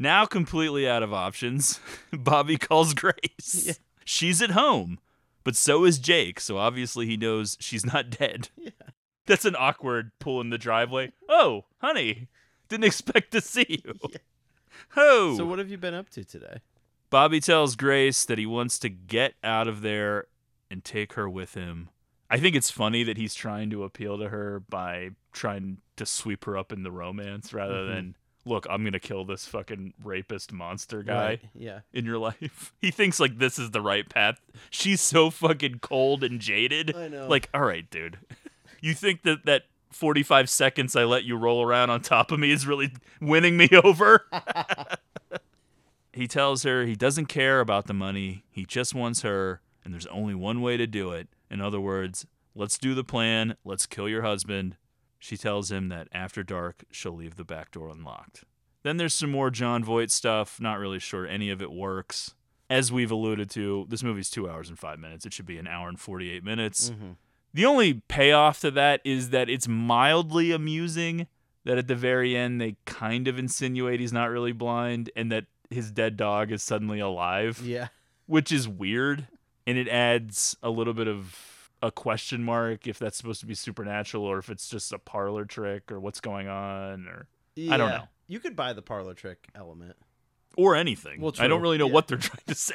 Now completely out of options, Bobby calls Grace. She's at home, but so is Jake, so obviously he knows she's not dead. Yeah. That's an awkward pull in the driveway. Oh, honey, didn't expect to see you. Yeah. Oh. So what have you been up to today? Bobby tells Grace that he wants to get out of there and take her with him. I think it's funny that he's trying to appeal to her by trying to sweep her up in the romance rather Mhm. than, look, I'm going to kill this fucking rapist monster guy Right, yeah. in your life. He thinks like this is the right path. She's so fucking cold and jaded. I know. Like, all right, dude. You think that that 45 seconds I let you roll around on top of me is really winning me over? he tells her he doesn't care about the money. He just wants her, and there's only one way to do it. In other words, let's do the plan. Let's kill your husband. She tells him that after dark, she'll leave the back door unlocked. Then there's some more Jon Voight stuff. Not really sure any of it works. As we've alluded to, this movie's two hours and five minutes. It should be an hour and 48 minutes. Mhm. The only payoff to that is that it's mildly amusing that at the very end they kind of insinuate he's not really blind and that his dead dog is suddenly alive. Yeah. Which is weird. And it adds a little bit of a question mark if that's supposed to be supernatural or if it's just a parlor trick or what's going on or I don't know. You could buy the parlor trick element. Or anything. Well, I don't really know yeah. what they're trying to say.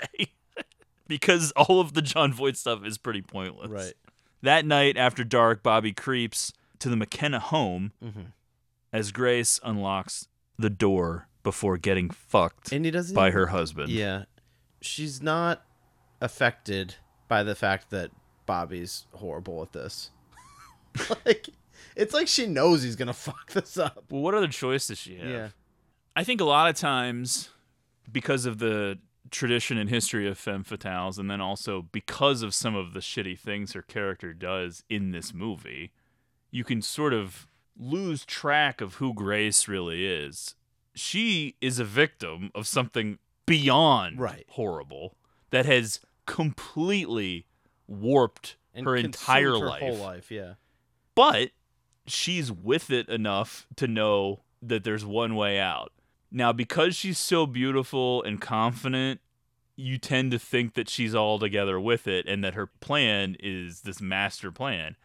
because all of the Jon Voight stuff is pretty pointless. Right. That night after dark, Bobby creeps to the McKenna home Mhm. as Grace unlocks the door before getting fucked And he doesn't by even- her husband. Yeah. She's not affected by the fact that Bobby's horrible at this. like it's like she knows he's gonna fuck this up. Well, what other choice does she have? Yeah. I think a lot of times, because of the tradition and history of femme fatales, and then also because of some of the shitty things her character does in this movie, you can sort of lose track of who Grace really is. She is a victim of something beyond Right. horrible that has completely warped And her entire her life whole life, yeah. but she's with it enough to know that there's one way out. Now, because she's so beautiful and confident, you tend to think that she's all together with it and that her plan is this master plan.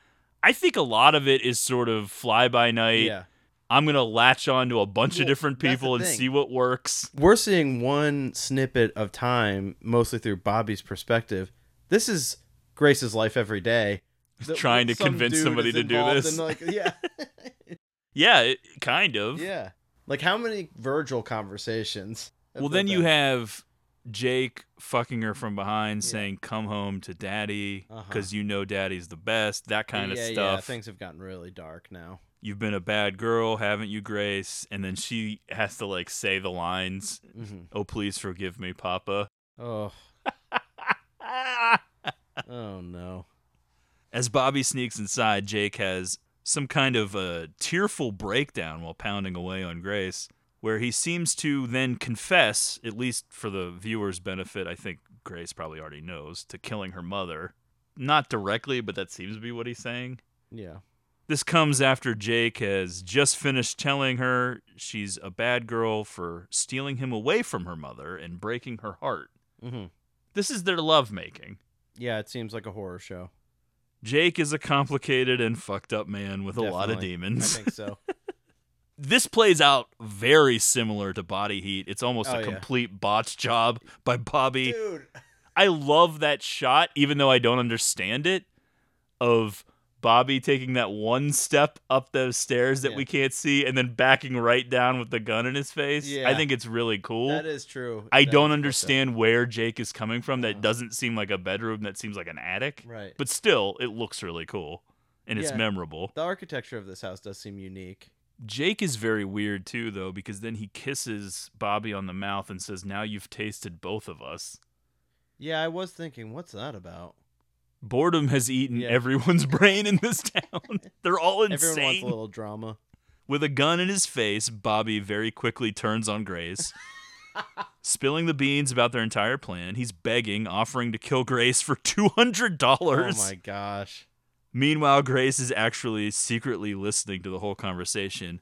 I think a lot of it is sort of fly by night. Yeah. I'm going to latch on to a bunch Well, of different people and see what works. We're seeing one snippet of time, mostly through Bobby's perspective. This is Grace's life every day. Trying to some convince somebody to do this. in, like, yeah. Yeah, it, kind of. yeah. Like how many Virgil conversations? Well, then you have Jake fucking her from behind, saying "Come home to daddy" Uh-huh. because you know daddy's the best. That kind of stuff. Yeah, things have gotten really dark now. You've been a bad girl, haven't you, Grace? And then she has to like say the lines, Mhm. "Oh, please forgive me, Papa." Oh. Oh no. As Bobby sneaks inside, Jake has some kind of a tearful breakdown while pounding away on Grace, where he seems to then confess, at least for the viewer's benefit, I think Grace probably already knows, to killing her mother. Not directly, but that seems to be what he's saying. Yeah. This comes after Jake has just finished telling her she's a bad girl for stealing him away from her mother and breaking her heart. Mm-hmm. This is their lovemaking. Yeah, it seems like a horror show. Jake is a complicated and fucked up man with a lot of demons. I think so. this plays out very similar to Body Heat. It's almost Oh, a yeah. complete botch job by Bobby. Dude. I love that shot, even though I don't understand it, of Bobby taking that one step up those stairs that Yeah. we can't see and then backing right down with the gun in his face. Yeah. I think it's really cool. That is true. I That don't understand where Jake is coming from. That uh-huh. doesn't seem like a bedroom. That seems like an attic. Right. But still, it looks really cool and it's Yeah. memorable. The architecture of this house does seem unique. Jake is very weird too, though, because then he kisses Bobby on the mouth and says, "Now you've tasted both of us." Yeah, I was thinking, what's that about? Boredom has eaten Yeah. everyone's brain in this town. They're all insane. Everyone wants a little drama. With a gun in his face, Bobby very quickly turns on Grace. Spilling the beans about their entire plan, he's begging, offering to kill Grace for $200. Oh my gosh. Meanwhile, Grace is actually secretly listening to the whole conversation.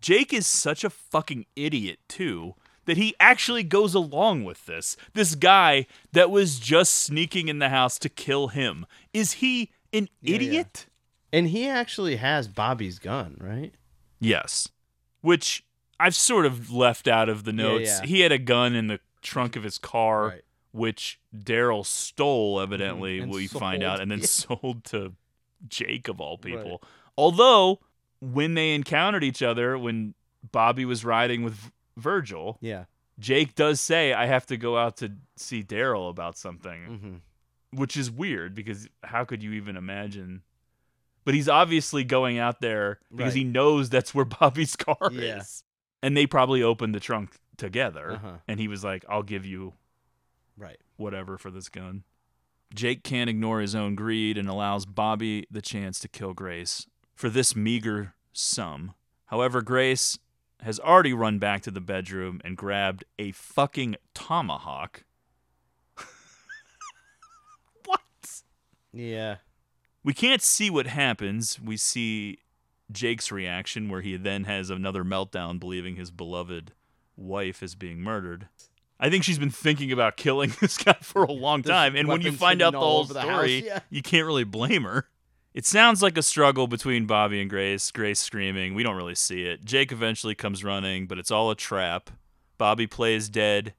Jake is such a fucking idiot, too, that he actually goes along with this. This guy that was just sneaking in the house to kill him. Is he an idiot? And he actually has Bobby's gun, right? Yes. Which I've sort of left out of the notes. yeah. He had a gun in the trunk of his car, which Daryl stole, evidently, Mhm, and we find out, and then Yeah. sold to Jake, of all people. Right. Although, when they encountered each other, when Bobby was riding with Virgil, Yeah. Jake does say, I have to go out to see Daryl about something, Mhm. which is weird because how could you even imagine? But he's obviously going out there because he knows that's where Bobby's car Yeah. is. And they probably opened the trunk together. Uh-huh. And he was like, I'll give you Right. whatever for this gun. Jake can't ignore his own greed and allows Bobby the chance to kill Grace for this meager sum. However, Grace has already run back to the bedroom and grabbed a fucking tomahawk. what? Yeah. We can't see what happens. We see Jake's reaction, where he then has another meltdown, believing his beloved wife is being murdered. I think she's been thinking about killing this guy for a long There's time, and when you find out the whole the story, house, yeah. you can't really blame her. It sounds like a struggle between Bobby and Grace. Grace screaming. We don't really see it. Jake eventually comes running, but it's all a trap. Bobby plays dead.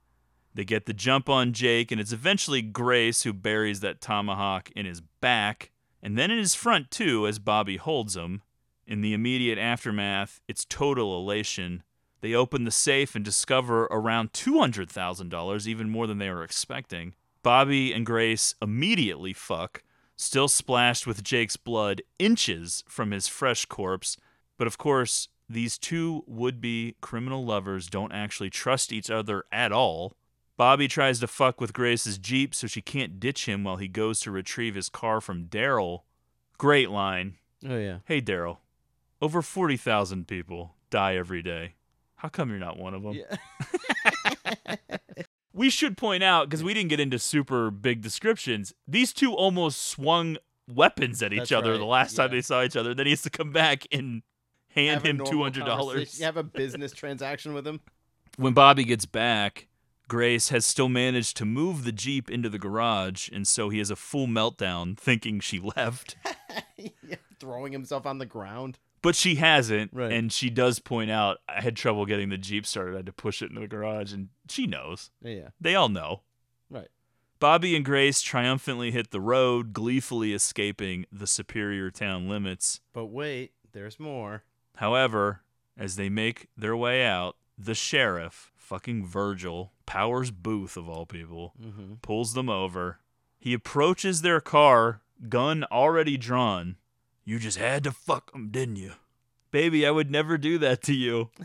They get the jump on Jake, and it's eventually Grace who buries that tomahawk in his back, and then in his front too, as Bobby holds him. In the immediate aftermath, it's total elation. They open the safe and discover around $200,000, even more than they were expecting. Bobby and Grace immediately fuck, still splashed with Jake's blood inches from his fresh corpse. But of course, these two would be criminal lovers don't actually trust each other at all. Bobby tries to fuck with Grace's Jeep so she can't ditch him while he goes to retrieve his car from Daryl. Great line. Oh yeah. Hey, Daryl. Over 40,000 people die every day. How come you're not one of them? we should point out, because we didn't get into super big descriptions, these two almost swung weapons at each That's other right, the last time they saw each other. Then he has to come back and hand Have him $200. You Have a business transaction with him. When Bobby gets back, Grace has still managed to move the Jeep into the garage, and so he has a full meltdown thinking she left. Yeah, Throwing himself on the ground. But she hasn't, Right. and she does point out I had trouble getting the Jeep started. I had to push it in the garage, and she knows. Yeah. They all know. Right. Bobby and Grace triumphantly hit the road, gleefully escaping the superior town limits. But wait, there's more. However, as they make their way out, the sheriff, fucking Virgil, Powers Boothe of all people, Mhm. pulls them over. He approaches their car, gun already drawn. You just had to fuck them, didn't you? Baby, I would never do that to you.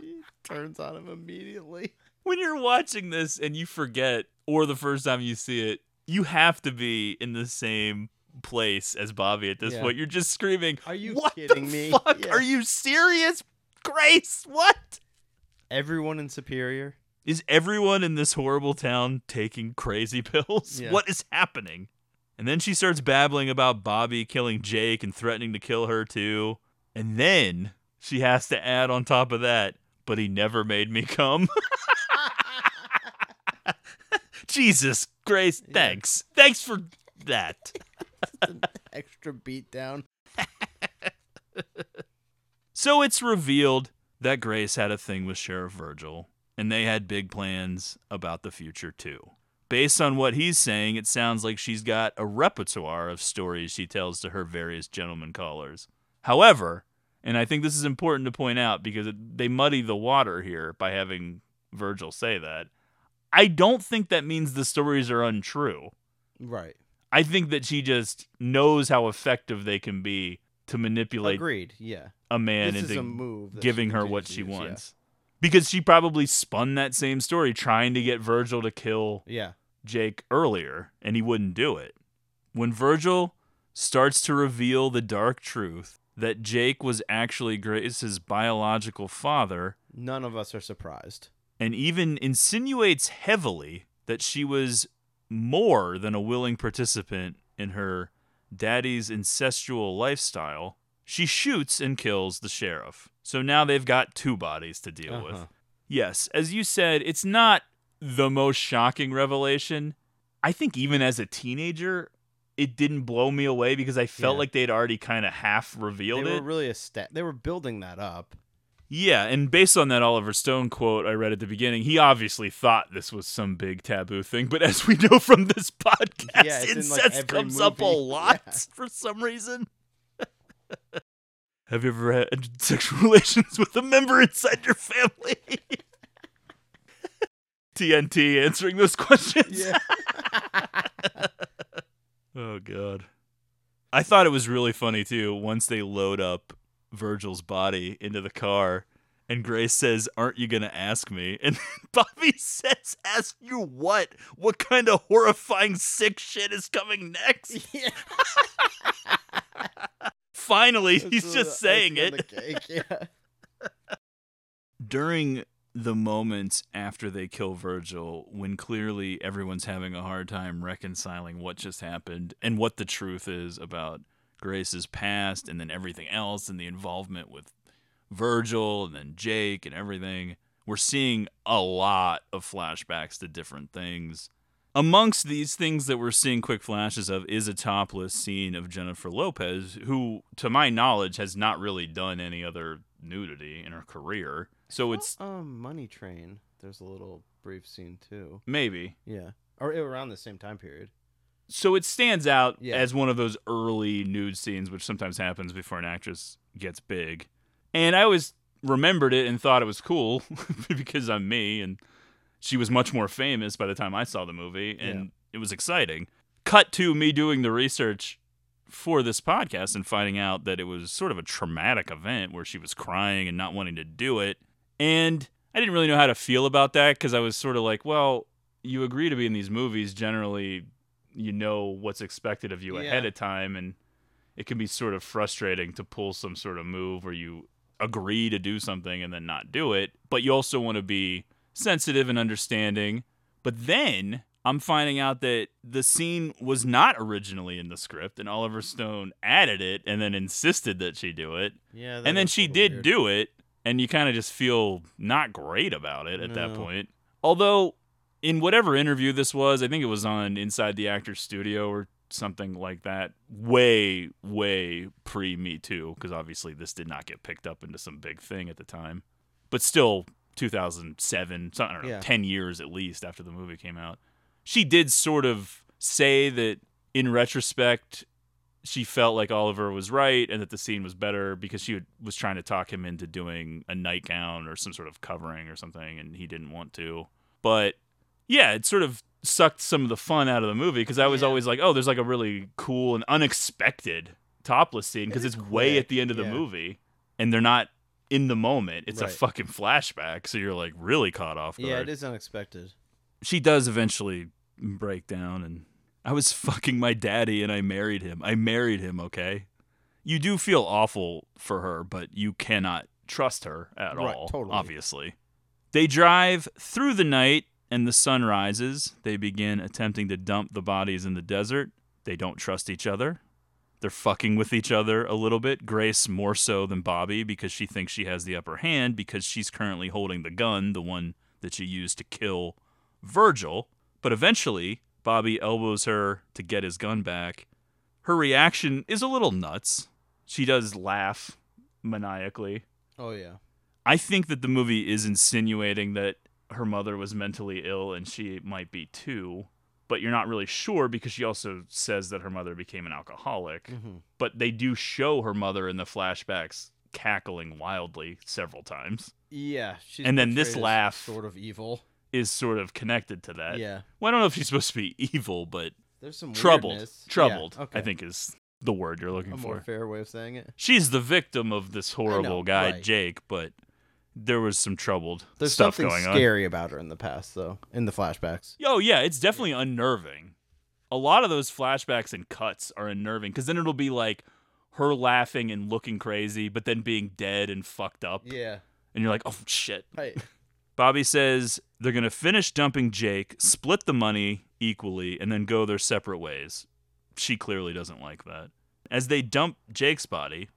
He turns on him immediately. when you're watching this and you forget, or the first time you see it, you have to be in the same place as Bobby at this Yeah. point. You're just screaming, Are you "What kidding the me? fuck? Yeah. Are you serious, Grace? What Everyone in Superior. is everyone in this horrible town taking crazy pills? Yeah. What is happening?" And then she starts babbling about Bobby killing Jake and threatening to kill her too. And then she has to add on top of that, but he never made me come. Jesus, Grace, thanks. Thanks for that. Extra beat down. So it's revealed that Grace had a thing with Sheriff Virgil, and they had big plans about the future too. Based on what he's saying, it sounds like she's got a repertoire of stories she tells to her various gentleman callers. However, and I think this is important to point out because it, they muddy the water here by having Virgil say that, I don't think that means the stories are untrue. Right. I think that she just knows how effective they can be to manipulate Agreed. Yeah. a man This is into a move giving her what she use, yeah. wants. Because she probably spun that same story trying to get Virgil to kill Yeah. Jake earlier, and he wouldn't do it. When Virgil starts to reveal the dark truth that Jake was actually Grace's biological father, None of us are surprised. and even insinuates heavily that she was more than a willing participant in her daddy's incestual lifestyle, she shoots and kills the sheriff. So now they've got two bodies to deal with. Uh-huh. Yes, as you said, it's not the most shocking revelation. I think even as a teenager, it didn't blow me away because I felt Yeah. like they'd already kind of half revealed They it. were really a stat. They were building that up. Yeah, and based on that Oliver Stone quote I read at the beginning, he obviously thought this was some big taboo thing. But as we know from this podcast, Yeah, like, incest every comes up a lot Yeah. for some reason. Have you ever had sexual relations with a member inside your family? TNT answering those questions. Yeah. oh god. I thought it was really funny too once they load up Virgil's body into the car and Grace says, "Aren't you going to ask me?" And Bobby says, "Ask you what? What kind of horrifying sick shit is coming next?" Finally, he's just saying it. During the moments after they kill Virgil, when clearly everyone's having a hard time reconciling what just happened and what the truth is about Grace's past and then everything else and the involvement with Virgil and then Jake and everything, we're seeing a lot of flashbacks to different things. Amongst these things that we're seeing quick flashes of is a topless scene of Jennifer Lopez, who, to my knowledge, has not really done any other nudity in her career. So it's um Money Train. There's a little brief scene too. maybe. Yeah, or around the same time period. So it stands out Yeah. as one of those early nude scenes, which sometimes happens before an actress gets big. And I always remembered it and thought it was cool because I'm me, and she was much more famous by the time I saw the movie, and it was exciting. Cut to me doing the research for this podcast and finding out that it was sort of a traumatic event where she was crying and not wanting to do it. And I didn't really know how to feel about that because I was sort of like, well, you agree to be in these movies. Generally, you know what's expected of you ahead of time. And it can be sort of frustrating to pull some sort of move where you agree to do something and then not do it. But you also want to be sensitive and understanding. But then I'm finding out that the scene was not originally in the script, and Oliver Stone added it and then insisted that she do it. Yeah, and then she did weird. do it, and you kind of just feel not great about it at that point. Although, in whatever interview this was, I think it was on Inside the Actors Studio or something like that, way, way pre Me Too, because obviously this did not get picked up into some big thing at the time. But still, 2007, so- I don't know, Yeah. 10 years at least after the movie came out. She did sort of say that in retrospect, she felt like Oliver was right and that the scene was better because she would, was trying to talk him into doing a nightgown or some sort of covering or something, and he didn't want to. But yeah, it sort of sucked some of the fun out of the movie because I was always like, oh, there's like a really cool and unexpected topless scene because it's way at the end of the yeah. movie and they're not in the moment. It's a fucking flashback, so you're like really caught off guard Yeah, it is unexpected. she does eventually break down and I was fucking my daddy and I married him. I married him, okay? You do feel awful for her, but you cannot trust her at Right, all, totally. obviously. They drive through the night and the sun rises. They begin attempting to dump the bodies in the desert. They don't trust each other. They're fucking with each other a little bit. Grace more so than Bobby because she thinks she has the upper hand because she's currently holding the gun, the one that she used to kill Virgil. But eventually, Bobby elbows her to get his gun back. Her reaction is a little nuts. She does laugh maniacally. Oh yeah. I think that the movie is insinuating that her mother was mentally ill and she might be too, but you're not really sure because she also says that her mother became an alcoholic. Mhm. But they do show her mother in the flashbacks cackling wildly several times. Yeah, she's and then this laugh sort of evil. Is sort of connected to that. Yeah. Well, I don't know if she's supposed to be evil, but There's some troubled. weirdness. Yeah, Troubled, I think is the word you're looking A for. more fair way of saying it. She's the victim of this horrible know, guy, right. Jake, but there was some troubled There's stuff something going on. scary about her in the past, though, in the flashbacks. Oh yeah, it's definitely unnerving. A lot of those flashbacks and cuts are unnerving because then it'll be like her laughing and looking crazy, but then being dead and fucked up. Yeah. And you're like, oh shit. Right. Bobby says they're gonna finish dumping Jake, split the money equally, and then go their separate ways. She clearly doesn't like that. As they dump Jake's body,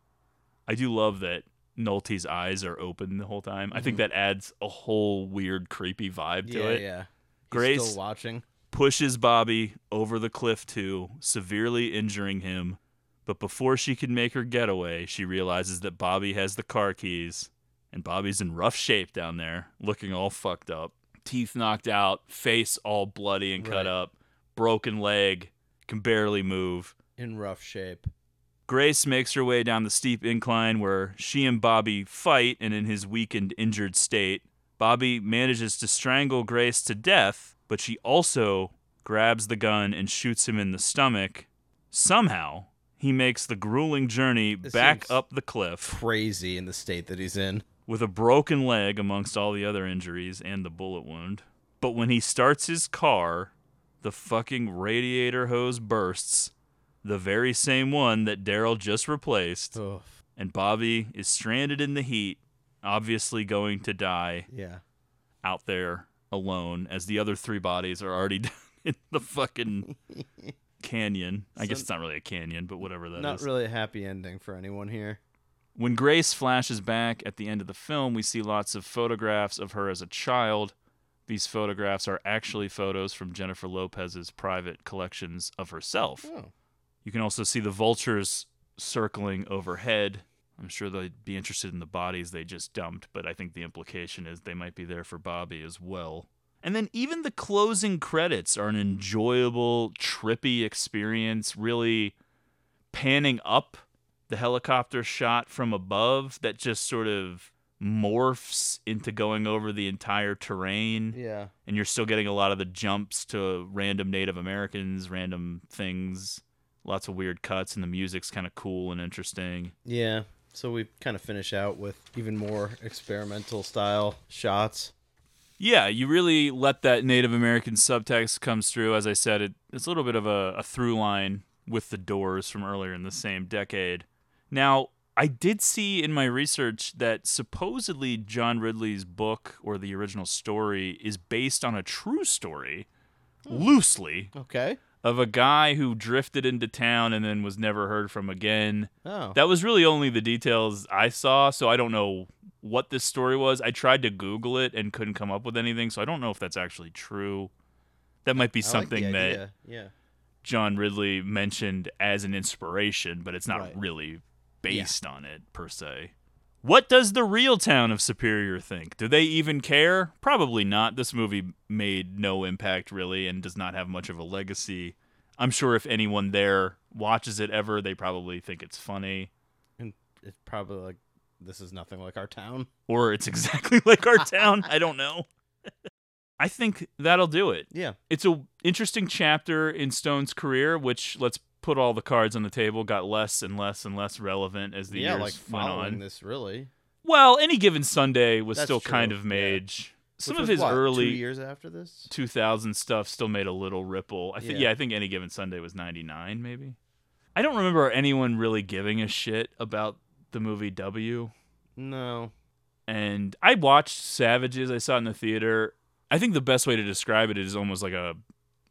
I do love that Nolte's eyes are open the whole time. I think that adds a whole weird, creepy vibe to Mm-hmm. Yeah, it. yeah. Grace still watching. pushes Bobby over the cliff too, severely injuring him. But before she can make her getaway, she realizes that Bobby has the car keys, and Bobby's in rough shape down there, looking all fucked up. Teeth knocked out, face all bloody and cut Right. up, broken leg, can barely move. In rough shape. Grace makes her way down the steep incline where she and Bobby fight, and in his weakened, injured state, Bobby manages to strangle Grace to death, but she also grabs the gun and shoots him in the stomach. Somehow, he makes the grueling journey This back up the cliff Crazy in the state that he's in. With a broken leg amongst all the other injuries and the bullet wound. But when he starts his car, the fucking radiator hose bursts, the very same one that Daryl just replaced. And Bobby is stranded in the heat, obviously going to die Yeah. out there alone as the other three bodies are already down in the fucking canyon. I guess it's not really a canyon, but whatever that is. Not really a happy ending for anyone here. When Grace flashes back at the end of the film, we see lots of photographs of her as a child. These photographs are actually photos from Jennifer Lopez's private collections of herself. Oh. You can also see the vultures circling overhead. I'm sure they'd be interested in the bodies they just dumped, but I think the implication is they might be there for Bobby as well. And then even the closing credits are an hmm. enjoyable, trippy experience, really panning up the helicopter shot from above that just sort of morphs into going over the entire terrain. Yeah. And you're still getting a lot of the jumps to random Native Americans, random things, lots of weird cuts, and the music's kind of cool and interesting. Yeah. So we kind of finish out with even more experimental style shots. Yeah, you really let that Native American subtext comes through. As I said, it, it's a little bit of a, a through line with the Doors from earlier in the same decade. Now, I did see in my research that supposedly John Ridley's book or the original story is based on a true story, hmm. loosely, Okay. of a guy who drifted into town and then was never heard from again. Oh. That was really only the details I saw, so I don't know what this story was. I tried to Google it and couldn't come up with anything, so I don't know if that's actually true. That might be I like something that yeah. John Ridley mentioned as an inspiration, but it's not Right. really based on it per se. What does the real town of Superior think? Do they even care? Probably not. This movie made no impact really and does not have much of a legacy. I'm sure if anyone there watches it ever, they probably think it's funny. And it's probably like this is nothing like our town. Or it's exactly like our town. I don't know. I think that'll do it. Yeah. It's a interesting chapter in Stone's career, which let's put all the cards on the table, got less and less and less relevant as the yeah, years like went following on. this really. Well, any given Sunday was That's still kind true, of made. Some Which of his what, two early years after this? 2000 stuff still made a little ripple. I think Yeah. yeah, I think any given Sunday was 99 maybe. I don't remember anyone really giving a shit about the movie W. No. And I watched Savages. I saw it in the theater. I think the best way to describe it is almost like a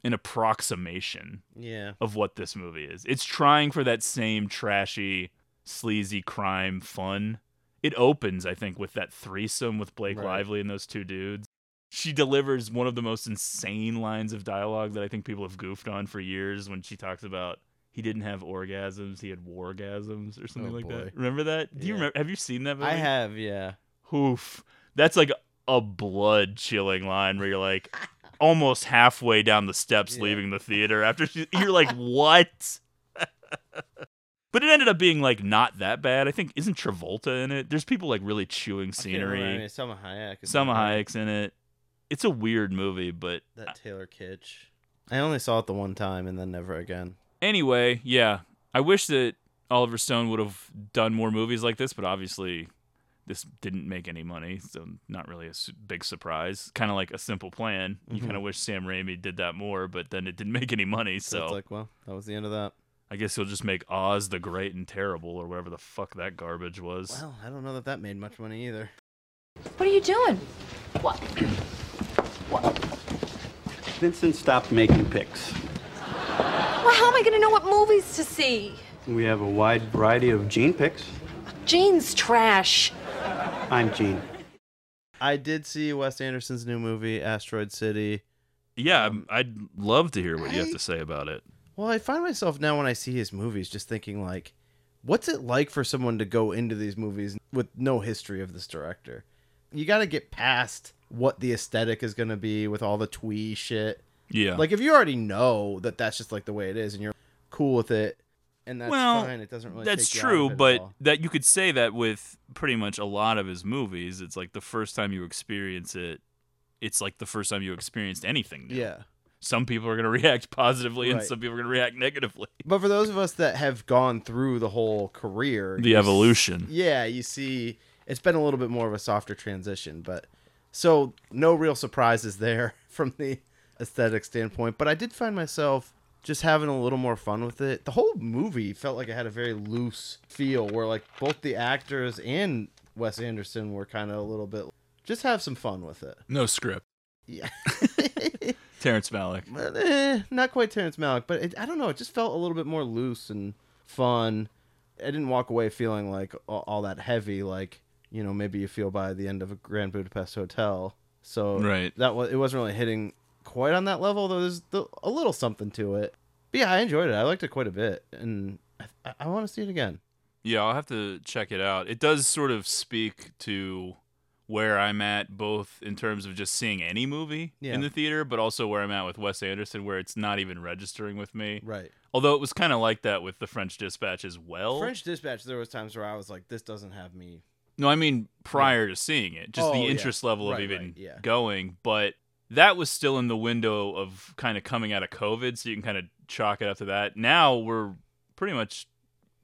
an approximation Yeah. of what this movie is. It's trying for that same trashy, sleazy crime fun. It opens, I think, with that threesome with Blake Right. Lively and those two dudes. She delivers one of the most insane lines of dialogue that I think people have goofed on for years when she talks about he didn't have orgasms, he had wargasms or something Oh, like boy. that. Remember that? Do you remember have you seen that movie? I have, yeah. Oof. That's like a blood chilling line where you're like almost halfway down the steps leaving the theater after she, you're like, what? but it ended up being like not that bad. I think isn't Travolta in it? There's people like really chewing I can't remember. scenery. I mean, Salma Hayek. Salma. Hayek's in it. It's a weird movie, but That Taylor Kitsch. I only saw it the one time and then never again. anyway, yeah. I wish that Oliver Stone would have done more movies like this, but obviously this didn't make any money, so not really a s- big surprise. Kind of like a simple plan. You Mhm. kind of wish Sam Raimi did that more, but then it didn't make any money, So, so it's like, well, that was the end of that. I guess he'll just make Oz the Great and Terrible or whatever the fuck that garbage was. Well, I don't know that that made much money either. What are you doing? What? what? Vincent stopped making pics. Well, how am I going to know what movies to see? We have a wide variety of gene pics. Gene's trash. I'm Gene. I did see Wes Anderson's new movie, Asteroid City. Yeah, I'm- I'd love to hear what you have to say about it. Well, I find myself now when I see his movies just thinking like, what's it like for someone to go into these movies with no history of this director? You got to get past what the aesthetic is going to be with all the twee shit. Yeah. Like if you already know that that's just like the way it is and you're cool with it and that's well, fine, it doesn't really that's true, but that you could say that with pretty much a lot of his movies. It's like the first time you experience it, it's like the first time you experienced anything. New. Yeah. Some people are going to react positively, and some people are going to react negatively. But for those of us that have gone through the whole career, The evolution. yeah, you see, it's been a little bit more of a softer transition. But so no real surprises there from the aesthetic standpoint. But I did find myself just having a little more fun with it. The whole movie felt like it had a very loose feel, where like both the actors and Wes Anderson were kind of a little bit just have some fun with it. No script. Yeah. Terrence Malick. But, eh, not quite Terrence Malick, but it, I don't know. It just felt a little bit more loose and fun. I didn't walk away feeling like all, all that heavy, like you know maybe you feel by the end of a Grand Budapest Hotel. So Right. that was it wasn't really hitting quite on that level. Though there's the, a little something to it. But yeah, I enjoyed it. I liked it quite a bit, and I, I want to see it again. Yeah, I'll have to check it out. It does sort of speak to where I'm at, both in terms of just seeing any movie Yeah. in the theater, but also where I'm at with Wes Anderson, where it's not even registering with me. Right. Although it was kind of like that with The French Dispatch as well. French Dispatch. There was times where I was like, this doesn't have me. No, I mean prior to seeing it, just Oh, the yeah. interest level of Right, even right, yeah. going. But that was still in the window of kind of coming out of COVID, so you can kind of chalk it up to that. Now we're pretty much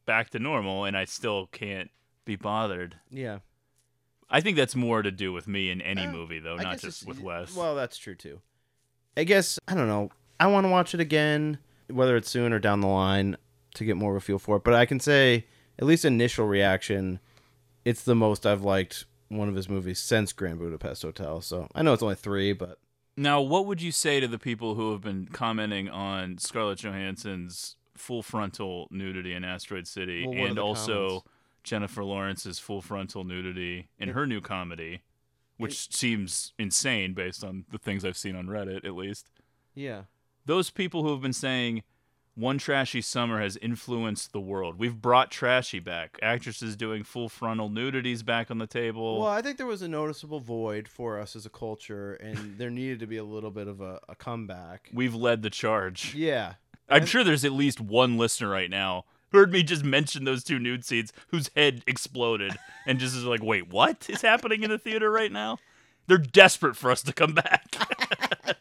back to normal, and I still can't be bothered. Yeah. I think that's more to do with me in any Uh, movie, though, I not just with Wes. Well, that's true too. I guess I don't know. I want to watch it again, whether it's soon or down the line, to get more of a feel for it. But I can say, at least initial reaction, it's the most I've liked one of his movies since Grand Budapest Hotel. So I know it's only three, but Now, what would you say to the people who have been commenting on Scarlett Johansson's full frontal nudity in Asteroid City Well, and also comments? Jennifer Lawrence's full frontal nudity in her new comedy, which seems insane based on the things I've seen on Reddit, at least? yeah, Those people who have been saying one trashy summer has influenced the world. We've brought trashy back. Actresses doing full frontal nudities back on the table. Well, I think there was a noticeable void for us as a culture, and there needed to be a little bit of a, a comeback. We've led the charge. Yeah. I'm sure there's at least one listener right now who heard me just mention those two nude scenes whose head exploded and just is like, wait, what is happening in the theater right now? They're desperate for us to come back.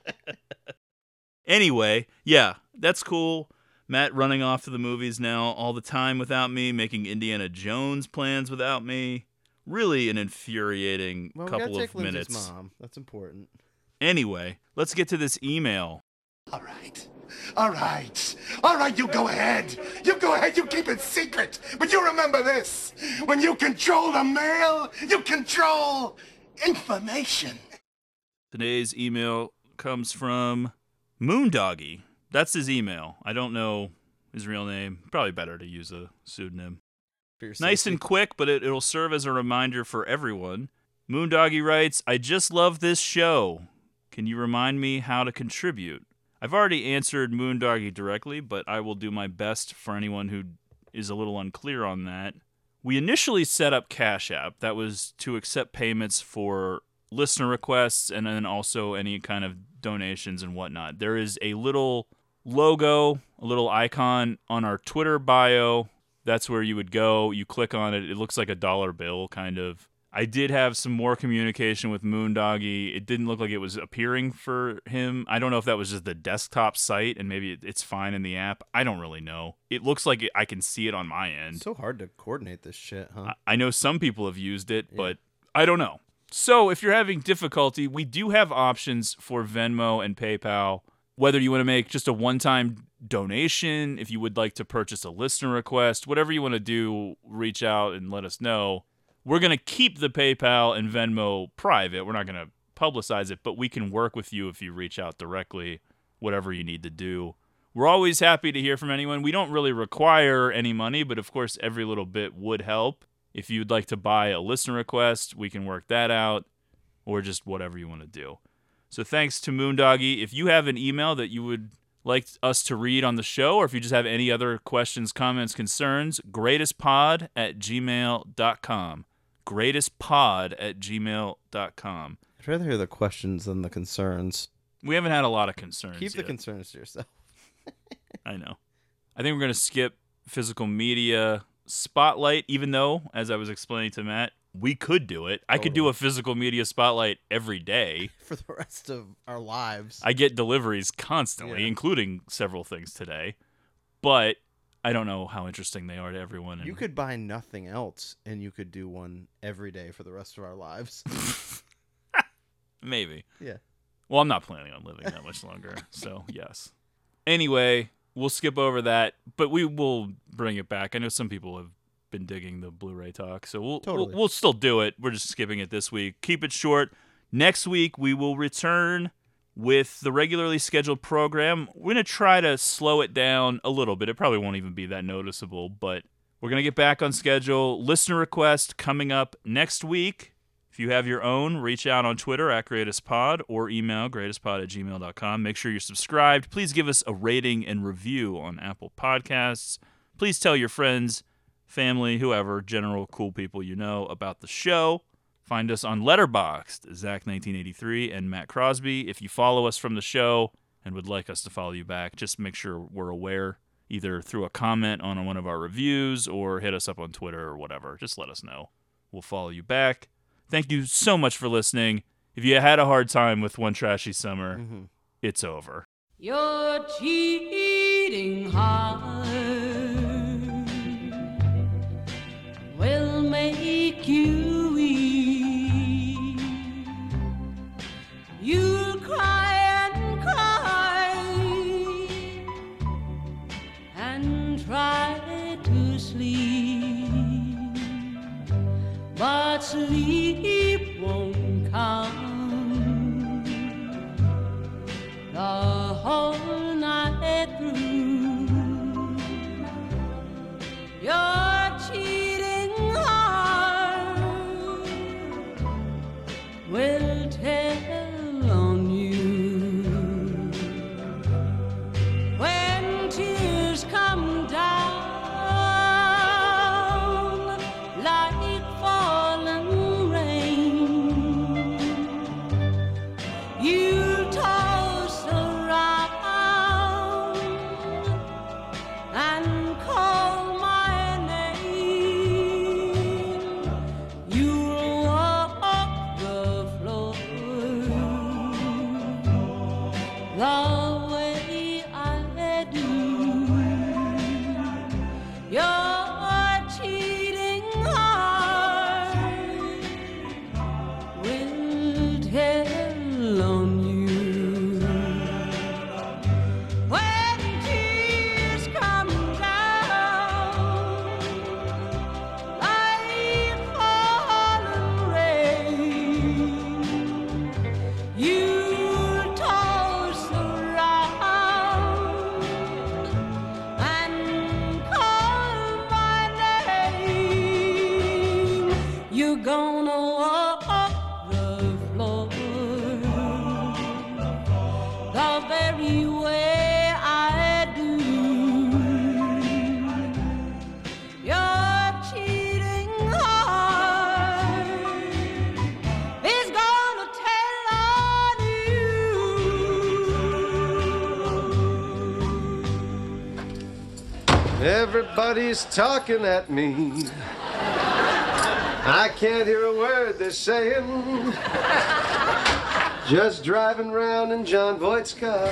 anyway, yeah, that's cool. Matt running off to the movies now all the time without me, making Indiana Jones plans without me. Really an infuriating Well, couple gotta take of Lindsay's minutes. mom. That's important. Anyway, let's get to this email. All right. All right. All right, you go ahead. You go ahead, you keep it secret. But you remember this. When you control the mail, you control information. Today's email comes from Moondoggy. That's his email. I don't know his real name. Probably better to use a pseudonym. Nice and quick, but it, it'll serve as a reminder for everyone. Moondoggy writes, I just love this show. Can you remind me how to contribute? I've already answered Moondoggy directly, but I will do my best for anyone who is a little unclear on that. We initially set up Cash App. That was to accept payments for listener requests and then also any kind of donations and whatnot. There is a little logo, a little icon on our Twitter bio. That's where you would go. You click on it. It looks like a dollar bill, kind of. I did have some more communication with Moondoggy. It didn't look like it was appearing for him. I don't know if that was just the desktop site and maybe it's fine in the app. I don't really know. It looks like I can see it on my end. It's so hard to coordinate this shit, huh? I know some people have used it, but I don't know. So if you're having difficulty, we do have options for Venmo and PayPal. Whether you want to make just a one time donation, if you would like to purchase a listener request, whatever you want to do, reach out and let us know. We're going to keep the PayPal and Venmo private. We're not going to publicize it, but we can work with you if you reach out directly, whatever you need to do. We're always happy to hear from anyone. We don't really require any money, but of course, every little bit would help. If you'd like to buy a listener request, we can work that out, or just whatever you want to do. So thanks to Moondoggy. If you have an email that you would like us to read on the show, or if you just have any other questions, comments, concerns, greatestpod at gmail.com. Greatestpod at gmail.com. I'd rather hear the questions than the concerns. We haven't had a lot of concerns. Keep the yet. concerns to yourself. I know. I think we're going to skip physical media spotlight, even though, as I was explaining to Matt, we could do it. I could do a physical media spotlight every day. For the rest of our lives. I get deliveries constantly, Yeah. including several things today, but I don't know how interesting they are to everyone. And You could buy nothing else and you could do one every day for the rest of our lives. Maybe. Yeah. Well, I'm not planning on living that much longer, so yes. Anyway, we'll skip over that, but we will bring it back. I know some people have been digging the Blu-ray talk, so we'll Totally. we'll, we'll still do it. We're just skipping it this week. Keep it short. Next week we will return with the regularly scheduled program. We're going to try to slow it down a little bit. It probably won't even be that noticeable, but we're going to get back on schedule. Listener request coming up next week. If you have your own, reach out on Twitter at greatestpod or email greatestpod at gmail.com. Make sure you're subscribed. Please give us a rating and review on Apple Podcasts. Please tell your friends, family, whoever, general cool people you know about the show. Find us on Letterboxd, Zach1983 and Matt Crosby. If you follow us from the show and would like us to follow you back, just make sure we're aware, either through a comment on one of our reviews or hit us up on Twitter or whatever. Just let us know. We'll follow you back. Thank you so much for listening. If you had a hard time with One Trashy Summer, mm-hmm. it's over. Your cheating heart will make you weep. You'll cry and cry and try to sleep, but sleep won't come the whole Everybody's talking at me. I can't hear a word they're saying. Just driving round in Jon Voight's car.